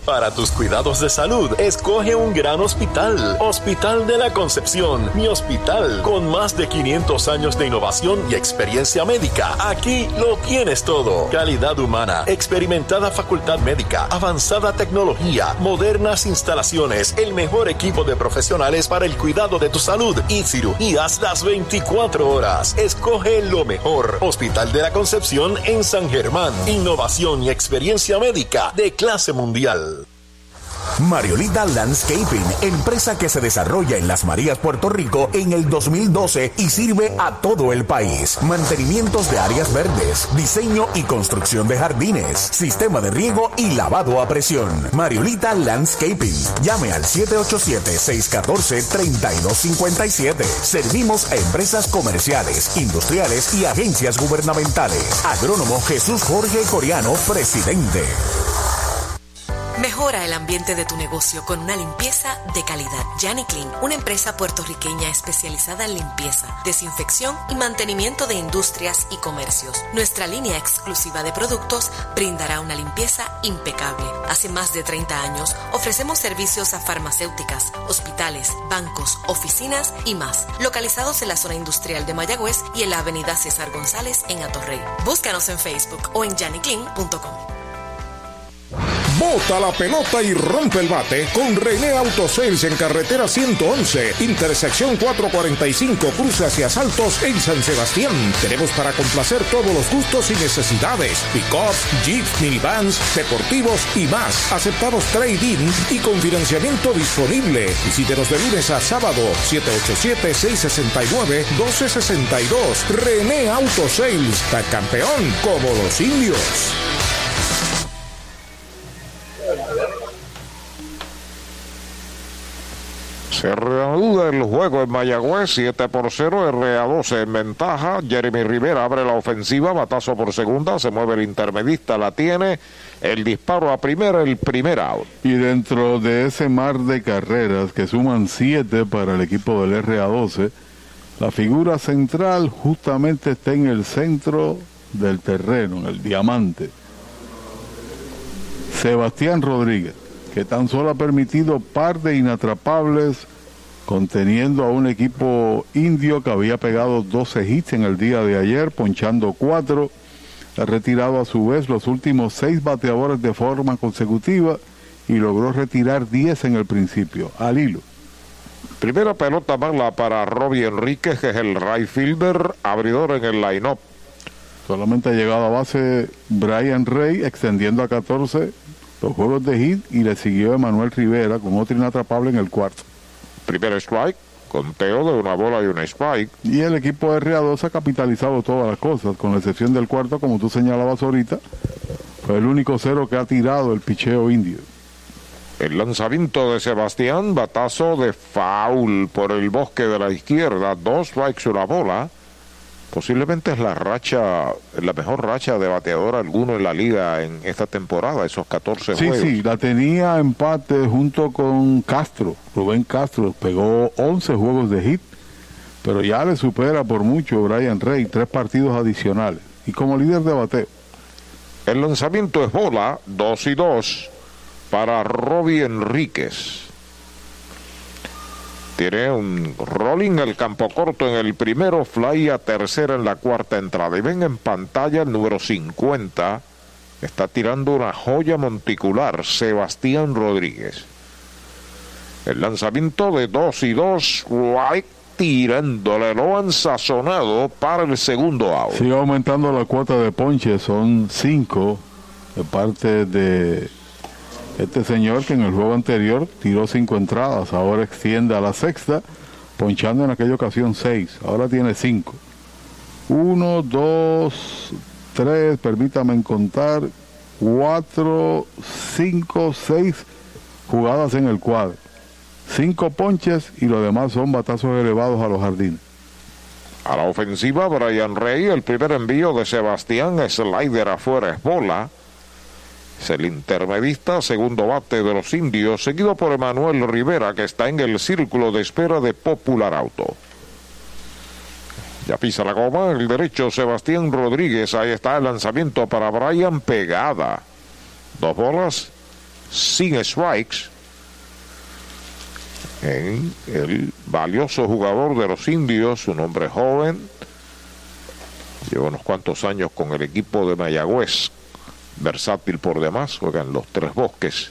Para tus cuidados de salud, escoge un gran hospital. Hospital de la Concepción, mi hospital, con más de 500 años de innovación y experiencia médica. Aquí lo tienes todo. Calidad humana, experimentada facultad médica, avanzada tecnología, modernas instalaciones, el mejor equipo de profesionales para el cuidado de tu salud y cirugías las 24 horas. Escoge lo mejor. Hospital de la Concepción en San Germán. Innovación y experiencia médica de clase mundial. Mariolita Landscaping, empresa que se desarrolla en Las Marías, Puerto Rico en el 2012 y sirve a todo el país. Mantenimientos de áreas verdes, diseño y construcción de jardines, sistema de riego y lavado a presión. Mariolita Landscaping. Llame al 787-614-3257. Servimos a empresas comerciales, industriales y agencias gubernamentales. Agrónomo Jesús Jorge Coriano, presidente. Mejora el ambiente de tu negocio con una limpieza de calidad. Yanni Clean, una empresa puertorriqueña especializada en limpieza, desinfección y mantenimiento de industrias y comercios. Nuestra línea exclusiva de productos brindará una limpieza impecable. Hace más de 30 años ofrecemos servicios a farmacéuticas, hospitales, bancos, oficinas y más, localizados en la zona industrial de Mayagüez y en la avenida César González en Atorrey. Búscanos en Facebook o en yanniclean.com. Bota la pelota y rompe el bate con René Autosales en carretera 111, intersección 445, cruce hacia Saltos en San Sebastián. Tenemos para complacer todos los gustos y necesidades: pick-ups, jeeps, minivans, deportivos y más. Aceptamos trading y con financiamiento disponible. Visítenos de lunes a sábado, 787-669-1262. René Autosales, campeón como los indios. Se reanuda el juego en Mayagüez, 7 por 0, RA12 en ventaja. Jeremy Rivera abre la ofensiva, batazo por segunda, se mueve el intermedista, la tiene. El disparo a primera, el primer out. Y dentro de ese mar de carreras que suman 7 para el equipo del RA12, la figura central justamente está en el centro del terreno, en el diamante. Sebastián Rodríguez que tan solo ha permitido par de inatrapables, conteniendo a un equipo indio que había pegado 12 hits en el día de ayer, ponchando 4. Ha retirado a su vez los últimos 6 bateadores de forma consecutiva y logró retirar 10 en el principio, al hilo. Primera pelota mala para Robbie Enríquez, que es el right fielder, abridor en el line-up. Solamente ha llegado a base Brian Rey, extendiendo a 14 los juegos de hit y le siguió Emanuel Rivera con otro inatrapable en el cuarto. Primer strike, conteo de una bola y un strike. Y el equipo de RA2 ha capitalizado todas las cosas, con la excepción del cuarto, como tú señalabas ahorita, fue el único cero que ha tirado el picheo indio. El lanzamiento de Sebastián, batazo de foul por el bosque de la izquierda, dos strikes una bola posiblemente es la racha, la mejor racha de bateador alguno en la liga en esta temporada, esos 14 sí, juegos. Sí, sí, la tenía empate junto con Castro. Rubén Castro pegó 11 juegos de hit, pero ya le supera por mucho Brian Rey, tres partidos adicionales. Y como líder de bateo. El lanzamiento es bola, 2 y 2 para Robbie Enríquez. Tiene un rolling el campo corto en el primero, fly a tercera en la cuarta entrada. Y ven en pantalla el número 50. Está tirando una joya monticular, Sebastián Rodríguez. El lanzamiento de 2 y 2, White tirándole, lo han sazonado para el segundo out. Sigue aumentando la cuota de ponche, son 5 de parte de este señor que en el juego anterior tiró cinco entradas, ahora extiende a la sexta, ponchando en aquella ocasión seis, ahora tiene cinco. Uno, dos, tres, permítame contar, cuatro, cinco, seis jugadas en el cuadro. Cinco ponches y lo demás son batazos elevados a los jardines. A la ofensiva, Brian Rey, el primer envío de Sebastián, slider afuera es bola. Es el intermedista, segundo bate de los indios, seguido por Emanuel Rivera, que está en el círculo de espera de Popular Auto. Ya pisa la goma, el derecho Sebastián Rodríguez, ahí está el lanzamiento para Brian Pegada. Dos bolas, sin strikes en el valioso jugador de los indios, un hombre joven, lleva unos cuantos años con el equipo de Mayagüez, versátil por demás, juega en los tres bosques.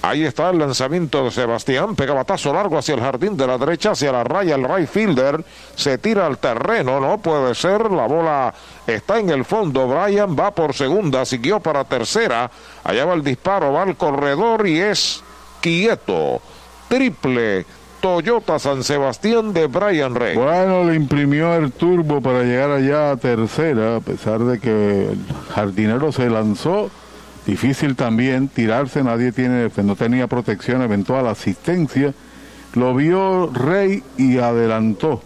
Ahí está el lanzamiento de Sebastián, pega batazo largo hacia el jardín de la derecha, hacia la raya, el right fielder se tira al terreno, no puede ser, la bola está en el fondo, Brian va por segunda, siguió para tercera, allá va el disparo, va al corredor y es quieto, triple Toyota San Sebastián de Brian Rey. Bueno, le imprimió el turbo para llegar allá a tercera, a pesar de que el jardinero se lanzó. Difícil también tirarse, nadie tiene, no tenía protección, eventual asistencia. Lo vio Rey y adelantó.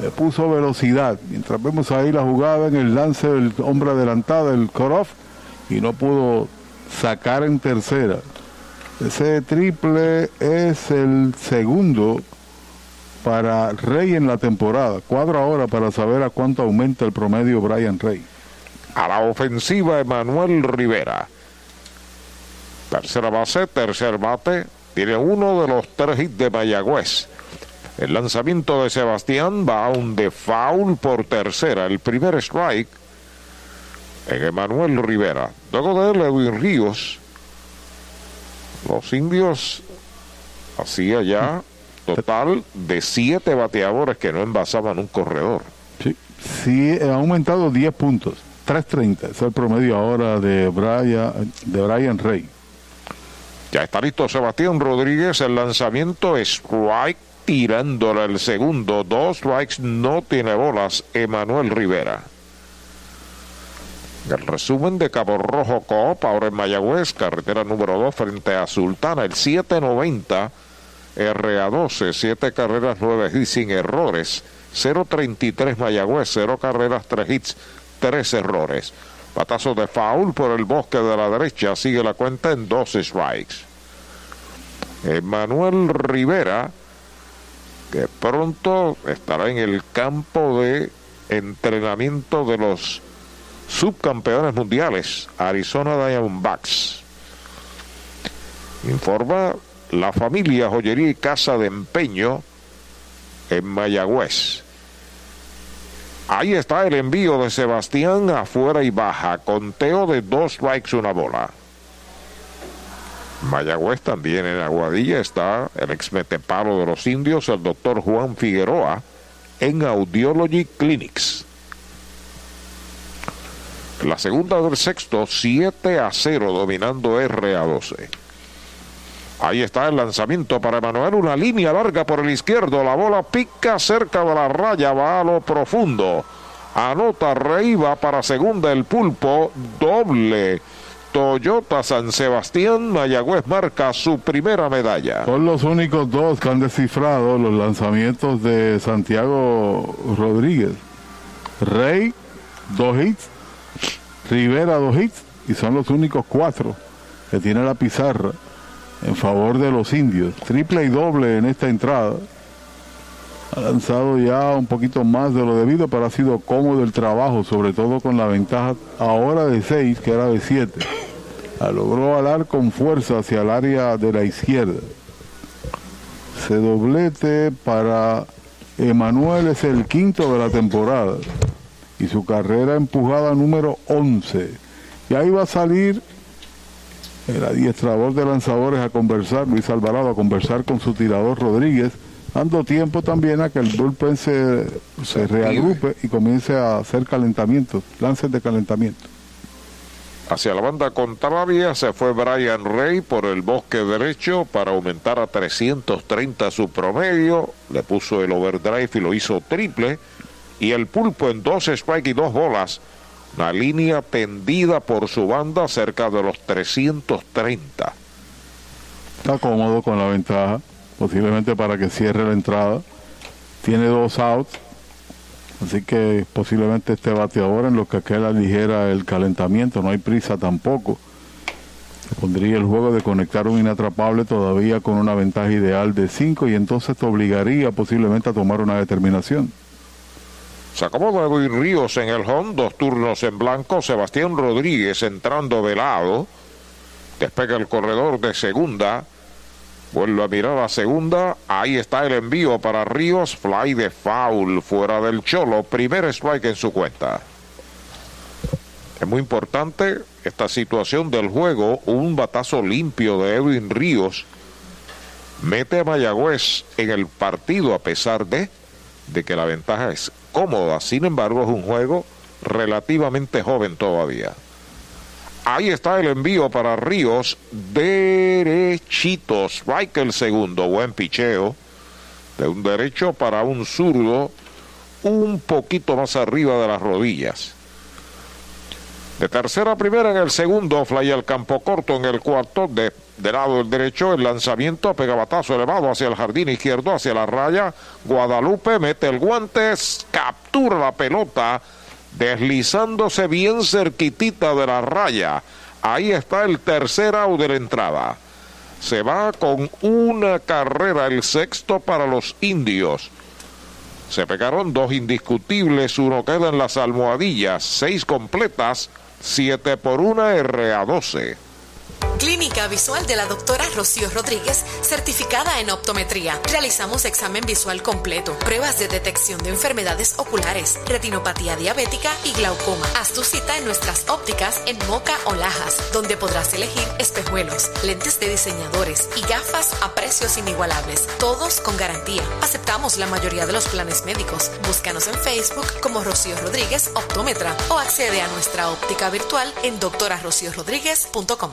Le puso velocidad. Mientras vemos ahí la jugada en el lance del hombre adelantado, el Koroff, y no pudo sacar en tercera. Ese triple es el segundo para Rey en la temporada. Cuadro ahora para saber a cuánto aumenta el promedio Brian Rey. A la ofensiva Emanuel Rivera. Tercera base, tercer bate. Tiene uno de los tres hits de Mayagüez. El lanzamiento de Sebastián va a un de foul por tercera. El primer strike en Emanuel Rivera. Luego de él, Edwin Ríos los indios hacía ya total de siete bateadores que no envasaban un corredor. Sí, sí ha aumentado 10 puntos. 3.30 es el promedio ahora de Brian, de Brian Rey. Ya está listo Sebastián Rodríguez. El lanzamiento strike tirándole el segundo. Dos strikes no tiene bolas. Emanuel Rivera. El resumen de Cabo Rojo Coop, ahora en Mayagüez, carretera número 2 frente a Sultana, el 790 RA12, 7 carreras, 9 hits sin errores, 033 Mayagüez, 0 carreras, 3 hits, 3 errores. Batazo de foul por el bosque de la derecha, sigue la cuenta en 12 strikes. Manuel Rivera, que pronto estará en el campo de entrenamiento de los subcampeones mundiales, Arizona Diamondbacks. Informa la familia Joyería y Casa de Empeño en Mayagüez. Ahí está el envío de Sebastián afuera y baja. Conteo de dos strikes, una bola. Mayagüez también en Aguadilla está el ex metepalo de los indios, el doctor Juan Figueroa, en Audiology Clinics. La segunda del sexto, 7 a 0, dominando R a 12. Ahí está el lanzamiento para Emanuel, una línea larga por el izquierdo, la bola pica cerca de la raya, va a lo profundo. Anota Rey, para segunda el pulpo, doble. Toyota San Sebastián, Mayagüez marca su primera medalla. Son los únicos dos que han descifrado los lanzamientos de Santiago Rodríguez. Rey, dos hits, Rivera dos hits y son los únicos cuatro que tiene la pizarra en favor de los indios. Triple y doble en esta entrada. Ha lanzado ya un poquito más de lo debido, pero ha sido cómodo el trabajo, sobre todo con la ventaja ahora de seis, que era de siete. La logró alar con fuerza hacia el área de la izquierda. Se doblete para Emanuel es el quinto de la temporada y su carrera empujada número 11. Y ahí va a salir el adiestrador de lanzadores a conversar, Luis Alvarado, a conversar con su tirador Rodríguez, dando tiempo también a que el bullpen se, se reagrupe y comience a hacer calentamientos, lances de calentamiento. Hacia la banda contraria se fue Brian Rey por el bosque derecho para aumentar a 330 su promedio. Le puso el overdrive y lo hizo triple y el pulpo en dos strike y dos bolas. La línea tendida por su banda cerca de los 330. Está cómodo con la ventaja, posiblemente para que cierre la entrada. Tiene dos outs, así que posiblemente este bateador en lo que queda ligera el calentamiento, no hay prisa tampoco. pondría el juego de conectar un inatrapable todavía con una ventaja ideal de 5 y entonces te obligaría posiblemente a tomar una determinación. Se acomoda Edwin Ríos en el home, dos turnos en blanco, Sebastián Rodríguez entrando de lado. Despega el corredor de segunda. Vuelve a mirar a segunda. Ahí está el envío para Ríos. Fly de foul fuera del Cholo. Primer strike en su cuenta. Es muy importante esta situación del juego. Un batazo limpio de Edwin Ríos. Mete a Mayagüez en el partido a pesar de, de que la ventaja es cómoda. Sin embargo, es un juego relativamente joven todavía. Ahí está el envío para Ríos. Derechitos. Strike segundo. Buen picheo. De un derecho para un zurdo. Un poquito más arriba de las rodillas. De tercera a primera en el segundo. Fly al campo corto en el cuarto. De, lado derecho. El lanzamiento. Pegabatazo elevado hacia el jardín izquierdo. Hacia la raya. Guadalupe mete el guante. Captura la pelota deslizándose bien cerquitita de la raya. Ahí está el tercer out de la entrada. Se va con una carrera, el sexto para los indios. Se pegaron dos indiscutibles, uno queda en las almohadillas, seis completas, siete por una RA12. Clínica Visual de la doctora Rocío Rodríguez, certificada en optometría. Realizamos examen visual completo, pruebas de detección de enfermedades oculares, retinopatía diabética y glaucoma. Haz tu cita en nuestras ópticas en Moca o Lajas, donde podrás elegir espejuelos, lentes de diseñadores y gafas a precios inigualables, todos con garantía. Aceptamos la mayoría de los planes médicos. Búscanos en Facebook como Rocío Rodríguez Optómetra o accede a nuestra óptica virtual en doctorarociorodríguez.com.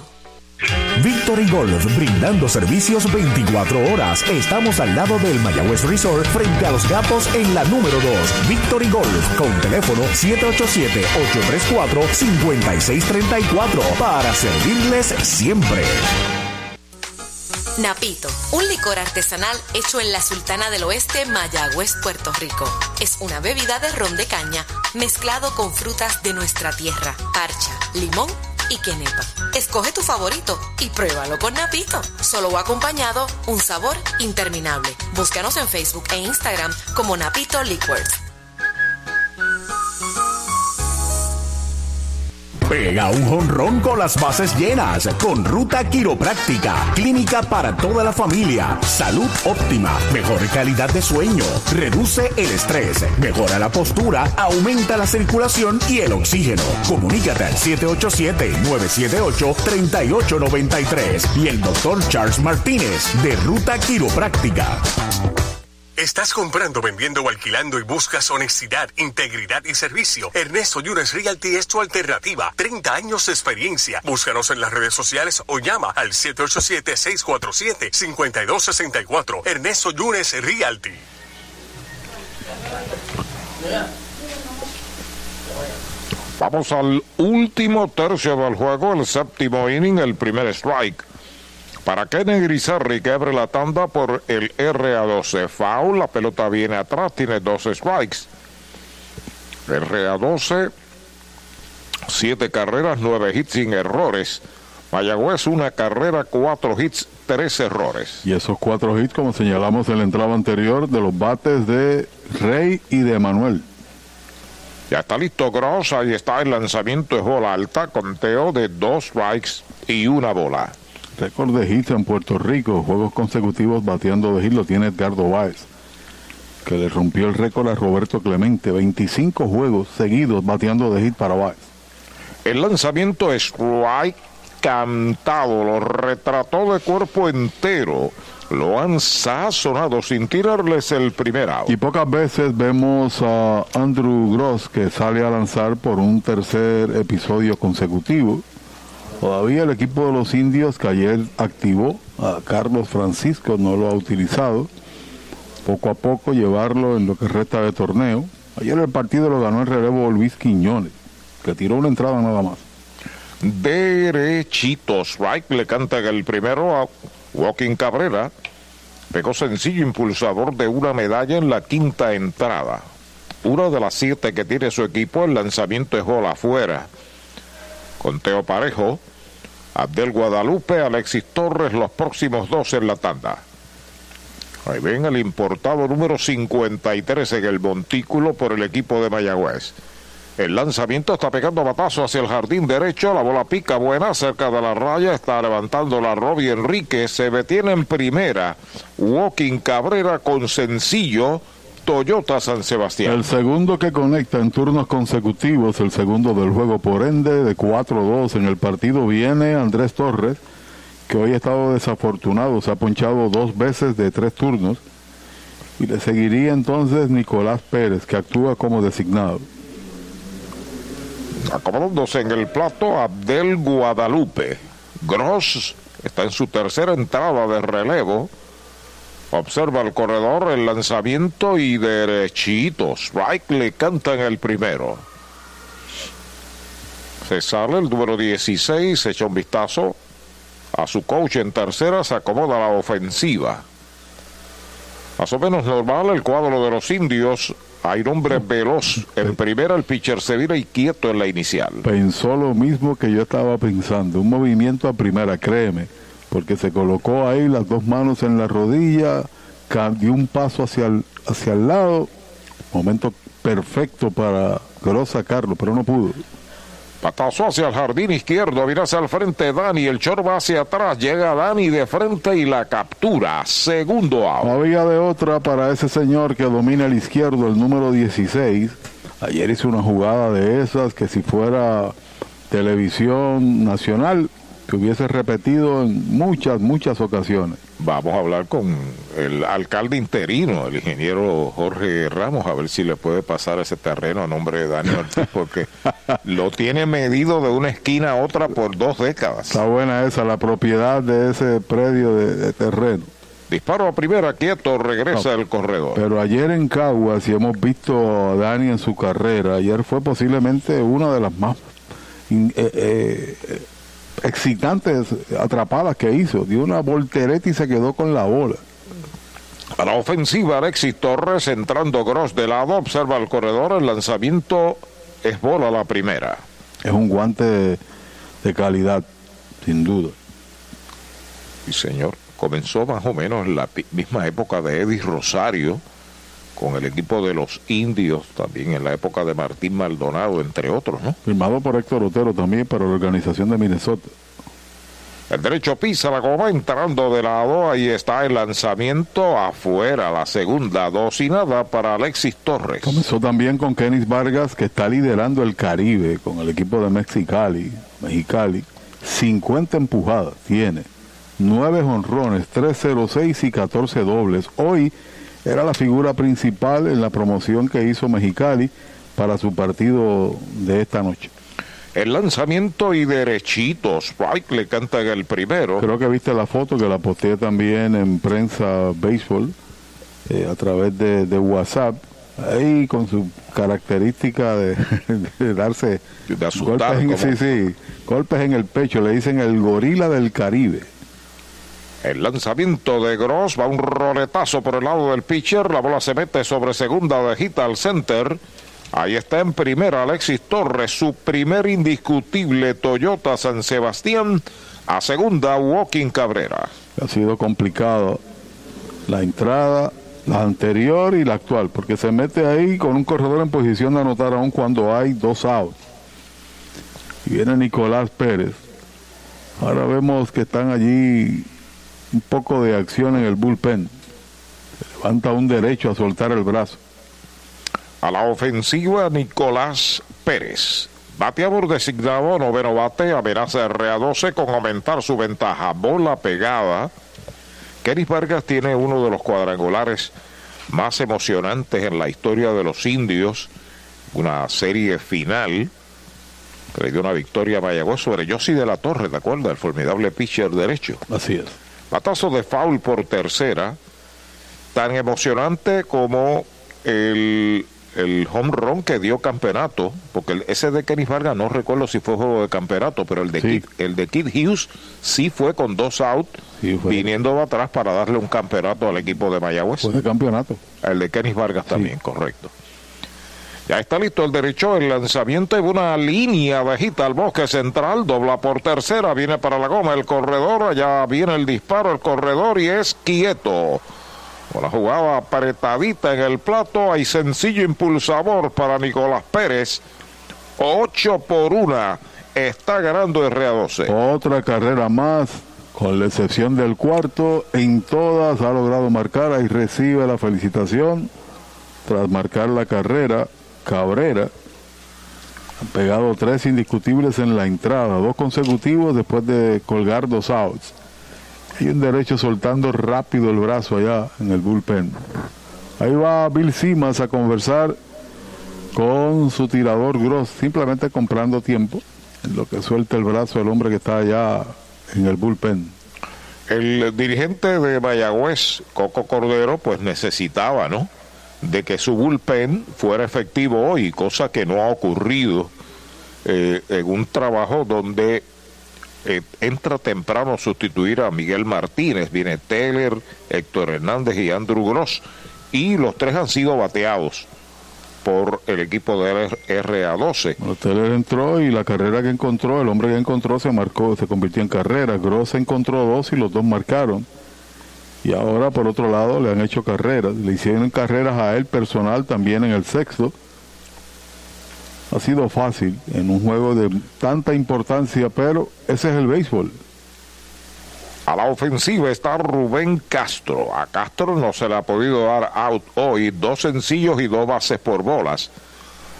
Victory Golf, brindando servicios 24 horas. Estamos al lado del Mayagüez Resort, frente a los gatos en la número 2. Victory Golf, con teléfono 787-834-5634, para servirles siempre. Napito, un licor artesanal hecho en la Sultana del Oeste, Mayagüez, Puerto Rico. Es una bebida de ron de caña mezclado con frutas de nuestra tierra, parcha, limón y quenepa. Escoge tu favorito y pruébalo con Napito. Solo o acompañado, un sabor interminable. Búscanos en Facebook e Instagram como Napito Liquors. Pega un jonrón con las bases llenas, con ruta quiropráctica, clínica para toda la familia, salud óptima, mejor calidad de sueño, reduce el estrés, mejora la postura, aumenta la circulación y el oxígeno. Comunícate al 787-978-3893 y el doctor Charles Martínez de Ruta Quiropráctica. ¿Estás comprando, vendiendo o alquilando y buscas honestidad, integridad y servicio? Ernesto Yunes Realty es tu alternativa. 30 años de experiencia. Búscanos en las redes sociales o llama al 787-647-5264. Ernesto Yunes Realty. Vamos al último tercio del juego, el séptimo inning, el primer strike. Para Kennedy Grisarri que abre la tanda por el RA12. Foul, la pelota viene atrás, tiene dos strikes. RA12, siete carreras, nueve hits sin errores. Mayagüez, una carrera, cuatro hits, tres errores. Y esos cuatro hits, como señalamos en la entrada anterior, de los bates de Rey y de Manuel. Ya está listo Gross, ahí está el lanzamiento de bola alta, conteo de dos strikes y una bola. Récord de hits en Puerto Rico, juegos consecutivos bateando de hit lo tiene Edgardo Báez, que le rompió el récord a Roberto Clemente, 25 juegos seguidos bateando de hit para Báez. El lanzamiento es strike cantado, lo retrató de cuerpo entero, lo han sazonado sin tirarles el primer out. Y pocas veces vemos a Andrew Gross que sale a lanzar por un tercer episodio consecutivo. Todavía el equipo de los indios que ayer activó a Carlos Francisco no lo ha utilizado. Poco a poco llevarlo en lo que resta de torneo. Ayer el partido lo ganó el relevo Luis Quiñones, que tiró una entrada nada más. Derechito, strike le canta el primero a Walking Cabrera. Pegó sencillo impulsador de una medalla en la quinta entrada. Una de las siete que tiene su equipo, el lanzamiento es gol afuera. Conteo parejo. Abdel Guadalupe, Alexis Torres, los próximos dos en la tanda. Ahí ven el importado número 53 en el montículo por el equipo de Mayagüez. El lanzamiento está pegando batazo hacia el jardín derecho. La bola pica buena cerca de la raya. Está levantando la Robbie Enrique. Se detiene en primera. Walking Cabrera con sencillo. Toyota San Sebastián. El segundo que conecta en turnos consecutivos, el segundo del juego por ende, de 4-2 en el partido viene Andrés Torres, que hoy ha estado desafortunado, se ha ponchado dos veces de tres turnos, y le seguiría entonces Nicolás Pérez, que actúa como designado. Acomodándose en el plato Abdel Guadalupe. Gross está en su tercera entrada de relevo. Observa el corredor, el lanzamiento y derechito. Strike le canta en el primero. Se sale el número 16, echa un vistazo a su coach en tercera, se acomoda la ofensiva. Más o menos normal el cuadro de los indios. Hay hombre veloz. En primera el pitcher se vira y quieto en la inicial. Pensó lo mismo que yo estaba pensando. Un movimiento a primera, créeme. Porque se colocó ahí las dos manos en la rodilla, dio un paso hacia el, hacia el lado. Momento perfecto para Gross sacarlo, pero no pudo. Patazo hacia el jardín izquierdo, viene hacia el frente Dani, el chor va hacia atrás, llega Dani de frente y la captura. Segundo out. No había de otra para ese señor que domina el izquierdo, el número 16. Ayer hizo una jugada de esas que si fuera televisión nacional, que hubiese repetido en muchas, muchas ocasiones. Vamos a hablar con el alcalde interino, el ingeniero Jorge Ramos, a ver si le puede pasar ese terreno a nombre de Daniel Ortiz, porque lo tiene medido de una esquina a otra por dos décadas. Está buena esa, la propiedad de ese predio de, terreno. Disparo a primera, quieto, regresa el corredor. Pero ayer en Caguas, si hemos visto a Dani en su carrera, ayer fue posiblemente una de las más... Eh, eh, excitantes atrapadas que hizo. Dio una voltereta y se quedó con la bola. A la ofensiva, Alexis Torres entrando Gross de lado, observa el corredor, el lanzamiento es bola la primera. Es un guante de, calidad, sin duda. y señor. Comenzó más o menos en la misma época de Eddie Rosario, con el equipo de los indios, también en la época de Martín Maldonado, entre otros, ¿no? Firmado por Héctor Otero también para la organización de Minnesota. El derecho pisa la goma entrando de lado, ahí está el lanzamiento afuera, la segunda dos y nada para Alexis Torres. Comenzó también con Kenis Vargas que está liderando el Caribe con el equipo de Mexicali, Mexicali, 50 empujadas tiene, 9 honrones, 306 y 14 dobles. Hoy era la figura principal en la promoción que hizo Mexicali para su partido de esta noche. El lanzamiento y derechito, Spike le canta en el primero. Creo que viste la foto que la posteé también en prensa béisbol eh, a través de, WhatsApp. Ahí con su característica de, darse golpes, en, sí, sí, golpes en el pecho, le dicen el gorila del Caribe. El lanzamiento de Gross va un roletazo por el lado del pitcher. La bola se mete sobre segunda de hita al center. Ahí está en primera Alexis Torres, su primer indiscutible Toyota San Sebastián. A segunda, Walking Cabrera. Ha sido complicado la entrada, la anterior y la actual, porque se mete ahí con un corredor en posición de anotar aún cuando hay dos outs. Y viene Nicolás Pérez. Ahora vemos que están allí un poco de acción en el bullpen. levanta un derecho a soltar el brazo. A la ofensiva, Nicolás Pérez. Bateador designado, noveno bate, amenaza RA12 con aumentar su ventaja. Bola pegada. Kenny Vargas tiene uno de los cuadrangulares más emocionantes en la historia de los indios. Una serie final. Le dio una victoria a Mayagüez sobre Yossi de la Torre, ¿de acuerdo? El formidable pitcher derecho. Así es. Batazo de foul por tercera, tan emocionante como el, el home run que dio campeonato, porque ese de Kenny Vargas no recuerdo si fue juego de campeonato, pero el de, Kid, el de Kid Hughes sí fue con dos outs, viniendo atrás para darle un campeonato al equipo de Mayagüez. Fue de campeonato. El de Kenny Vargas también, correcto. Ya está listo el derecho, el lanzamiento y una línea bajita al bosque central, dobla por tercera, viene para la goma el corredor, allá viene el disparo, el corredor y es quieto. La jugada apretadita en el plato, hay sencillo impulsador para Nicolás Pérez. 8 por 1 está ganando RA12. Otra carrera más, con la excepción del cuarto, en todas ha logrado marcar y recibe la felicitación tras marcar la carrera. Cabrera han pegado tres indiscutibles en la entrada, dos consecutivos después de colgar dos outs. Hay un derecho soltando rápido el brazo allá en el bullpen. Ahí va Bill Simas a conversar con su tirador Gross, simplemente comprando tiempo en lo que suelta el brazo el hombre que está allá en el bullpen. El dirigente de Mayagüez, Coco Cordero, pues necesitaba, ¿no? De que su bullpen fuera efectivo hoy, cosa que no ha ocurrido eh, en un trabajo donde eh, entra temprano a sustituir a Miguel Martínez, viene Teller, Héctor Hernández y Andrew Gross, y los tres han sido bateados por el equipo de RA12. Bueno, Teller entró y la carrera que encontró, el hombre que encontró se marcó, se convirtió en carrera. Gross encontró dos y los dos marcaron. Y ahora por otro lado le han hecho carreras, le hicieron carreras a él personal también en el sexto. Ha sido fácil en un juego de tanta importancia, pero ese es el béisbol. A la ofensiva está Rubén Castro. A Castro no se le ha podido dar out hoy. Dos sencillos y dos bases por bolas.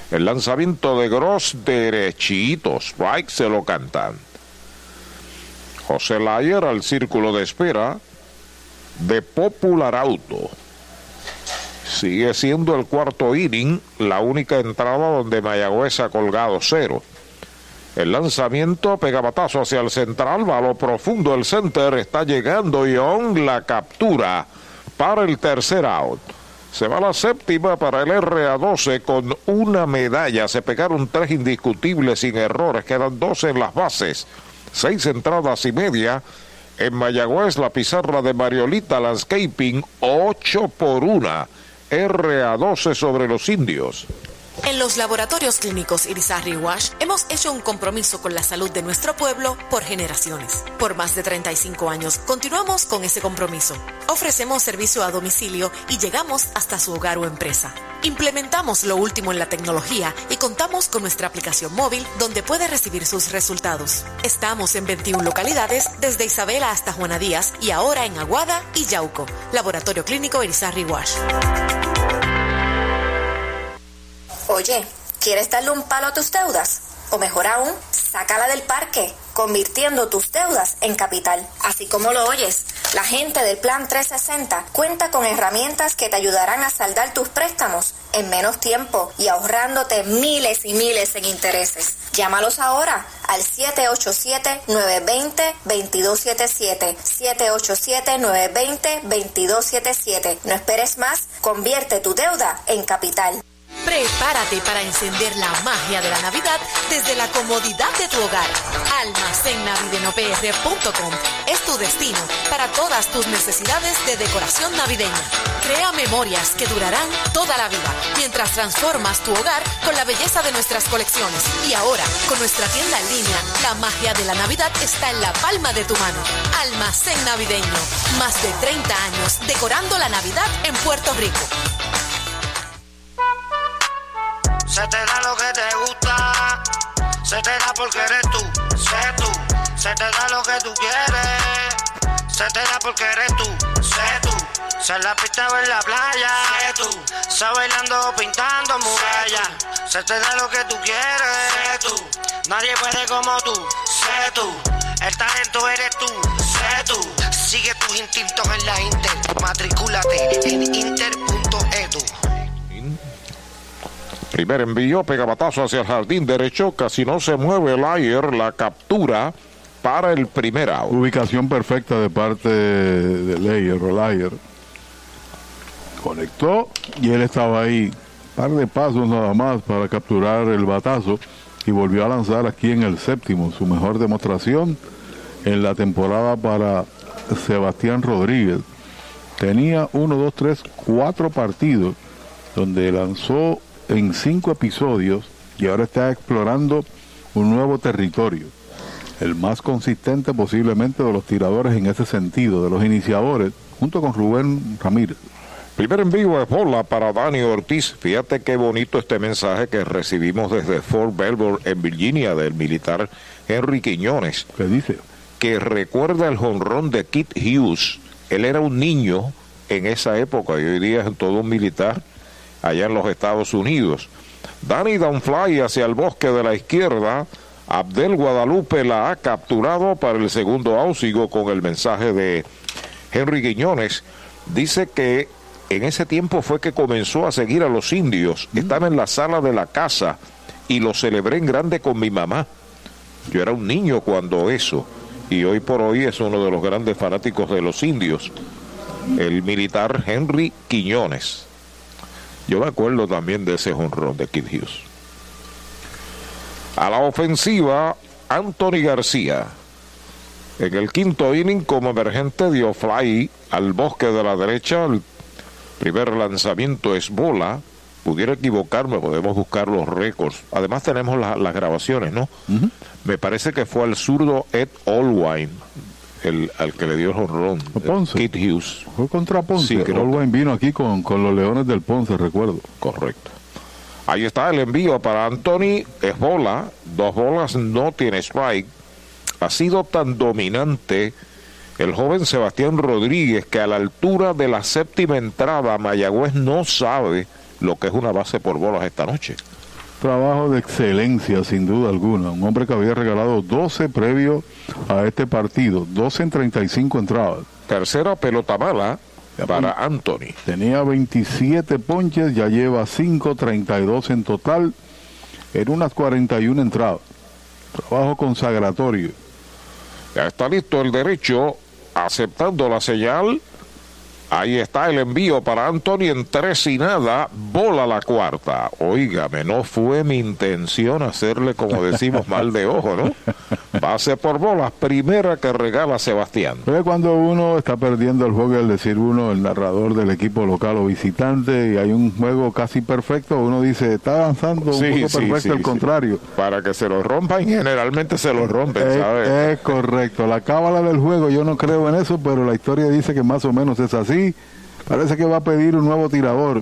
El lanzamiento de Gross derechito. Strike se lo cantan. José Layer al círculo de espera de Popular Auto. Sigue siendo el cuarto inning, la única entrada donde Mayagüez ha colgado cero. El lanzamiento pega batazo hacia el central, va a lo profundo el center, está llegando Young, la captura para el tercer out. Se va la séptima para el RA12 con una medalla. Se pegaron tres indiscutibles sin errores, quedan dos en las bases, seis entradas y media. En Mayagüez, la pizarra de Mariolita Landscaping, 8 por 1. RA12 sobre los indios. En los laboratorios clínicos Irizarry Wash hemos hecho un compromiso con la salud de nuestro pueblo por generaciones. Por más de 35 años continuamos con ese compromiso. Ofrecemos servicio a domicilio y llegamos hasta su hogar o empresa. Implementamos lo último en la tecnología y contamos con nuestra aplicación móvil donde puede recibir sus resultados. Estamos en 21 localidades desde Isabela hasta Juana Díaz y ahora en Aguada y Yauco. Laboratorio Clínico Irizarry Wash. Oye, ¿quieres darle un palo a tus deudas? O mejor aún, sácala del parque, convirtiendo tus deudas en capital. Así como lo oyes, la gente del Plan 360 cuenta con herramientas que te ayudarán a saldar tus préstamos en menos tiempo y ahorrándote miles y miles en intereses. Llámalos ahora al 787-920-2277. 787-920-2277. No esperes más, convierte tu deuda en capital. Prepárate para encender la magia de la Navidad desde la comodidad de tu hogar. Almacennavidenopr.com es tu destino para todas tus necesidades de decoración navideña. Crea memorias que durarán toda la vida mientras transformas tu hogar con la belleza de nuestras colecciones. Y ahora, con nuestra tienda en línea, la magia de la Navidad está en la palma de tu mano. Almacén navideño. Más de 30 años decorando la Navidad en Puerto Rico. Se te da lo que te gusta, se te da porque eres tú, sé tú. Se te da lo que tú quieres, se te da porque eres tú, sé tú. Se la pista o en la playa, sé tú. Se bailando pintando muralla, se te da lo que tú quieres, sé tú. Nadie puede como tú, sé tú. El talento eres tú, sé tú. Sigue tus instintos en la Inter, matricúlate en inter.edu. Primer envío, pega batazo hacia el jardín derecho, casi no se mueve el ayer, la captura para el primer out. Ubicación perfecta de parte de Leyer o Layer. Conectó y él estaba ahí. Par de pasos nada más para capturar el batazo y volvió a lanzar aquí en el séptimo, su mejor demostración en la temporada para Sebastián Rodríguez. Tenía uno, dos, tres, cuatro partidos donde lanzó en cinco episodios y ahora está explorando un nuevo territorio, el más consistente posiblemente de los tiradores en ese sentido, de los iniciadores, junto con Rubén Ramírez. Primer en vivo es bola para Dani Ortiz. Fíjate qué bonito este mensaje que recibimos desde Fort Belvoir en Virginia del militar Henry Quiñones. ¿Qué dice? Que recuerda el jonrón de Kit Hughes. Él era un niño en esa época y hoy día es todo un militar allá en los Estados Unidos. Danny Downfly hacia el bosque de la izquierda. Abdel Guadalupe la ha capturado para el segundo ausigo con el mensaje de Henry Quiñones. Dice que en ese tiempo fue que comenzó a seguir a los indios. Estaba en la sala de la casa y lo celebré en grande con mi mamá. Yo era un niño cuando eso, y hoy por hoy es uno de los grandes fanáticos de los indios, el militar Henry Quiñones. Yo me acuerdo también de ese honrón de Kid Hughes. A la ofensiva, Anthony García. En el quinto inning, como emergente, dio fly al bosque de la derecha. El primer lanzamiento es bola. Pudiera equivocarme, podemos buscar los récords. Además, tenemos las grabaciones, ¿no? Me parece que fue al zurdo Ed Olwine, el, al que le dio el honrón. Ponce. Kid Hughes. Fue contra Ponce. Sí, creo Olwine vino aquí con, con los Leones del Ponce, recuerdo. Correcto. Ahí está el envío para Anthony. Es bola. Dos bolas, no tiene strike. Ha sido tan dominante el joven Sebastián Rodríguez que a la altura de la séptima entrada Mayagüez no sabe lo que es una base por bolas esta noche. Trabajo de excelencia, sin duda alguna. Un hombre que había regalado 12 previos a este partido, 12 en 35 entradas. Tercera pelota mala para Anthony. Tenía 27 ponches, ya lleva 5, 32 en total, en unas 41 entradas. Trabajo consagratorio. Ya está listo el derecho, aceptando la señal. Ahí está el envío para Anthony en tres y nada, bola la cuarta. Óigame, no fue mi intención hacerle, como decimos, mal de ojo, ¿no? Base por bolas, primera que regala Sebastián. Pero cuando uno está perdiendo el juego, el decir uno, el narrador del equipo local o visitante, y hay un juego casi perfecto, uno dice, está avanzando un Sí, juego sí, perfecto, sí, el contrario. Para que se lo rompan, generalmente se lo rompen, Es, ¿sabes? es correcto. La cábala del juego, yo no creo en eso, pero la historia dice que más o menos es así. Parece que va a pedir un nuevo tirador.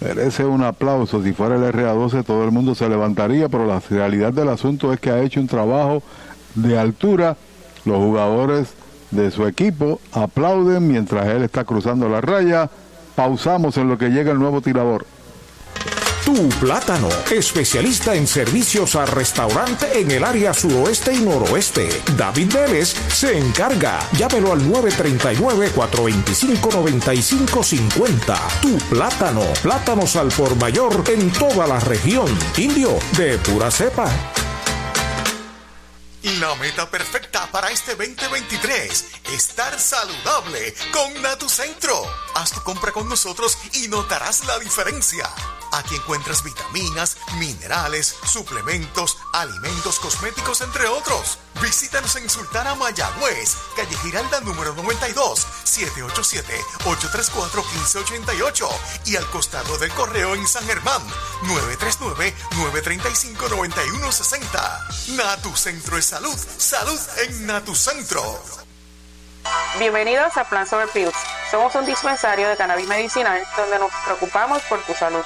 Merece un aplauso. Si fuera el RA12, todo el mundo se levantaría, pero la realidad del asunto es que ha hecho un trabajo de altura. Los jugadores de su equipo aplauden mientras él está cruzando la raya. Pausamos en lo que llega el nuevo tirador. Tu Plátano, especialista en servicios a restaurante en el área suroeste y noroeste. David Vélez se encarga. Llámelo al 939-425-9550. Tu Plátano, plátanos al por mayor en toda la región. Indio, de pura cepa. La meta perfecta para este 2023, estar saludable con Natucentro. Haz tu compra con nosotros y notarás la diferencia. Aquí encuentras vitaminas, minerales, suplementos, alimentos cosméticos, entre otros. Visítanos en Sultana Mayagüez, calle Giralda número 92, 787-834-1588 y al costado del correo en San Germán, 939-935-9160. Natu Centro de Salud, salud en Natu Centro. Bienvenidos a Plan Sobre Pills. Somos un dispensario de cannabis medicinal donde nos preocupamos por tu salud.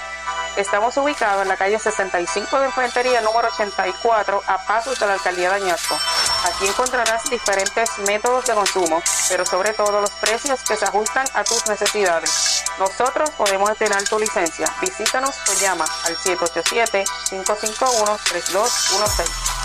Estamos ubicados en la calle 65 de Infantería número 84 a pasos de la alcaldía de Añasco. Aquí encontrarás diferentes métodos de consumo, pero sobre todo los precios que se ajustan a tus necesidades. Nosotros podemos detener tu licencia. Visítanos o llama al 787-551-3216.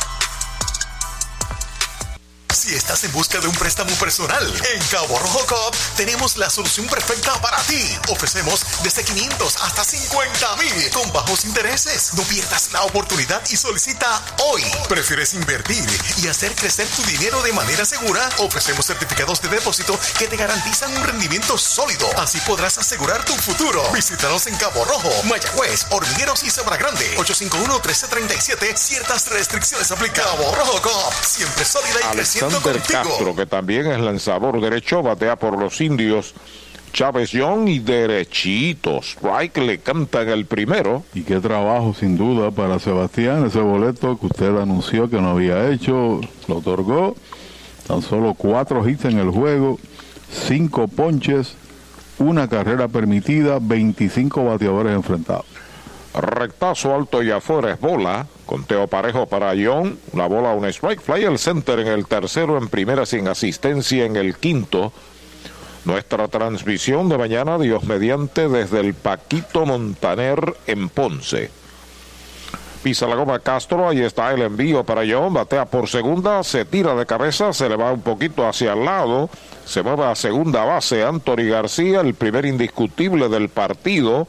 Si estás en busca de un préstamo personal, en Cabo Rojo Coop tenemos la solución perfecta para ti. Ofrecemos desde 500 hasta 50 mil con bajos intereses. No pierdas la oportunidad y solicita hoy. ¿Prefieres invertir y hacer crecer tu dinero de manera segura? Ofrecemos certificados de depósito que te garantizan un rendimiento sólido. Así podrás asegurar tu futuro. Visítanos en Cabo Rojo, Mayagüez, Hormigueros y Sabra Grande. 851-1337. Ciertas restricciones aplican. Cabo Rojo Coop. Siempre sólida y creciendo Castro, que también es lanzador derecho, batea por los indios. Chávez Young y derechitos. Strike le cantan el primero. Y qué trabajo sin duda para Sebastián, ese boleto que usted anunció que no había hecho, lo otorgó. Tan solo cuatro hits en el juego, cinco ponches, una carrera permitida, 25 bateadores enfrentados. Rectazo alto y afuera es bola. Conteo parejo para John. La bola, un strike. Fly el center en el tercero, en primera sin asistencia en el quinto. Nuestra transmisión de mañana, Dios mediante, desde el Paquito Montaner en Ponce. Pisa la goma Castro, ahí está el envío para John, batea por segunda, se tira de cabeza, se le va un poquito hacia el lado, se mueve a segunda base Anthony García, el primer indiscutible del partido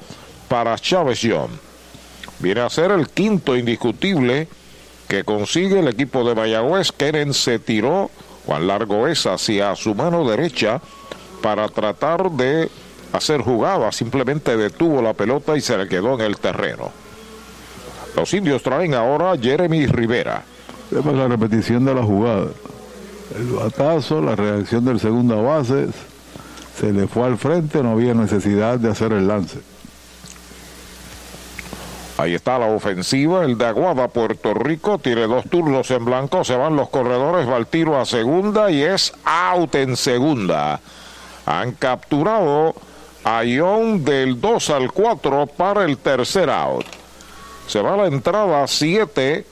para Chávez John. Viene a ser el quinto indiscutible que consigue el equipo de Mayagüez. Keren se tiró, Juan Largo es hacia su mano derecha para tratar de hacer jugada. Simplemente detuvo la pelota y se le quedó en el terreno. Los indios traen ahora a Jeremy Rivera. Vemos la repetición de la jugada. El batazo, la reacción del segunda base, se le fue al frente, no había necesidad de hacer el lance. Ahí está la ofensiva, el de Aguada, Puerto Rico, tiene dos turnos en blanco, se van los corredores, va el tiro a segunda y es out en segunda. Han capturado a Ion del 2 al 4 para el tercer out. Se va la entrada 7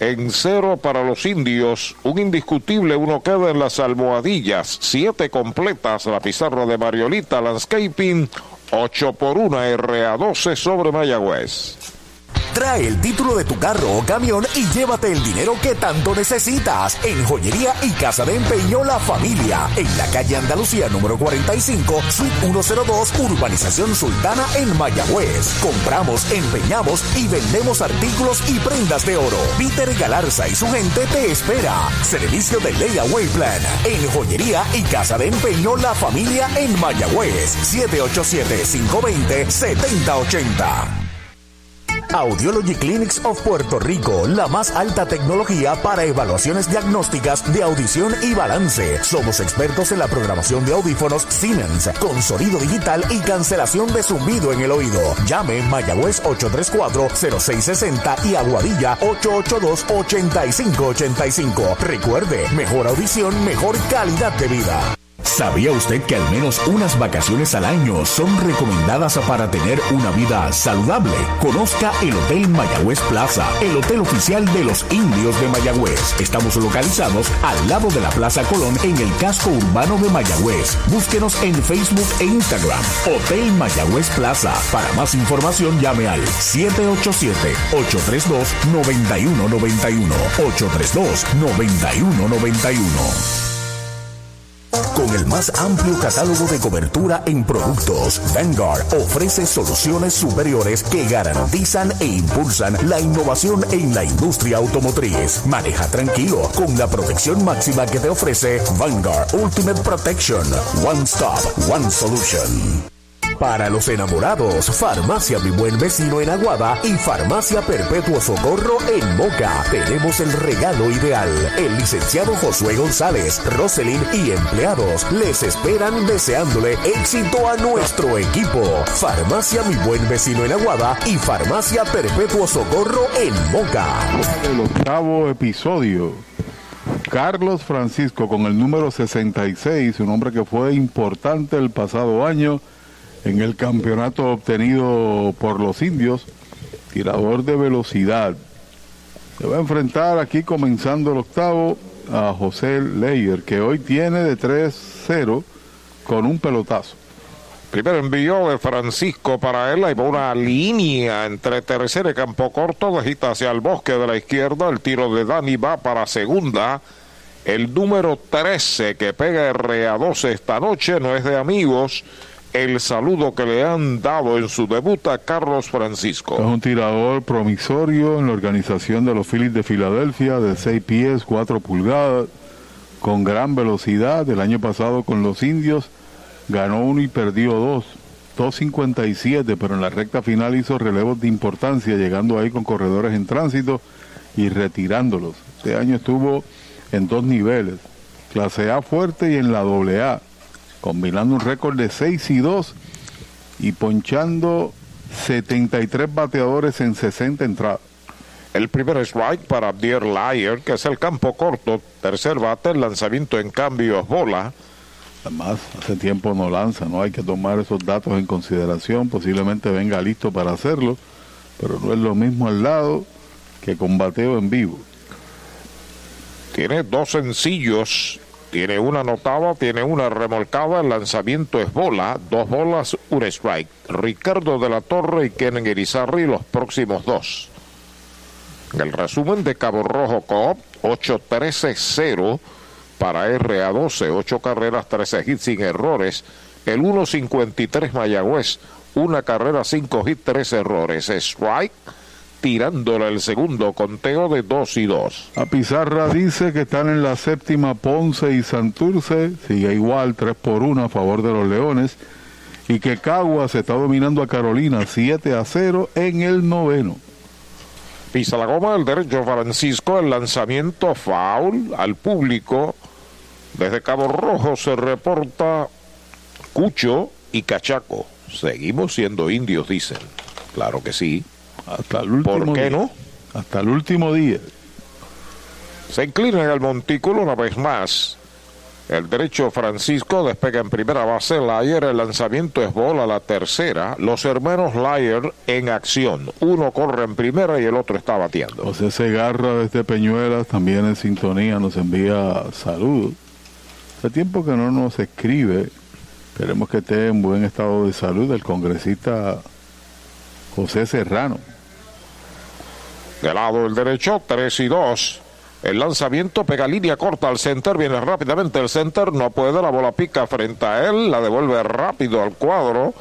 en 0 para los indios. Un indiscutible, uno queda en las almohadillas. 7 completas la pizarra de Mariolita Landscaping. 8 por 1 RA12 sobre Mayagüez. Trae el título de tu carro o camión y llévate el dinero que tanto necesitas en Joyería y Casa de Empeño La Familia, en la calle Andalucía número 45, suite 102, Urbanización Sultana en Mayagüez. Compramos, empeñamos y vendemos artículos y prendas de oro. Peter Galarza y su gente te espera. Servicio de Layaway Plan en Joyería y Casa de Empeño La Familia en Mayagüez. 787-520-7080. Audiology Clinics of Puerto Rico, la más alta tecnología para evaluaciones diagnósticas de audición y balance. Somos expertos en la programación de audífonos Siemens, con sonido digital y cancelación de zumbido en el oído. Llame Mayagüez 834-0660 y Aguadilla 882-8585. Recuerde, mejor audición, mejor calidad de vida. ¿Sabía usted que al menos unas vacaciones al año son recomendadas para tener una vida saludable? Conozca el Hotel Mayagüez Plaza, el hotel oficial de los indios de Mayagüez. Estamos localizados al lado de la Plaza Colón en el casco urbano de Mayagüez. Búsquenos en Facebook e Instagram. Hotel Mayagüez Plaza. Para más información llame al 787-832-9191. 832-9191. Con el más amplio catálogo de cobertura en productos, Vanguard ofrece soluciones superiores que garantizan e impulsan la innovación en la industria automotriz. Maneja tranquilo con la protección máxima que te ofrece Vanguard Ultimate Protection. One Stop, One Solution. Para los enamorados, Farmacia Mi Buen Vecino en Aguada y Farmacia Perpetuo Socorro en Moca. Tenemos el regalo ideal. El licenciado Josué González, Roselyn y empleados les esperan deseándole éxito a nuestro equipo. Farmacia Mi Buen Vecino en Aguada y Farmacia Perpetuo Socorro en Moca. El octavo episodio. Carlos Francisco con el número 66, un hombre que fue importante el pasado año en el campeonato obtenido por los indios, tirador de velocidad. Se va a enfrentar aquí comenzando el octavo a José Leyer, que hoy tiene de 3-0 con un pelotazo. Primer envío de Francisco para él. Hay una línea entre tercera y campo corto. Dejita hacia el bosque de la izquierda. El tiro de Dani va para segunda. El número 13 que pega RA12 esta noche no es de amigos el saludo que le han dado en su debut a Carlos Francisco. Es un tirador promisorio en la organización de los Phillies de Filadelfia de 6 pies, 4 pulgadas, con gran velocidad. El año pasado con los indios ganó uno y perdió dos. 2.57, pero en la recta final hizo relevos de importancia, llegando ahí con corredores en tránsito y retirándolos. Este año estuvo en dos niveles, clase A fuerte y en la doble A combinando un récord de 6 y 2 y ponchando 73 bateadores en 60 entradas. El primer strike para Abdier Lyer, que es el campo corto. Tercer bate, el lanzamiento en cambio bola. Además, hace tiempo no lanza, ¿no? Hay que tomar esos datos en consideración. Posiblemente venga listo para hacerlo, pero no es lo mismo al lado que combateo en vivo. Tiene dos sencillos, tiene una anotada, tiene una remolcada, el lanzamiento es bola, dos bolas, un strike. Ricardo de la Torre y Kenen Irizarry los próximos dos. El resumen de Cabo Rojo Coop, 8-13-0 para RA12, 8 carreras, 13 hits sin errores. El 1.53 Mayagüez, una carrera, 5 hits, 3 errores. Strike tirándole el segundo conteo de 2 y 2. A Pizarra dice que están en la séptima Ponce y Santurce, sigue igual 3 por 1 a favor de los Leones, y que Caguas está dominando a Carolina 7 a 0 en el noveno. Pisa la goma del derecho Francisco, el lanzamiento foul al público. Desde Cabo Rojo se reporta Cucho y Cachaco. Seguimos siendo indios, dicen. Claro que sí. Hasta el último ¿Por qué día. no? Hasta el último día. Se inclina en el montículo una vez más. El derecho Francisco despega en primera base. Lyer, el lanzamiento es bola la tercera. Los hermanos Lyer en acción. Uno corre en primera y el otro está bateando. José Segarra desde Peñuelas también en sintonía nos envía saludos. Hace tiempo que no nos escribe. Esperemos que esté en buen estado de salud el congresista José Serrano. De lado el derecho, 3 y 2. El lanzamiento pega línea corta al center, viene rápidamente el center, no puede, la bola pica frente a él, la devuelve rápido al cuadro.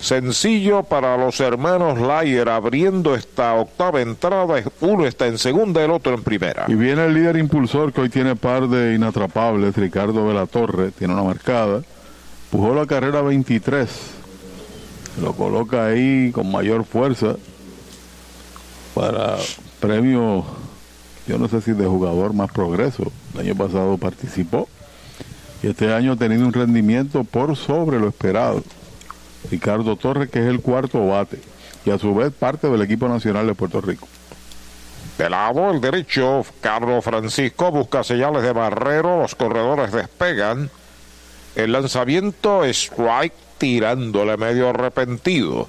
Sencillo para los hermanos Lyer abriendo esta octava entrada. Uno está en segunda, el otro en primera. Y viene el líder impulsor que hoy tiene par de inatrapables, Ricardo Velatorre, tiene una marcada. Pujó la carrera 23. Lo coloca ahí con mayor fuerza para premio, yo no sé si de jugador más progreso. El año pasado participó y este año ha tenido un rendimiento por sobre lo esperado. Ricardo Torres, que es el cuarto bate y a su vez parte del equipo nacional de Puerto Rico. De lado el derecho, Carlos Francisco busca señales de barrero, los corredores despegan. El lanzamiento strike tirándole medio arrepentido.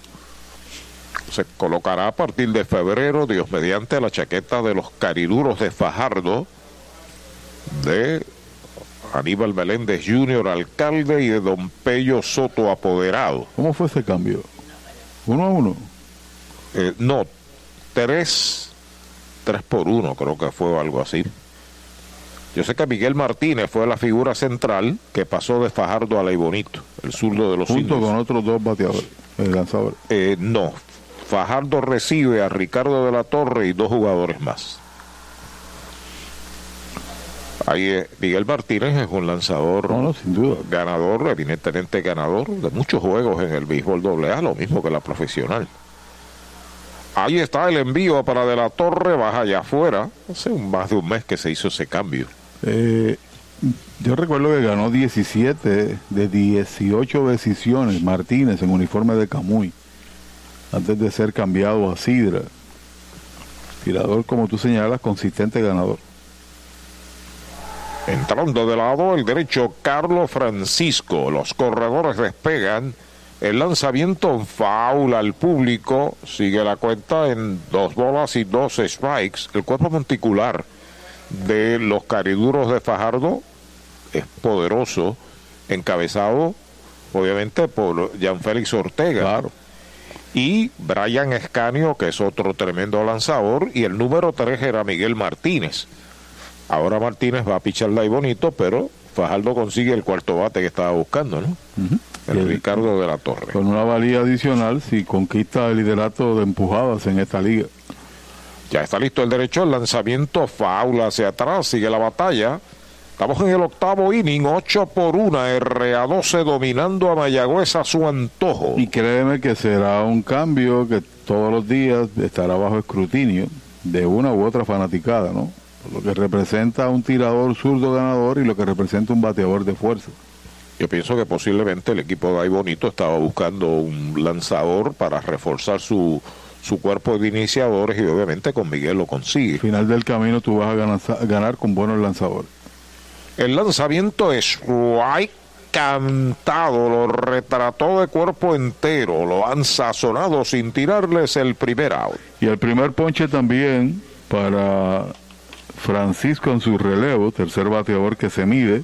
Se colocará a partir de febrero, Dios mediante, la chaqueta de los cariduros de Fajardo, de Aníbal Meléndez Jr., alcalde, y de Don Pello Soto, apoderado. ¿Cómo fue ese cambio? ¿Uno a uno? Eh, no, tres, tres por uno, creo que fue algo así. Yo sé que Miguel Martínez fue la figura central que pasó de Fajardo a Ley Bonito, el zurdo de los Junto indios. con otros dos bateadores, el lanzador. Eh, no, Fajardo recibe a Ricardo de la Torre y dos jugadores más. Ahí eh, Miguel Martínez es un lanzador sin duda. ganador, evidentemente ganador de muchos juegos en el béisbol doble A, lo mismo que la profesional. Ahí está el envío para de la Torre, baja allá afuera. Hace un- más de un mes que se hizo ese cambio. Eh, yo recuerdo que ganó 17 de 18 decisiones Martínez en uniforme de Camuy antes de ser cambiado a Sidra. Tirador, como tú señalas, consistente ganador. Entrando de lado el derecho Carlos Francisco. Los corredores despegan. El lanzamiento en foul al público. Sigue la cuenta en dos bolas y dos strikes. El cuerpo monticular de los cariduros de Fajardo es poderoso. Encabezado, obviamente, por Jean Félix Ortega. Y Brian Escanio, que es otro tremendo lanzador. Y el número 3 era Miguel Martínez. Ahora Martínez va a picharla ahí bonito, pero Fajardo consigue el cuarto bate que estaba buscando, ¿no? El Ricardo de la Torre. Con una valía adicional si conquista el liderato de empujadas en esta liga. Ya está listo el derecho, el lanzamiento faula hacia atrás, sigue la batalla. Estamos en el octavo inning, 8 por 1, RA12 dominando a Mayagüez a su antojo. Y créeme que será un cambio que todos los días estará bajo escrutinio de una u otra fanaticada, ¿no? Lo que representa un tirador zurdo ganador y lo que representa un bateador de fuerza. Yo pienso que posiblemente el equipo de Ahí Bonito estaba buscando un lanzador para reforzar su, su cuerpo de iniciadores y obviamente con Miguel lo consigue. Al final del camino tú vas a ganar, ganar con buenos lanzadores. El lanzamiento es strike cantado, lo retrató de cuerpo entero, lo han sazonado sin tirarles el primer out. Y el primer ponche también para Francisco en su relevo, tercer bateador que se mide.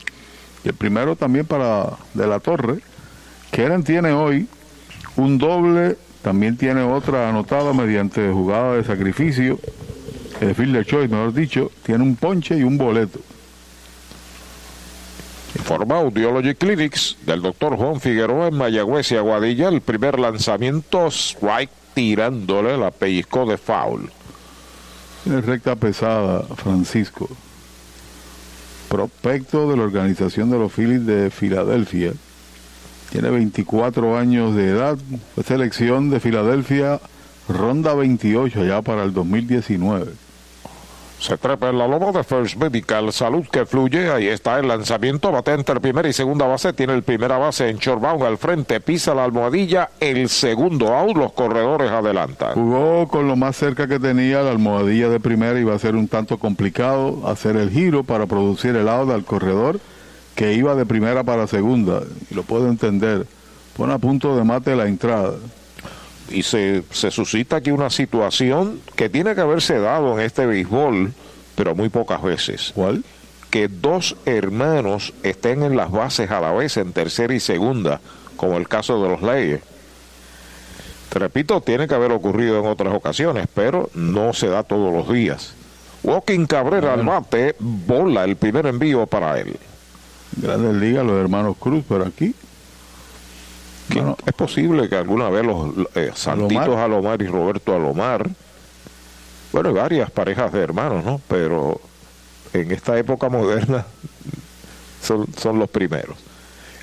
Y el primero también para De la Torre. Keren tiene hoy un doble, también tiene otra anotada mediante jugada de sacrificio. El field choice, mejor dicho, tiene un ponche y un boleto. Informa Audiology Clinics del doctor Juan Figueroa en Mayagüez y Aguadilla. El primer lanzamiento, strike tirándole la pellizco de foul. Tiene recta pesada, Francisco. Prospecto de la organización de los Phillies de Filadelfia. Tiene 24 años de edad. Selección de Filadelfia, ronda 28 ya para el 2019. Se trepa en la loma de First Medical, salud que fluye, ahí está el lanzamiento, bate entre primera y segunda base, tiene el primera base en shortbound al frente, pisa la almohadilla, el segundo out, los corredores adelantan. Jugó con lo más cerca que tenía la almohadilla de primera, iba a ser un tanto complicado hacer el giro para producir el out al corredor que iba de primera para segunda, y lo puedo entender, pone a punto de mate la entrada y se, se suscita aquí una situación que tiene que haberse dado en este béisbol, pero muy pocas veces. ¿Cuál? Que dos hermanos estén en las bases a la vez, en tercera y segunda, como el caso de los Leyes. Te repito, tiene que haber ocurrido en otras ocasiones, pero no se da todos los días. Walking Cabrera al bate, bola el primer envío para él. Grandes ligas, los hermanos Cruz, pero aquí es posible que alguna vez los eh, Santitos Alomar. y Roberto Alomar, bueno, hay varias parejas de hermanos, ¿no? Pero en esta época moderna son, son los primeros.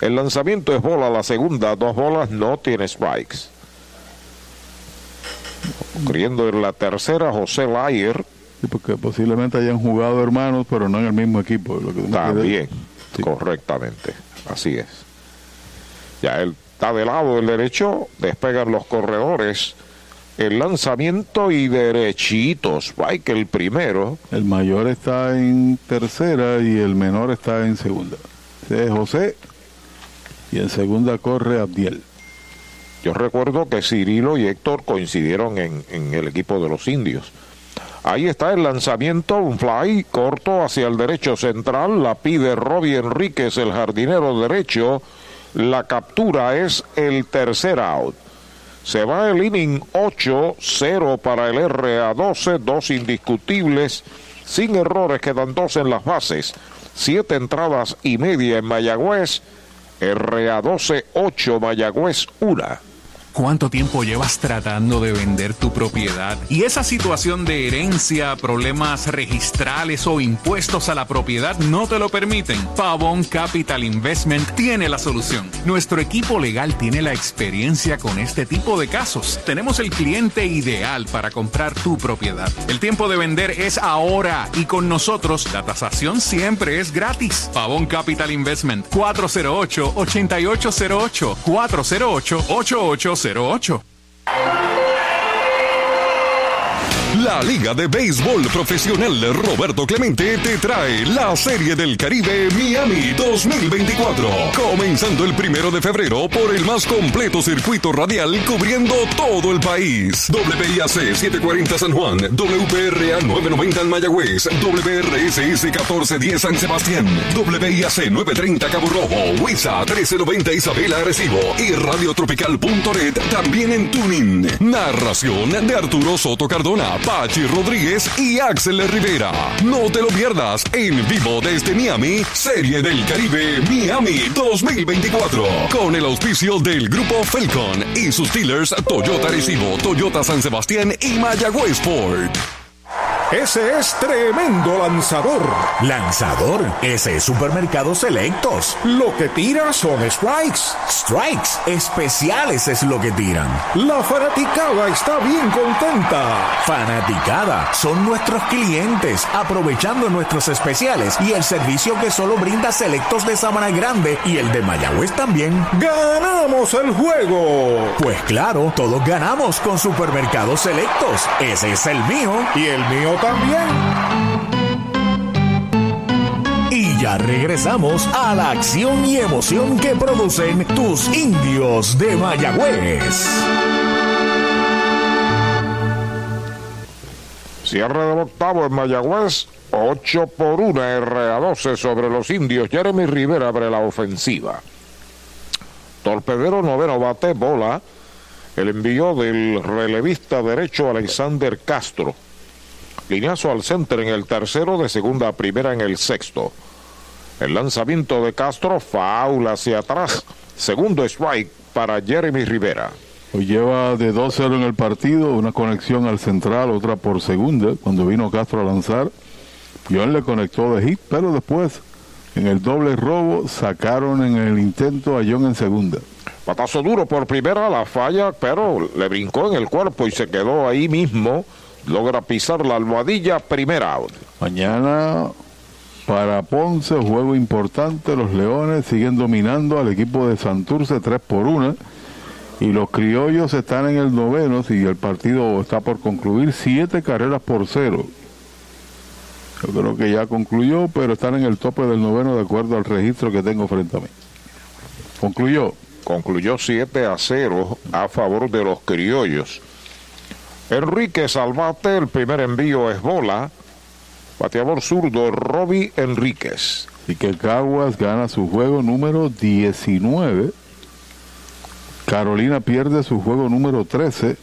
El lanzamiento es bola, la segunda, dos bolas, no tiene strikes. Corriendo en la tercera, José Layer. porque posiblemente hayan jugado hermanos, pero no en el mismo equipo. También, correctamente. Así es. Ya el está de lado del derecho, despegan los corredores. El lanzamiento y derechitos. que el primero. El mayor está en tercera y el menor está en segunda. es José y en segunda corre Abdiel. Yo recuerdo que Cirilo y Héctor coincidieron en, en el equipo de los indios. Ahí está el lanzamiento, un fly corto hacia el derecho central, la pide Robbie Enríquez, el jardinero derecho, la captura es el tercer out. Se va el inning 8-0 para el RA12, dos indiscutibles, sin errores, quedan dos en las bases, siete entradas y media en Mayagüez, RA12 8, Mayagüez 1. ¿Cuánto tiempo llevas tratando de vender tu propiedad? Y esa situación de herencia, problemas registrales o impuestos a la propiedad no te lo permiten. Pavón Capital Investment tiene la solución. Nuestro equipo legal tiene la experiencia con este tipo de casos. Tenemos el cliente ideal para comprar tu propiedad. El tiempo de vender es ahora y con nosotros la tasación siempre es gratis. Pavón Capital Investment 408 8808 408 8808 08. La Liga de Béisbol Profesional Roberto Clemente te trae la Serie del Caribe Miami 2024. Comenzando el primero de febrero por el más completo circuito radial cubriendo todo el país. WIAC 740 San Juan, WPRA 990 en Mayagüez, WRSS 1410 San Sebastián, WIAC 930 Cabo Rojo, WISA 1390 Isabela Arecibo y Radiotropical.net también en Tuning. Narración de Arturo Soto Cardona Pachi Rodríguez y Axel Rivera. No te lo pierdas en vivo desde Miami, Serie del Caribe Miami 2024. Con el auspicio del Grupo Falcon y sus dealers Toyota Recibo, Toyota San Sebastián y Mayagüez Ford. Ese es tremendo lanzador. ¿Lanzador? Ese es Supermercado Selectos. Lo que tira son strikes. Strikes. Especiales es lo que tiran. La fanaticada está bien contenta. Fanaticada. Son nuestros clientes. Aprovechando nuestros especiales y el servicio que solo brinda Selectos de Sabana Grande y el de Mayagüez también. ¡Ganamos el juego! Pues claro, todos ganamos con Supermercado Selectos. Ese es el mío. Y el mío también. Ya regresamos a la acción y emoción que producen tus indios de Mayagüez. Cierre del octavo en Mayagüez. 8 por 1 RA12 sobre los indios. Jeremy Rivera abre la ofensiva. Torpedero noveno bate bola. El envío del relevista derecho Alexander Castro. Lineazo al center en el tercero, de segunda a primera en el sexto. El lanzamiento de Castro, faula hacia atrás. Segundo strike para Jeremy Rivera. Hoy lleva de 2-0 en el partido, una conexión al central, otra por segunda, cuando vino Castro a lanzar. John le conectó de hit, pero después, en el doble robo, sacaron en el intento a John en segunda. Patazo duro por primera, la falla, pero le brincó en el cuerpo y se quedó ahí mismo. Logra pisar la almohadilla, primera out. Mañana para Ponce, juego importante. Los Leones siguen dominando al equipo de Santurce 3 por 1. Y los criollos están en el noveno, y el partido está por concluir, siete carreras por cero. Yo creo que ya concluyó, pero están en el tope del noveno de acuerdo al registro que tengo frente a mí. Concluyó. Concluyó 7 a 0 a favor de los criollos. Enrique Salvate, el primer envío es bola. Bateador zurdo, Robbie Enríquez. Y que Caguas gana su juego número 19. Carolina pierde su juego número 13.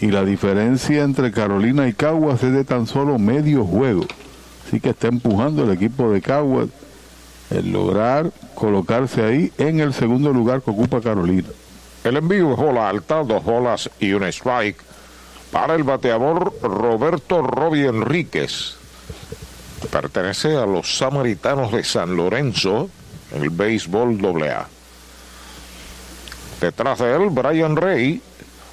Y la diferencia entre Carolina y Caguas es de tan solo medio juego. Así que está empujando el equipo de Caguas el lograr colocarse ahí en el segundo lugar que ocupa Carolina. El envío es bola alta, dos bolas y un strike para el bateador Roberto Robbie Enríquez. Pertenece a los Samaritanos de San Lorenzo en el béisbol AA. Detrás de él, Brian Rey.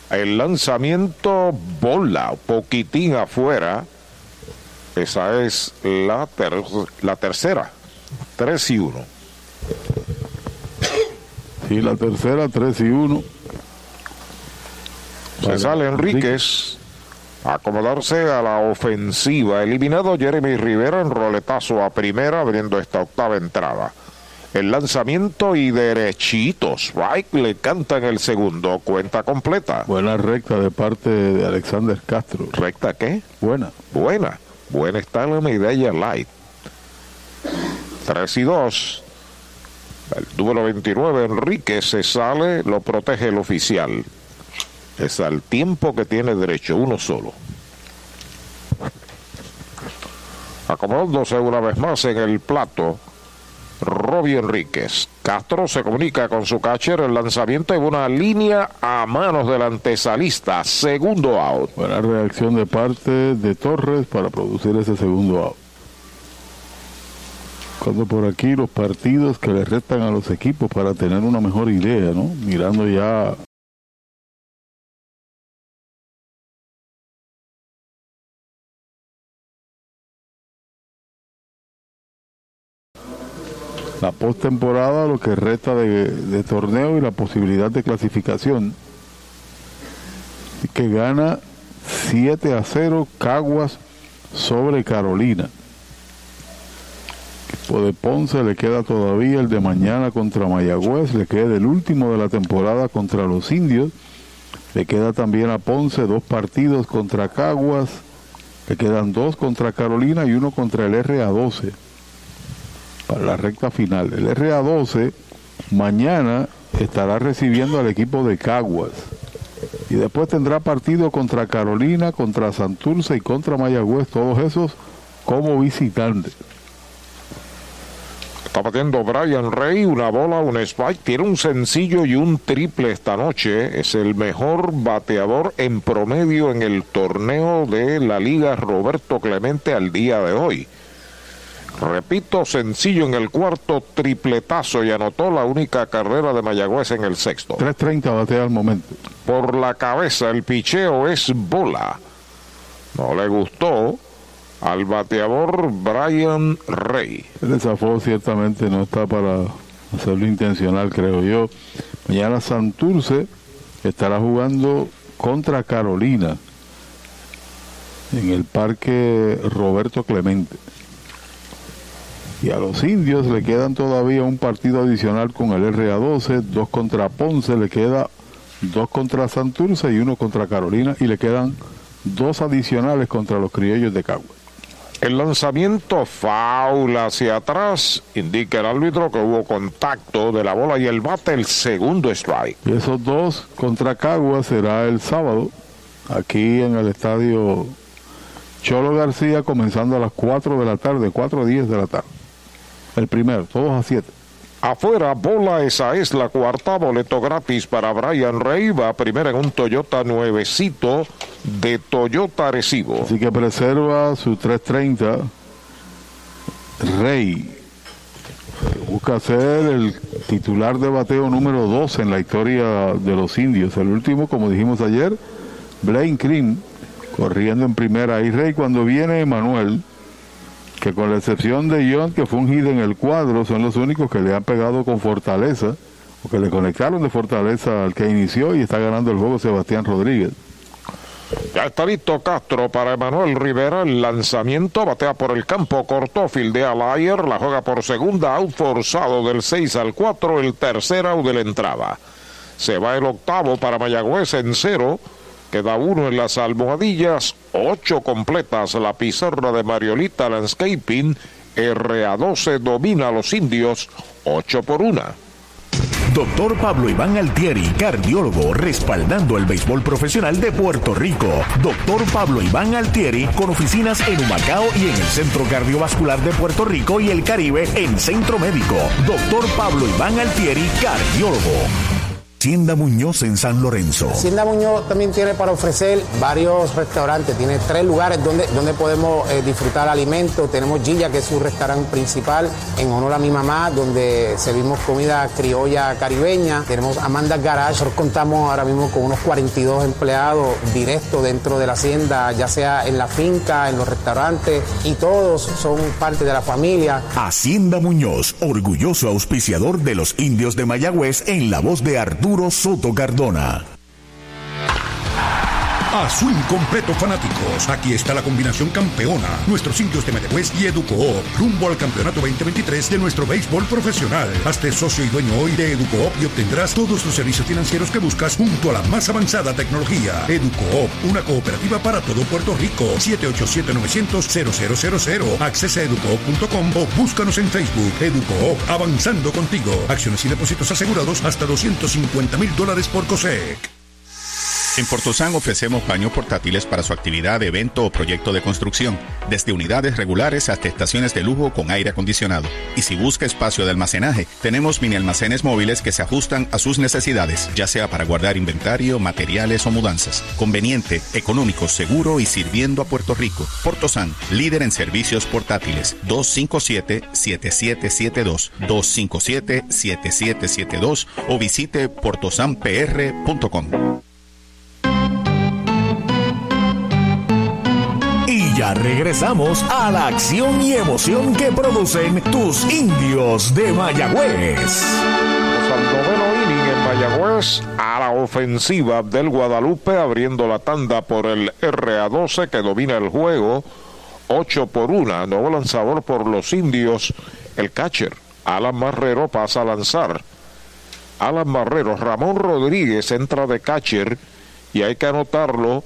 El lanzamiento bola, poquitín afuera. Esa es la, la tercera. 3 y 1. Sí, la tercera, 3 y 1. Se sale Enríquez acomodarse a la ofensiva. Eliminado Jeremy Rivera en roletazo a primera, abriendo esta octava entrada. El lanzamiento y derechitos. Right le canta en el segundo. Cuenta completa. Buena recta de parte de Alexander Castro. ¿Recta qué? Buena. Buena. Buena está la medalla light. 3 y 2. El número 29, Enrique, se sale, lo protege el oficial. Es al tiempo que tiene derecho, uno solo. Acomodándose una vez más en el plato, Robbie Enríquez. Castro se comunica con su catcher, el lanzamiento en una línea a manos del antesalista, segundo out. Buena reacción de parte de Torres para producir ese segundo out. Cuando por aquí los partidos que le restan a los equipos para tener una mejor idea, ¿no? Mirando ya la postemporada, lo que resta de, torneo y la posibilidad de clasificación. Que gana 7 a 0 Caguas sobre Carolina. Equipo de Ponce le queda todavía el de mañana contra Mayagüez, le queda el último de la temporada contra los indios, le queda también a Ponce dos partidos contra Caguas, le quedan dos contra Carolina y uno contra el RA12 la recta final. El RA12 mañana estará recibiendo al equipo de Caguas. Y después tendrá partido contra Carolina, contra Santurce y contra Mayagüez, todos esos como visitantes. Está batiendo Brian Rey, una bola, un spike, tiene un sencillo y un triple esta noche. Es el mejor bateador en promedio en el torneo de la Liga Roberto Clemente al día de hoy. Repito, sencillo en el cuarto, tripletazo y anotó la única carrera de Mayagüez en el sexto. 3.30 batea al momento. Por la cabeza, el picheo es bola. No le gustó al bateador Brian Rey. El desafío ciertamente no está para hacerlo intencional, creo yo. Mañana Santurce estará jugando contra Carolina en el Parque Roberto Clemente. Y a los indios le quedan todavía un partido adicional con el RA12, dos contra Ponce, le queda dos contra Santurce y uno contra Carolina y le quedan dos adicionales contra los criollos de Cagua. El lanzamiento faula hacia atrás indica el árbitro que hubo contacto de la bola y el bate el segundo strike. Y esos dos contra Cagua será el sábado aquí en el estadio Cholo García comenzando a las 4 de la tarde, 4 a 10 de la tarde. El primero, todos a 7. Afuera, bola, esa es la cuarta, boleto gratis para Brian Rey, va primero en un Toyota nuevecito de Toyota Recibo. Así que preserva su 330. Rey busca ser el titular de bateo número 2 en la historia de los indios. El último, como dijimos ayer, Blaine Cream, corriendo en primera. Y Rey, cuando viene Manuel, que con la excepción de John, que fue un en el cuadro, son los únicos que le han pegado con fortaleza, o que le conectaron de fortaleza al que inició y está ganando el juego Sebastián Rodríguez. Ya está listo Castro para Emanuel Rivera. El lanzamiento batea por el campo, cortó, fildea al ayer, la juega por segunda, out forzado del 6 al 4, el tercer out de la entrada. Se va el octavo para Mayagüez en cero. Queda uno en las almohadillas, ocho completas la pizarra de Mariolita Landscaping. RA12 domina a los indios, ocho por una. Doctor Pablo Iván Altieri, cardiólogo, respaldando el béisbol profesional de Puerto Rico. Doctor Pablo Iván Altieri, con oficinas en Humacao y en el Centro Cardiovascular de Puerto Rico y el Caribe en Centro Médico. Doctor Pablo Iván Altieri, cardiólogo. Hacienda Muñoz en San Lorenzo. Hacienda Muñoz también tiene para ofrecer varios restaurantes. Tiene tres lugares donde, donde podemos eh, disfrutar alimentos. Tenemos Gilla, que es su restaurante principal, en honor a mi mamá, donde servimos comida criolla caribeña. Tenemos Amanda Garage. Nosotros contamos ahora mismo con unos 42 empleados directos dentro de la hacienda, ya sea en la finca, en los restaurantes, y todos son parte de la familia. Hacienda Muñoz, orgulloso auspiciador de los indios de Mayagüez en la voz de Arturo Soto Cardona. A su incompleto fanáticos, aquí está la combinación campeona. Nuestros indios de Mayagüez y Educoop, rumbo al campeonato 2023 de nuestro béisbol profesional. Hazte socio y dueño hoy de Educoop y obtendrás todos los servicios financieros que buscas junto a la más avanzada tecnología. Educoop, una cooperativa para todo Puerto Rico. 787-900-0000. Accesa a educoop.com o búscanos en Facebook. Educoop, avanzando contigo. Acciones y depósitos asegurados hasta 250 mil dólares por COSEC. En Portosan ofrecemos baños portátiles para su actividad, evento o proyecto de construcción, desde unidades regulares hasta estaciones de lujo con aire acondicionado. Y si busca espacio de almacenaje, tenemos mini almacenes móviles que se ajustan a sus necesidades, ya sea para guardar inventario, materiales o mudanzas. Conveniente, económico, seguro y sirviendo a Puerto Rico. Portosan, líder en servicios portátiles. 257-7772, 257-7772 o visite portosanpr.com. regresamos a la acción y emoción que producen tus indios de Mayagüez. Al noveno inning en Mayagüez a la ofensiva del Guadalupe abriendo la tanda por el RA12 que domina el juego. 8 por 1 nuevo lanzador por los indios. El catcher Alan Marrero pasa a lanzar. Alan Marrero Ramón Rodríguez entra de catcher y hay que anotarlo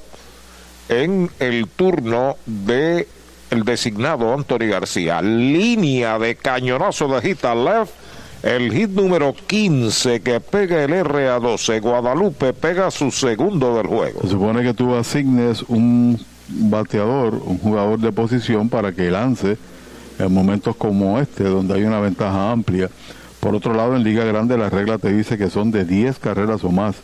en el turno de el designado Anthony García. Línea de cañonazo de hit al left. El hit número 15 que pega el RA12. Guadalupe pega su segundo del juego. Se supone que tú asignes un bateador, un jugador de posición para que lance en momentos como este, donde hay una ventaja amplia. Por otro lado, en Liga Grande la regla te dice que son de 10 carreras o más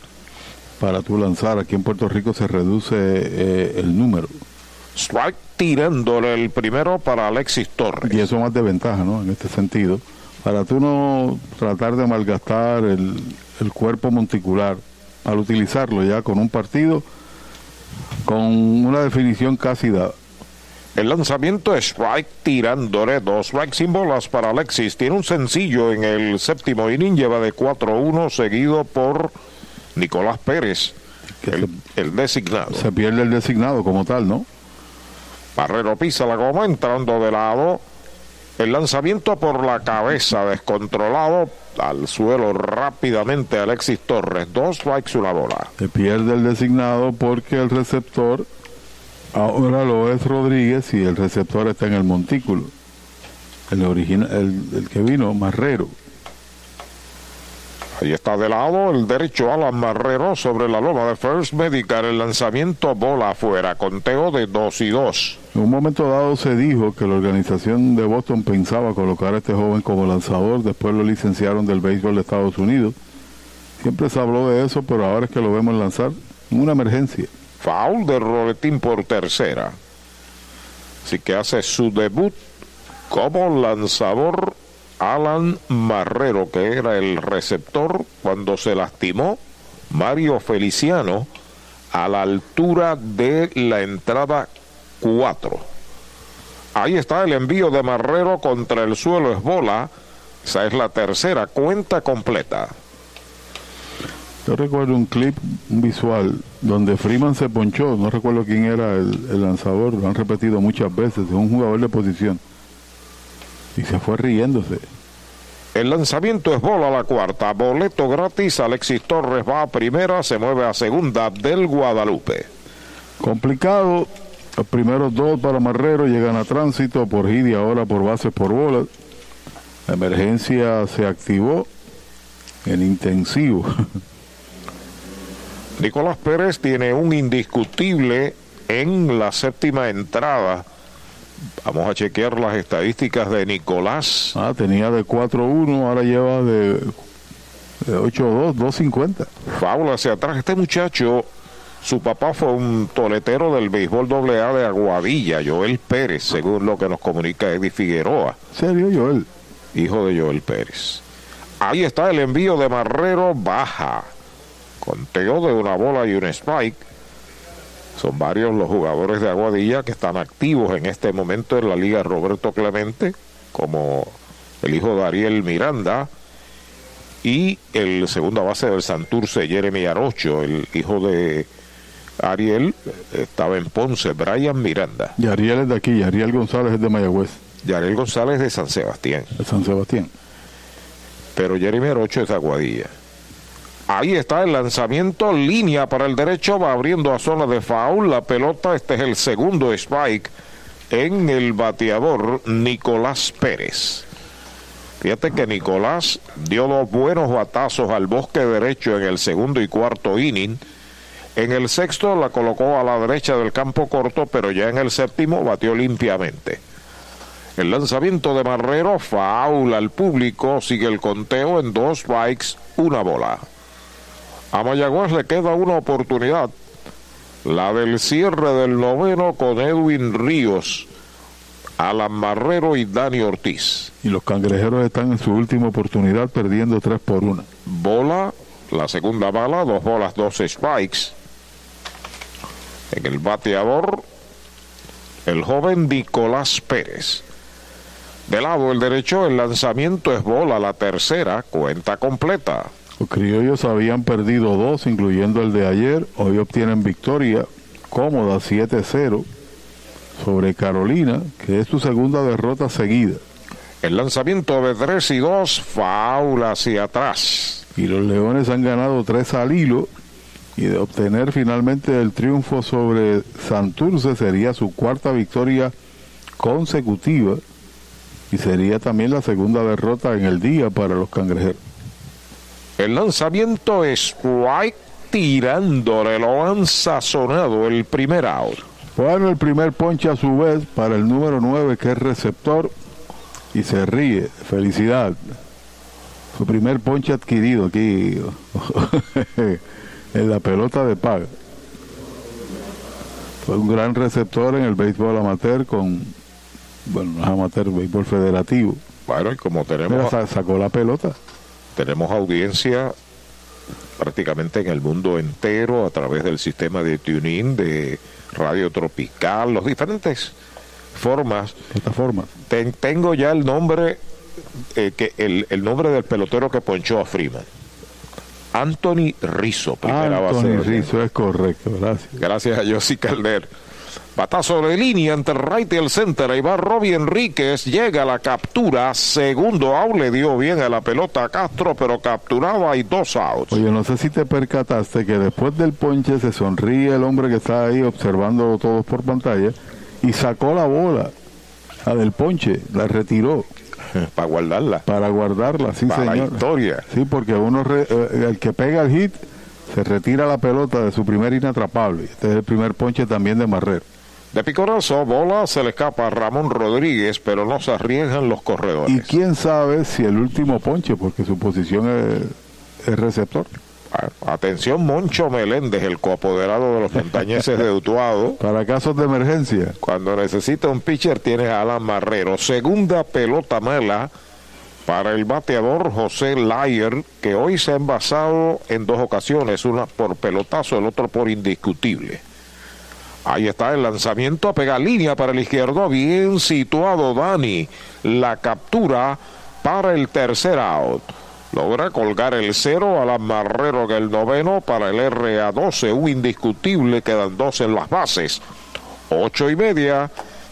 para tú lanzar. Aquí en Puerto Rico se reduce eh, el número. Strike tirándole el primero para Alexis Torres. Y eso más de ventaja, ¿no? En este sentido. Para tú no tratar de malgastar el, el cuerpo monticular al utilizarlo ya con un partido con una definición casi dada. El lanzamiento es strike tirándole dos strikes sin bolas para Alexis. Tiene un sencillo en el séptimo inning, lleva de 4-1 seguido por Nicolás Pérez, el, el, designado. Se pierde el designado como tal, ¿no? Barrero pisa la goma entrando de lado. El lanzamiento por la cabeza descontrolado al suelo rápidamente Alexis Torres. Dos strikes, una bola. Se pierde el designado porque el receptor ahora lo es Rodríguez y el receptor está en el montículo. El, original, el, el que vino, Marrero. Ahí está de lado el derecho Alan Marrero sobre la loma de First Medical. El lanzamiento bola afuera. Conteo de 2 y 2. En un momento dado se dijo que la organización de Boston pensaba colocar a este joven como lanzador. Después lo licenciaron del béisbol de Estados Unidos. Siempre se habló de eso, pero ahora es que lo vemos lanzar en una emergencia. Foul de Roletín por tercera. Así que hace su debut como lanzador Alan Marrero, que era el receptor cuando se lastimó Mario Feliciano a la altura de la entrada 4. Ahí está el envío de Marrero contra el suelo, es bola. Esa es la tercera cuenta completa. Yo recuerdo un clip, visual, donde Freeman se ponchó, no recuerdo quién era el, el lanzador, lo han repetido muchas veces, es un jugador de posición. Y se fue riéndose. El lanzamiento es bola a la cuarta. Boleto gratis. Alexis Torres va a primera, se mueve a segunda del Guadalupe. Complicado. Los primeros dos para Marrero llegan a tránsito por hit y ahora por bases por bolas. La emergencia se activó en intensivo. Nicolás Pérez tiene un indiscutible en la séptima entrada. Vamos a chequear las estadísticas de Nicolás. Ah, tenía de 4-1, ahora lleva de, de 8-2, 2-50. Faula hacia atrás. Este muchacho, su papá fue un toletero del béisbol AA de Aguadilla, Joel Pérez, según lo que nos comunica Eddie Figueroa. ¿Serio, Joel? Hijo de Joel Pérez. Ahí está el envío de Marrero, baja. Conteo de una bola y un spike. Son varios los jugadores de Aguadilla que están activos en este momento en la Liga Roberto Clemente, como el hijo de Ariel Miranda y el segunda base del Santurce, Jeremy Arocho, el hijo de Ariel, estaba en Ponce, Brian Miranda. Y Ariel es de aquí, y Ariel González es de Mayagüez. Y Ariel González de San Sebastián. De San Sebastián. Pero Jeremy Arocho es de Aguadilla. Ahí está el lanzamiento, línea para el derecho, va abriendo a zona de foul. La pelota, este es el segundo spike en el bateador Nicolás Pérez. Fíjate que Nicolás dio dos buenos batazos al bosque derecho en el segundo y cuarto inning. En el sexto la colocó a la derecha del campo corto, pero ya en el séptimo batió limpiamente. El lanzamiento de Marrero, faula al público, sigue el conteo en dos strikes, una bola. A Mayagüez le queda una oportunidad, la del cierre del noveno con Edwin Ríos, Alan Marrero y Dani Ortiz. Y los cangrejeros están en su última oportunidad perdiendo tres por una. Bola, la segunda bala, dos bolas, dos strikes. En el bateador, el joven Nicolás Pérez. De lado el derecho, el lanzamiento es bola, la tercera, cuenta completa. Los criollos habían perdido dos, incluyendo el de ayer. Hoy obtienen victoria cómoda 7-0 sobre Carolina, que es su segunda derrota seguida. El lanzamiento de 3 y 2, faula hacia atrás. Y los Leones han ganado 3 al hilo. Y de obtener finalmente el triunfo sobre Santurce sería su cuarta victoria consecutiva. Y sería también la segunda derrota en el día para los cangrejeros. El lanzamiento es White tirándole, lo han sazonado el primer out. Bueno, el primer ponche a su vez para el número 9 que es receptor y se ríe. Felicidad. Su primer ponche adquirido aquí en la pelota de paga. Fue un gran receptor en el béisbol amateur con, bueno, no es amateur, béisbol federativo. Bueno, y como tenemos... Mira, sacó la pelota. Tenemos audiencia prácticamente en el mundo entero a través del sistema de tuning de Radio Tropical, los diferentes formas. Plataformas. Ten, tengo ya el nombre, eh, que el, el, nombre del pelotero que ponchó a Freeman. Anthony Rizzo, primera Anthony base. Rizzo, es correcto, gracias. Gracias a Yossi Calder. Batazo de línea entre el right y el center. Ahí va Robbie Enríquez. Llega a la captura. Segundo out. Le dio bien a la pelota a Castro, pero capturaba y dos outs. Oye, no sé si te percataste que después del ponche se sonríe el hombre que está ahí observando todos por pantalla y sacó la bola, la del ponche, la retiró. Para guardarla. Para guardarla, sí, Para la señor. historia. Sí, porque uno re- eh, el que pega el hit se retira la pelota de su primer inatrapable. Este es el primer ponche también de Marrer. De picorazo, bola se le escapa a Ramón Rodríguez, pero no se arriesgan los corredores. Y quién sabe si el último ponche, porque su posición es, es receptor. Atención, Moncho Meléndez, el coapoderado de los montañeses de Utuado. Para casos de emergencia. Cuando necesita un pitcher, tienes a Alan Marrero. Segunda pelota mala para el bateador José Layer, que hoy se ha envasado en dos ocasiones, una por pelotazo, el otro por indiscutible. Ahí está el lanzamiento a pegar línea para el izquierdo, bien situado Dani. La captura para el tercer out. Logra colgar el cero a la Marrero en el noveno para el RA12, un indiscutible, quedan dos en las bases. Ocho y media.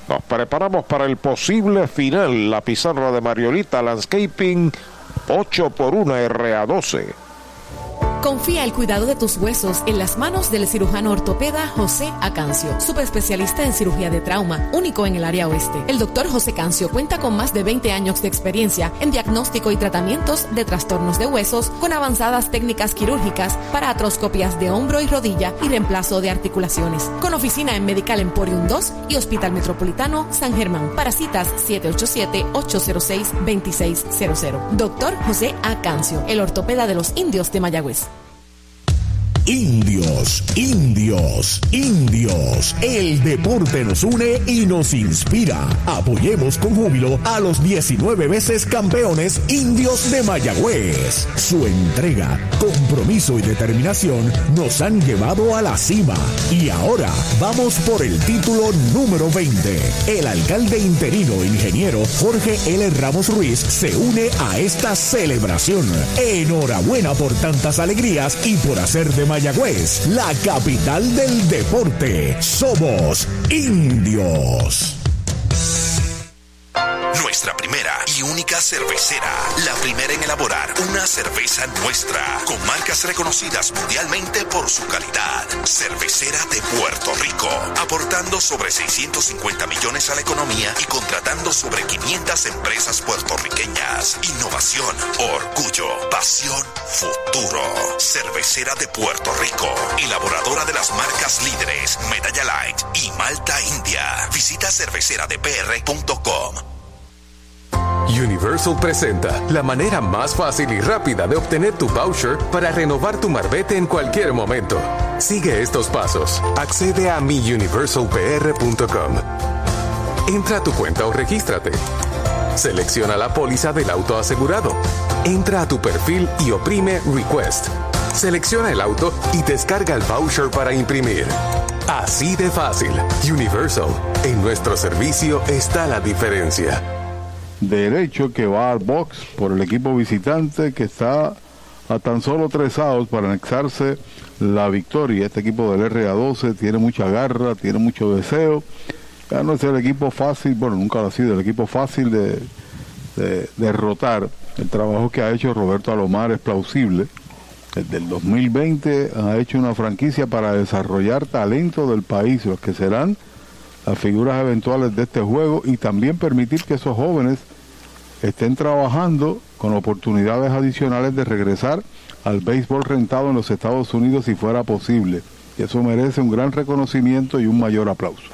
Nos preparamos para el posible final. La pizarra de Mariolita Landscaping, 8 por 1 RA12. Confía el cuidado de tus huesos en las manos del cirujano ortopeda José Acancio, subespecialista en cirugía de trauma, único en el área oeste. El doctor José Cancio cuenta con más de 20 años de experiencia en diagnóstico y tratamientos de trastornos de huesos con avanzadas técnicas quirúrgicas para atroscopias de hombro y rodilla y reemplazo de articulaciones. Con oficina en Medical Emporium 2 y Hospital Metropolitano San Germán. Para citas 787-806-2600. Doctor José Acancio, el ortopeda de los indios de Mayagüez. Indios, indios, indios. El deporte nos une y nos inspira. Apoyemos con júbilo a los 19 veces campeones indios de Mayagüez. Su entrega, compromiso y determinación nos han llevado a la cima. Y ahora vamos por el título número 20. El alcalde interino ingeniero Jorge L. Ramos Ruiz se une a esta celebración. Enhorabuena por tantas alegrías y por hacer de Mayagüez la capital del deporte. Somos indios. Nuestra primera y única cervecera. La primera en elaborar una cerveza nuestra. Con marcas reconocidas mundialmente por su calidad. Cervecera de Puerto Rico. Aportando sobre 650 millones a la economía y contratando sobre 500 empresas puertorriqueñas. Innovación, orgullo, pasión, futuro. Cervecera de Puerto Rico. Elaboradora de las marcas líderes Medalla Light y Malta India. Visita cerveceradepr.com. Universal presenta la manera más fácil y rápida de obtener tu voucher para renovar tu marbete en cualquier momento. Sigue estos pasos. Accede a miuniversalpr.com. Entra a tu cuenta o regístrate. Selecciona la póliza del auto asegurado. Entra a tu perfil y oprime Request. Selecciona el auto y descarga el voucher para imprimir. Así de fácil. Universal. En nuestro servicio está la diferencia. Derecho que va al box por el equipo visitante que está a tan solo tres outs para anexarse la victoria. Este equipo del RA12 tiene mucha garra, tiene mucho deseo. Ya no es el equipo fácil, bueno, nunca lo ha sido, el equipo fácil de, de derrotar. El trabajo que ha hecho Roberto Alomar es plausible. Desde el 2020 ha hecho una franquicia para desarrollar talento del país, los que serán las figuras eventuales de este juego y también permitir que esos jóvenes estén trabajando con oportunidades adicionales de regresar al béisbol rentado en los Estados Unidos si fuera posible. Y eso merece un gran reconocimiento y un mayor aplauso.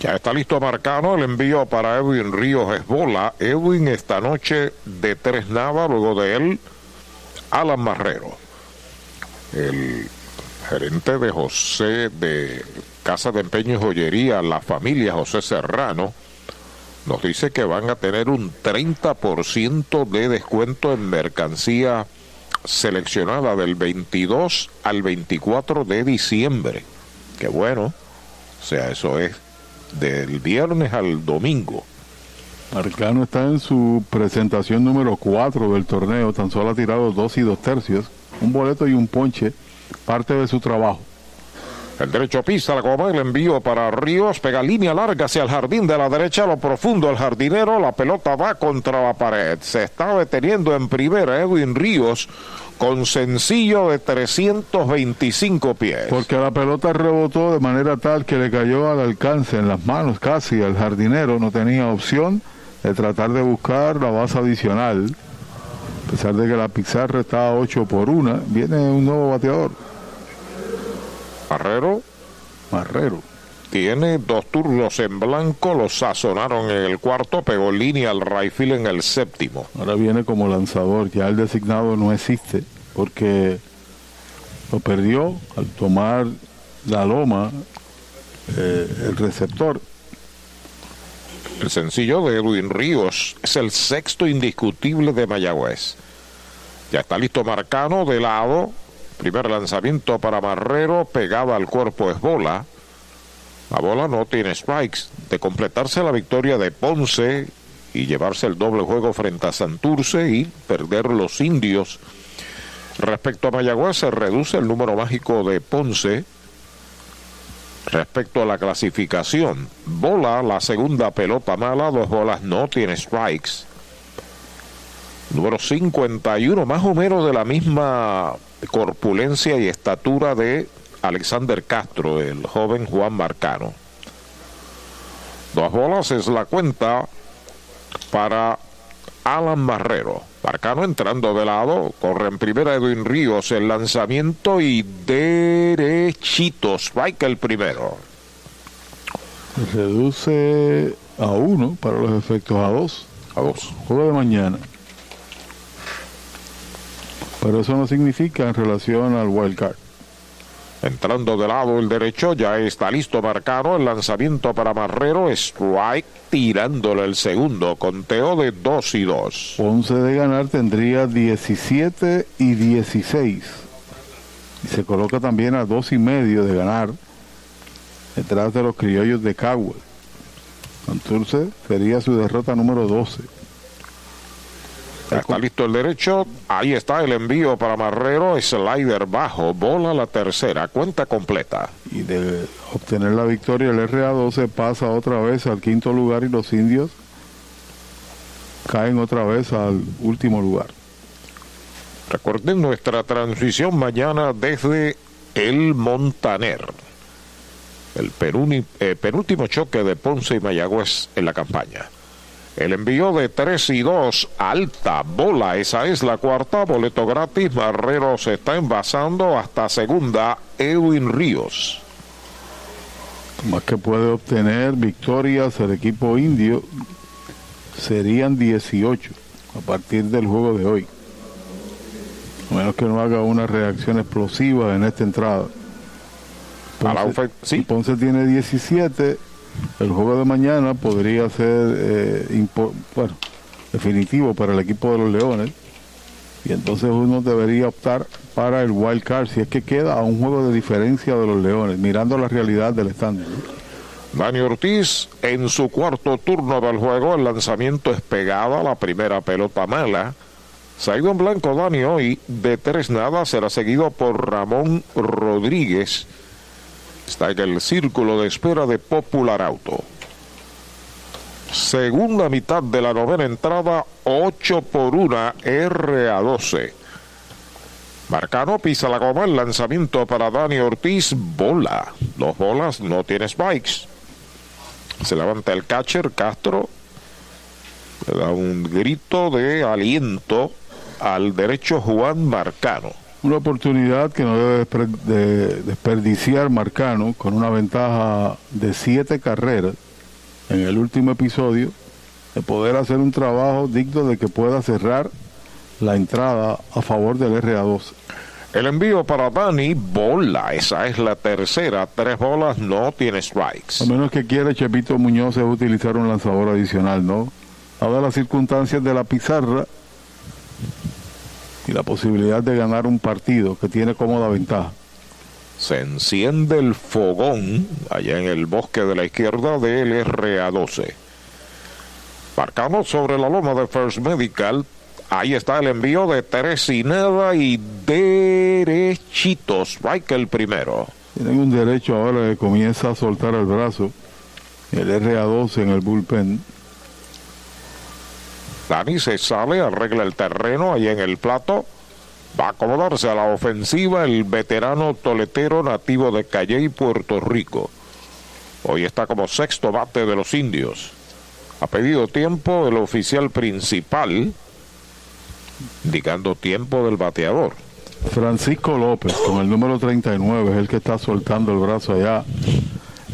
Ya está listo Marcano el envío para Edwin Ríos Esbola. Edwin esta noche de tres nada, luego de él, Alan Marrero. El gerente de José de Casa de Empeño y Joyería, la familia José Serrano, nos dice que van a tener un 30% de descuento en mercancía seleccionada del 22 al 24 de diciembre. Qué bueno. O sea, eso es del viernes al domingo. Marcano está en su presentación número 4 del torneo, tan solo ha tirado dos y dos tercios, un boleto y un ponche, parte de su trabajo. El derecho pisa la goma, el envío para Ríos, pega línea larga hacia el jardín de la derecha, lo profundo el jardinero, la pelota va contra la pared. Se está deteniendo en primera Edwin Ríos con sencillo de 325 pies. Porque la pelota rebotó de manera tal que le cayó al alcance, en las manos casi al jardinero, no tenía opción de tratar de buscar la base adicional. A pesar de que la pizarra está 8 por 1, viene un nuevo bateador. Marrero. Marrero. Tiene dos turnos en blanco, los sazonaron en el cuarto, pegó línea al Rayfield en el séptimo. Ahora viene como lanzador, ya el designado no existe, porque lo perdió al tomar la loma eh, el receptor. El sencillo de Edwin Ríos es el sexto indiscutible de Mayagüez. Ya está listo Marcano de lado. Primer lanzamiento para Marrero, pegada al cuerpo es bola. La bola no tiene strikes. De completarse la victoria de Ponce y llevarse el doble juego frente a Santurce y perder los indios. Respecto a Mayagüez se reduce el número mágico de Ponce. Respecto a la clasificación, bola la segunda pelota mala, dos bolas no tiene strikes. Número 51, más o menos de la misma corpulencia y estatura de Alexander Castro, el joven Juan Marcano. Dos bolas es la cuenta para Alan Marrero. Marcano entrando de lado, corre en primera Edwin Ríos el lanzamiento y derechito, strike el primero. Reduce a uno para los efectos a dos. A dos. Juego de mañana. Pero eso no significa en relación al wild card. Entrando de lado el derecho, ya está listo Marcano. El lanzamiento para Marrero, strike, tirándole el segundo. Conteo de 2 y 2. Ponce de ganar tendría 17 y 16. Y se coloca también a dos y medio de ganar detrás de los criollos de Cagua. Santurce sería su derrota número 12. Está listo el derecho. Ahí está el envío para Marrero. Slider bajo. Bola la tercera. Cuenta completa. Y de obtener la victoria, el RA12 pasa otra vez al quinto lugar y los indios caen otra vez al último lugar. Recuerden nuestra transmisión mañana desde el Montaner. El eh, penúltimo choque de Ponce y Mayagüez en la campaña. El envío de 3 y 2, alta bola, esa es la cuarta, boleto gratis, Marrero se está envasando hasta segunda, Edwin Ríos. Más que puede obtener victorias el equipo indio serían 18 a partir del juego de hoy. A menos que no haga una reacción explosiva en esta entrada. A la Ponce, ofe- sí. Ponce tiene 17. El juego de mañana podría ser eh, bueno, definitivo para el equipo de los Leones. Y entonces uno debería optar para el wild card si es que queda a un juego de diferencia de los Leones, mirando la realidad del estándar. Dani Ortiz en su cuarto turno del juego, el lanzamiento es pegada, la primera pelota mala. Ido en blanco Dani hoy, de tres nada, será seguido por Ramón Rodríguez. Está en el círculo de espera de Popular Auto. Segunda mitad de la novena entrada, 8 por 1, RA12. Marcano pisa la goma, el lanzamiento para Dani Ortiz, bola. Dos bolas, no tiene spikes. Se levanta el catcher, Castro. Le da un grito de aliento al derecho Juan Marcano. Una oportunidad que no debe desperdiciar Marcano con una ventaja de siete carreras en el último episodio de poder hacer un trabajo digno de que pueda cerrar la entrada a favor del RA2. El envío para Dani, bola. Esa es la tercera. Tres bolas, no tiene strikes. A menos que quiera Chepito Muñoz es utilizar un lanzador adicional, ¿no? Dadas las circunstancias de la pizarra y la posibilidad de ganar un partido que tiene cómoda ventaja. Se enciende el fogón allá en el bosque de la izquierda del RA12. Marcamos sobre la loma de First Medical. Ahí está el envío de tres y nada y derechito. Strike el primero. Tienen un derecho ahora que comienza a soltar el brazo. El RA12 en el bullpen. Dani se sale, arregla el terreno ahí en el plato. Va a acomodarse a la ofensiva el veterano toletero nativo de Calle y Puerto Rico. Hoy está como sexto bate de los indios. Ha pedido tiempo el oficial principal, indicando tiempo del bateador. Francisco López, con el número 39, es el que está soltando el brazo allá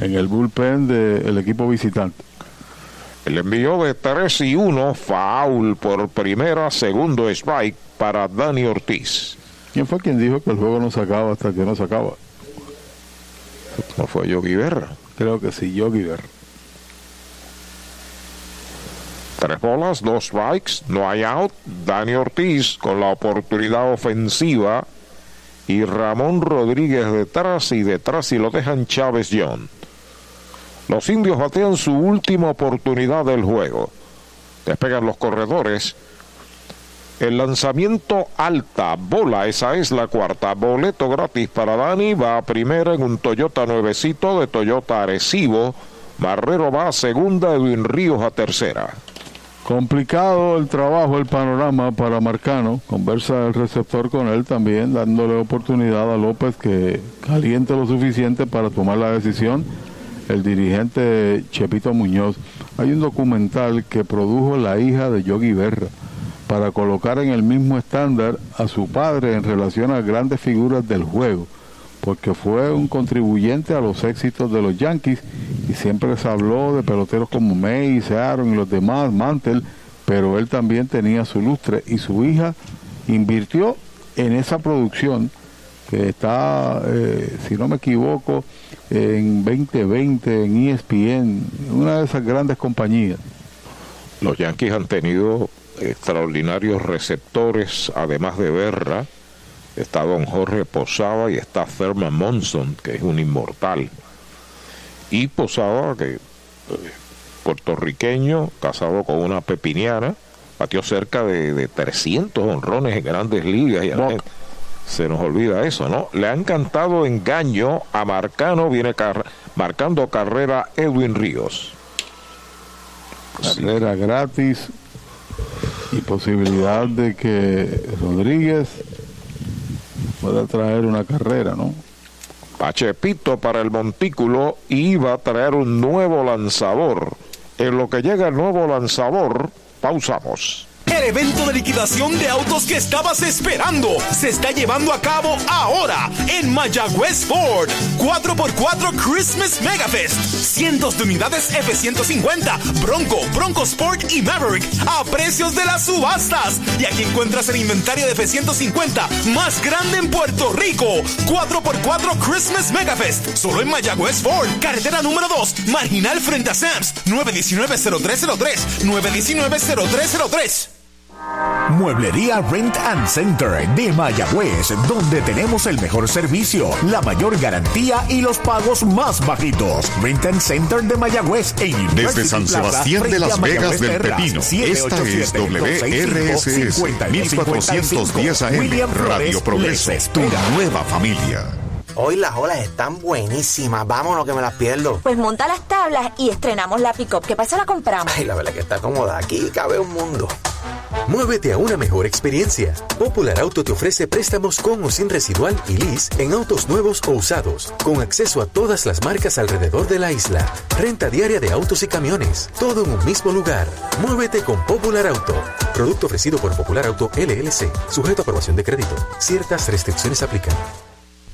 en el bullpen del equipo visitante. El envío de 3 y 1, foul por primera, segundo strike para Dani Ortiz. ¿Quién fue quien dijo que el juego no se acaba hasta que no se acaba? ¿No fue Yogi Berra? Creo que sí, Yogi Berra. Tres bolas, dos strikes, no hay out. Dani Ortiz con la oportunidad ofensiva y Ramón Rodríguez detrás y detrás y lo dejan Chávez John. Los indios batean su última oportunidad del juego. Despegan los corredores. El lanzamiento alta, bola, esa es la cuarta. Boleto gratis para Dani, va a primera en un Toyota nuevecito de Toyota Arecibo. Marrero va a segunda, Edwin Ríos a tercera. Complicado el trabajo, el panorama para Marcano. Conversa el receptor con él también, dándole oportunidad a López que caliente lo suficiente para tomar la decisión. El dirigente Chepito Muñoz. Hay un documental que produjo la hija de Yogi Berra para colocar en el mismo estándar a su padre en relación a grandes figuras del juego, porque fue un contribuyente a los éxitos de los Yankees y siempre se habló de peloteros como May, Aaron y los demás, Mantel, pero él también tenía su lustre y su hija invirtió en esa producción que está, eh, si no me equivoco, en 2020 en ESPN, una de esas grandes compañías. Los Yankees han tenido extraordinarios receptores, además de Berra. Está don Jorge Posada y está Thurman Monson, que es un inmortal. Y Posada, que eh, puertorriqueño, casado con una pepiniana, batió cerca de, de 300 honrones en grandes ligas. Y se nos olvida eso, ¿no? Le han cantado engaño a Marcano, viene marcando carrera Edwin Ríos. Carrera gratis y posibilidad de que Rodríguez pueda traer una carrera, ¿no? Pachepito para el montículo y va a traer un nuevo lanzador. En lo que llega el nuevo lanzador, pausamos. El evento de liquidación de autos que estabas esperando se está llevando a cabo ahora en Mayagüez Ford. 4x4 Christmas Megafest. Cientos de unidades F-150, Bronco, Bronco Sport y Maverick a precios de las subastas. Y aquí encuentras el inventario de F-150 más grande en Puerto Rico. 4x4 Christmas Megafest. Solo en Mayagüez Ford. Carretera número 2. Marginal frente a Sams. 919-0303. 919-0303. Mueblería Rent and Center de Mayagüez, donde tenemos el mejor servicio, la mayor garantía y los pagos más bajitos. Rent and Center de Mayagüez en Desde San Sebastián de Las Vegas del Pepino. Esta es WRSS 1410 AM Radio Progreso, tu nueva familia. Hoy las olas están buenísimas. Vámonos que me las pierdo. Pues monta las tablas y estrenamos la pick-up. ¿Qué pasa? La compramos. Ay, la verdad que está cómoda. Aquí cabe un mundo. Muévete a una mejor experiencia. Popular Auto te ofrece préstamos con o sin residual y lease en autos nuevos o usados, con acceso a todas las marcas alrededor de la isla. Renta diaria de autos y camiones, todo en un mismo lugar. Muévete con Popular Auto. Producto ofrecido por Popular Auto LLC, sujeto a aprobación de crédito. Ciertas restricciones aplican.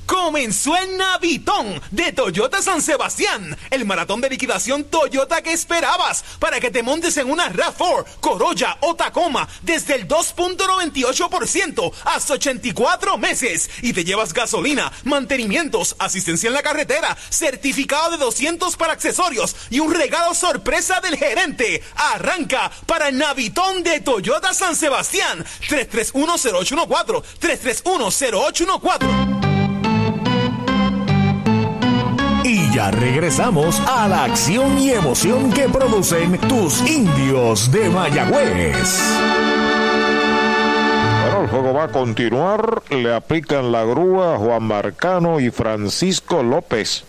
Comenzó el Navitón de Toyota San Sebastián, el maratón de liquidación Toyota que esperabas para que te montes en una RAV4, Corolla o Tacoma desde el 2.98% hasta 84 meses. Y te llevas gasolina, mantenimientos, asistencia en la carretera, certificado de 200 para accesorios y un regalo sorpresa del gerente. Arranca para el Navitón de Toyota San Sebastián. 3310814 3310814 ya regresamos a la acción y emoción que producen tus indios de Mayagüez. Bueno, el juego va a continuar. Le aplican la grúa Juan Marcano y Francisco López.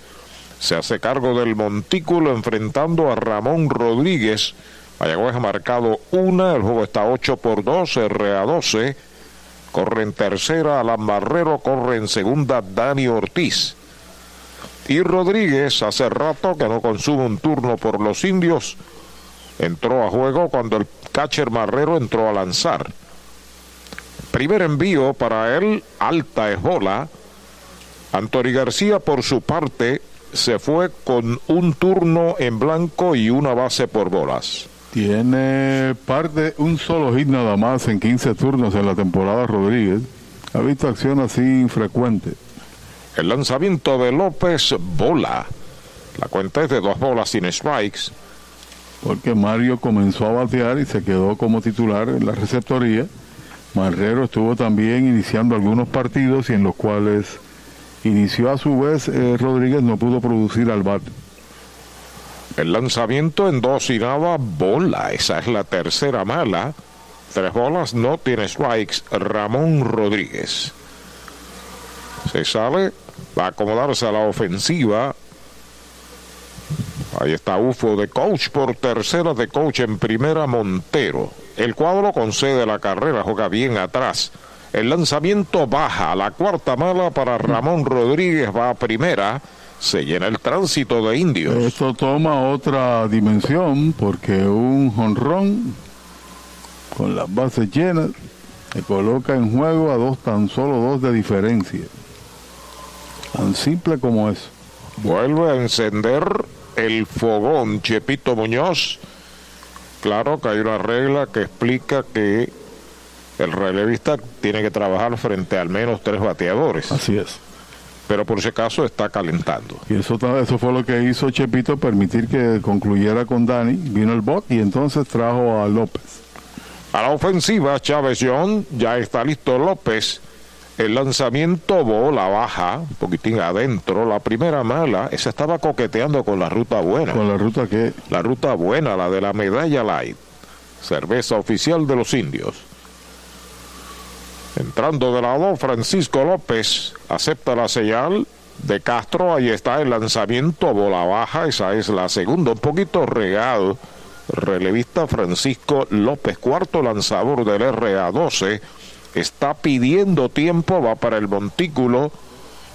Se hace cargo del montículo enfrentando a Ramón Rodríguez. Mayagüez ha marcado una. El juego está 8 por 2. RA 12. Corre en tercera Alan Barrero. Corre en segunda Dani Ortiz. Y Rodríguez hace rato que no consume un turno por los indios. Entró a juego cuando el catcher Marrero entró a lanzar. Primer envío para él, alta es bola. Anthony García por su parte se fue con un turno en blanco y una base por bolas. Tiene parte, un solo hit nada más en 15 turnos en la temporada Rodríguez. Ha visto acción así infrecuente. El lanzamiento de López, bola. La cuenta es de dos bolas sin strikes. Porque Mario comenzó a batear y se quedó como titular en la receptoría. Marrero estuvo también iniciando algunos partidos y en los cuales inició a su vez eh, Rodríguez no pudo producir al bate. El lanzamiento en dos y nada, bola. Esa es la tercera mala. Tres bolas, no tiene strikes. Ramón Rodríguez. Se sale, va a acomodarse a la ofensiva. Ahí está UFO de coach por tercera de coach en primera Montero. El cuadro concede la carrera, juega bien atrás. El lanzamiento baja, la cuarta mala para Ramón Rodríguez va a primera. Se llena el tránsito de indios. Esto toma otra dimensión porque un jonrón con las bases llenas se coloca en juego a dos, tan solo dos de diferencia. Tan simple como eso. Vuelve a encender el fogón Chepito Muñoz. Claro que hay una regla que explica que el relevista tiene que trabajar frente a al menos tres bateadores. Así es. Pero por ese caso está calentando. Y eso, eso fue lo que hizo Chepito, permitir que concluyera con Dani. Vino el bot y entonces trajo a López. A la ofensiva, Chávez John, ya está listo López. El lanzamiento bola baja, un poquitín adentro. La primera mala, esa estaba coqueteando con la ruta buena. ¿Con la ruta qué? La ruta buena, la de la medalla light. Cerveza oficial de los indios. Entrando de lado, Francisco López acepta la señal de Castro. Ahí está el lanzamiento, bola baja. Esa es la segunda, un poquito regado. Relevista Francisco López, cuarto lanzador del RA12. Está pidiendo tiempo, va para el montículo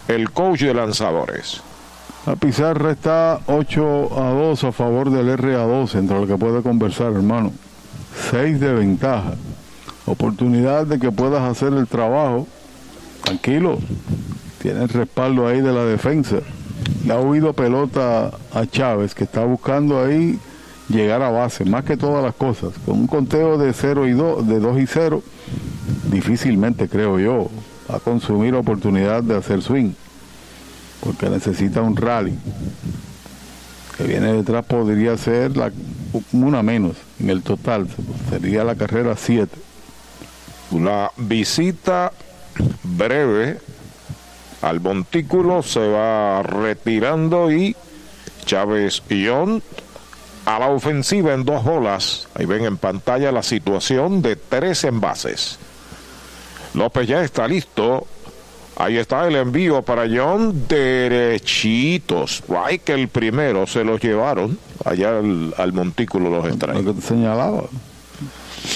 el coach de lanzadores. La pizarra está 8 a 2 a favor del RA12, entre lo que puede conversar, hermano. 6 de ventaja oportunidad de que puedas hacer el trabajo. Tranquilo, tienes respaldo ahí de la defensa. Le ha oído pelota a Chávez, que está buscando ahí llegar a base, más que todas las cosas. Con un conteo de 0 y 2, de 2 y 0, difícilmente creo yo, va a consumir oportunidad de hacer swing, porque necesita un rally. Que viene detrás podría ser una menos en el total, sería la carrera 7. Una visita breve al montículo se va retirando y Chávez Ion a la ofensiva en dos bolas. Ahí ven en pantalla la situación de tres envases. López ya está listo. Ahí está el envío para John derechitos. que el primero se los llevaron allá al, montículo los extrae. Lo que te señalaba.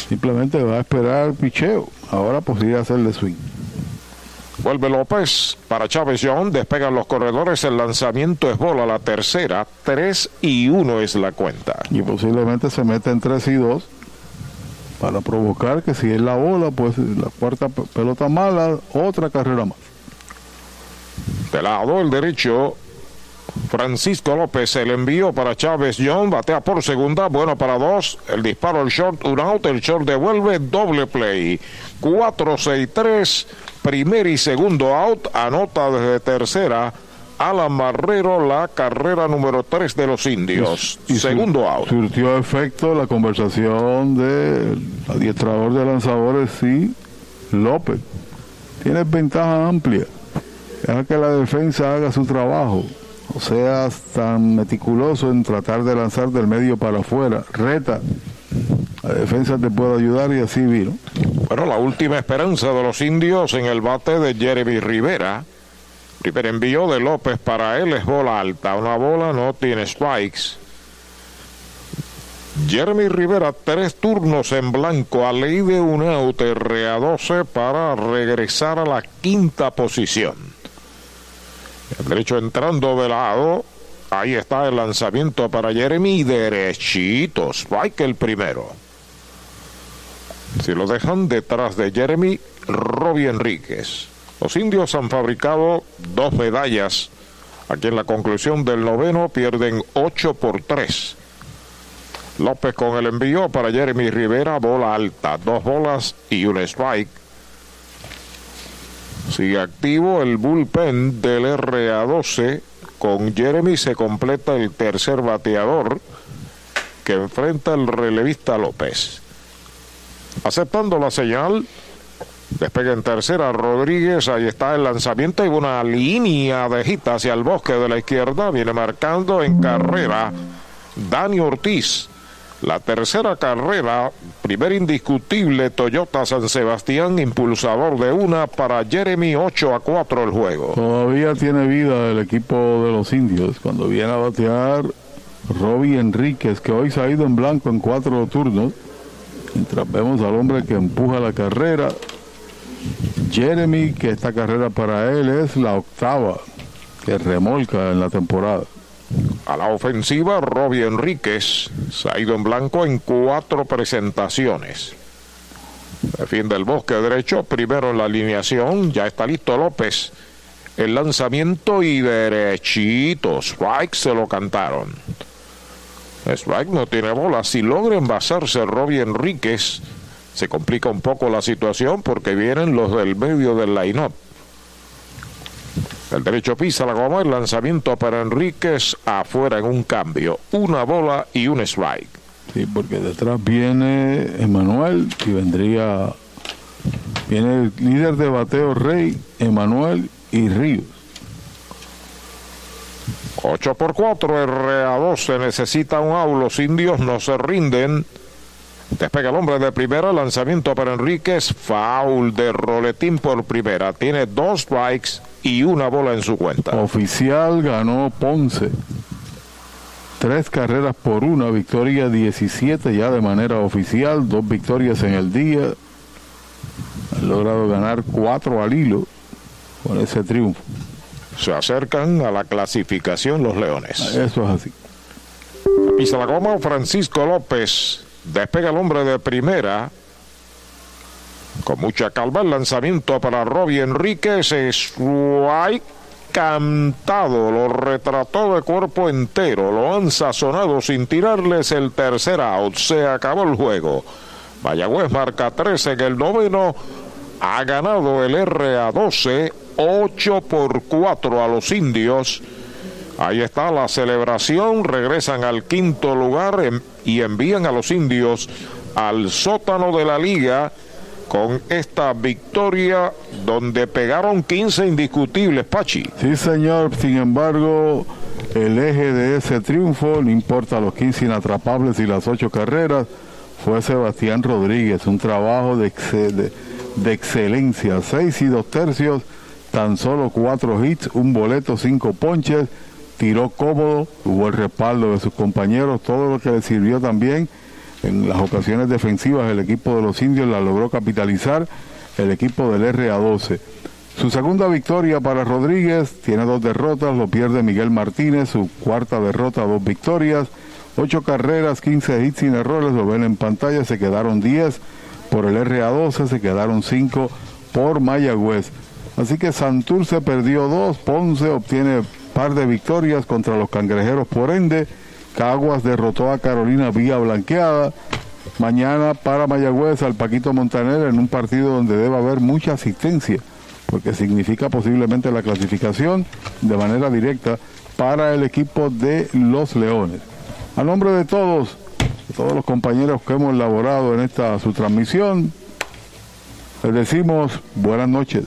Simplemente va a esperar picheo. Ahora podría hacerle swing. Vuelve López para Chávez John. Despegan los corredores. El lanzamiento es bola. La tercera. 3 y 1 es la cuenta. Y posiblemente se mete en 3 y 2 para provocar que si es la bola, pues la cuarta pelota mala, otra carrera más. De lado el derecho, Francisco López, el envío para Chávez John, batea por segunda, bueno para dos, el disparo al short, un out, el short devuelve, doble play. 4-6-3, primer y segundo out, anota desde tercera. Alan Marrero, la carrera número 3 de los indios. Y, segundo out. Surtió efecto la conversación del adiestrador de lanzadores y López. Tiene ventaja amplia. Deja que la defensa haga su trabajo no seas tan meticuloso en tratar de lanzar del medio para afuera. Reta. La defensa te puede ayudar y así vino. Bueno, la última esperanza de los indios en el bate de Jeremy Rivera. Primer envío de López para él es bola alta. Una bola no tiene strikes. Jeremy Rivera, tres turnos en blanco a ley de un out, RA12 para regresar a la quinta posición. El derecho entrando de lado. Ahí está el lanzamiento para Jeremy. Derechito. Strike el primero. Si lo dejan detrás de Jeremy, Robbie Enríquez. Los indios han fabricado dos medallas. Aquí en la conclusión del noveno pierden 8 por 3. López con el envío para Jeremy Rivera, bola alta, dos bolas y un strike. Sigue activo el bullpen del RA12. Con Jeremy se completa el tercer bateador que enfrenta el relevista López. Aceptando la señal, despega en tercera Rodríguez, ahí está el lanzamiento y una línea de gita hacia el bosque de la izquierda, viene marcando en carrera Dani Ortiz. La tercera carrera, primer indiscutible Toyota San Sebastián, impulsador de una para Jeremy 8 a 4 el juego. Todavía tiene vida el equipo de los indios. Cuando viene a batear Robbie Enríquez, que hoy se ha ido en blanco en cuatro turnos. Mientras vemos al hombre que empuja la carrera. Jeremy, que esta carrera para él es la octava que remolca en la temporada. A la ofensiva, Robbie Enríquez se ha ido en blanco en cuatro presentaciones. Defiende el bosque derecho, primero en la alineación, ya está listo López. El lanzamiento y derechito, strike se lo cantaron. Strike no tiene bola. Si logra envasarse Robbie Enríquez, se complica un poco la situación porque vienen los del medio del line-up. El derecho pisa la goma, el lanzamiento para Enríquez afuera en un cambio. Una bola y un strike. Sí, porque detrás viene Emanuel y vendría. Viene el líder de bateo Rey, Emanuel y Ríos. 8 por 4, RA2 se necesita un out. Los indios no se rinden. Despega el hombre de primera, lanzamiento para Enríquez, foul de roletín por primera. Tiene dos strikes y una bola en su cuenta. Oficial ganó Ponce. Tres carreras por una, victoria 17 ya de manera oficial, dos victorias en el día. Han logrado ganar cuatro al hilo con ese triunfo. Se acercan a la clasificación los Leones. Eso es así. Pisa la goma Francisco López. Despega el hombre de primera. Con mucha calma el lanzamiento para Robbie Enríquez. Strike cantado. Lo retrató de cuerpo entero. Lo han sazonado sin tirarles el tercer out. Se acabó el juego. Mayagüez marca 13 en el noveno. Ha ganado el RA12 8 por 4 a los indios. Ahí está la celebración, regresan al quinto lugar y envían a los indios al sótano de la liga con esta victoria donde pegaron 15 indiscutibles, Pachi. Sí, señor, sin embargo, el eje de ese triunfo, no importa los 15 inatrapables y las 8 carreras, fue Sebastián Rodríguez, un trabajo de, excelencia, 6 y 2 tercios tan solo cuatro hits, un boleto, cinco ponches, tiró cómodo, tuvo el respaldo de sus compañeros, todo lo que le sirvió también en las ocasiones defensivas el equipo de los indios la logró capitalizar el equipo del RA12. Su segunda victoria para Rodríguez, tiene dos derrotas, lo pierde Miguel Martínez, su cuarta derrota, dos victorias, ocho carreras, 15 hits sin errores, lo ven en pantalla, se quedaron 10 por el RA12, se quedaron 5 por Mayagüez. Así que Santurce perdió dos, Ponce obtiene par de victorias contra los cangrejeros por ende, Caguas derrotó a Carolina vía blanqueada. Mañana para Mayagüez al Paquito Montaner en un partido donde debe haber mucha asistencia, porque significa posiblemente la clasificación de manera directa para el equipo de los Leones. A nombre de todos, de todos los compañeros que hemos elaborado en esta su transmisión, les decimos buenas noches.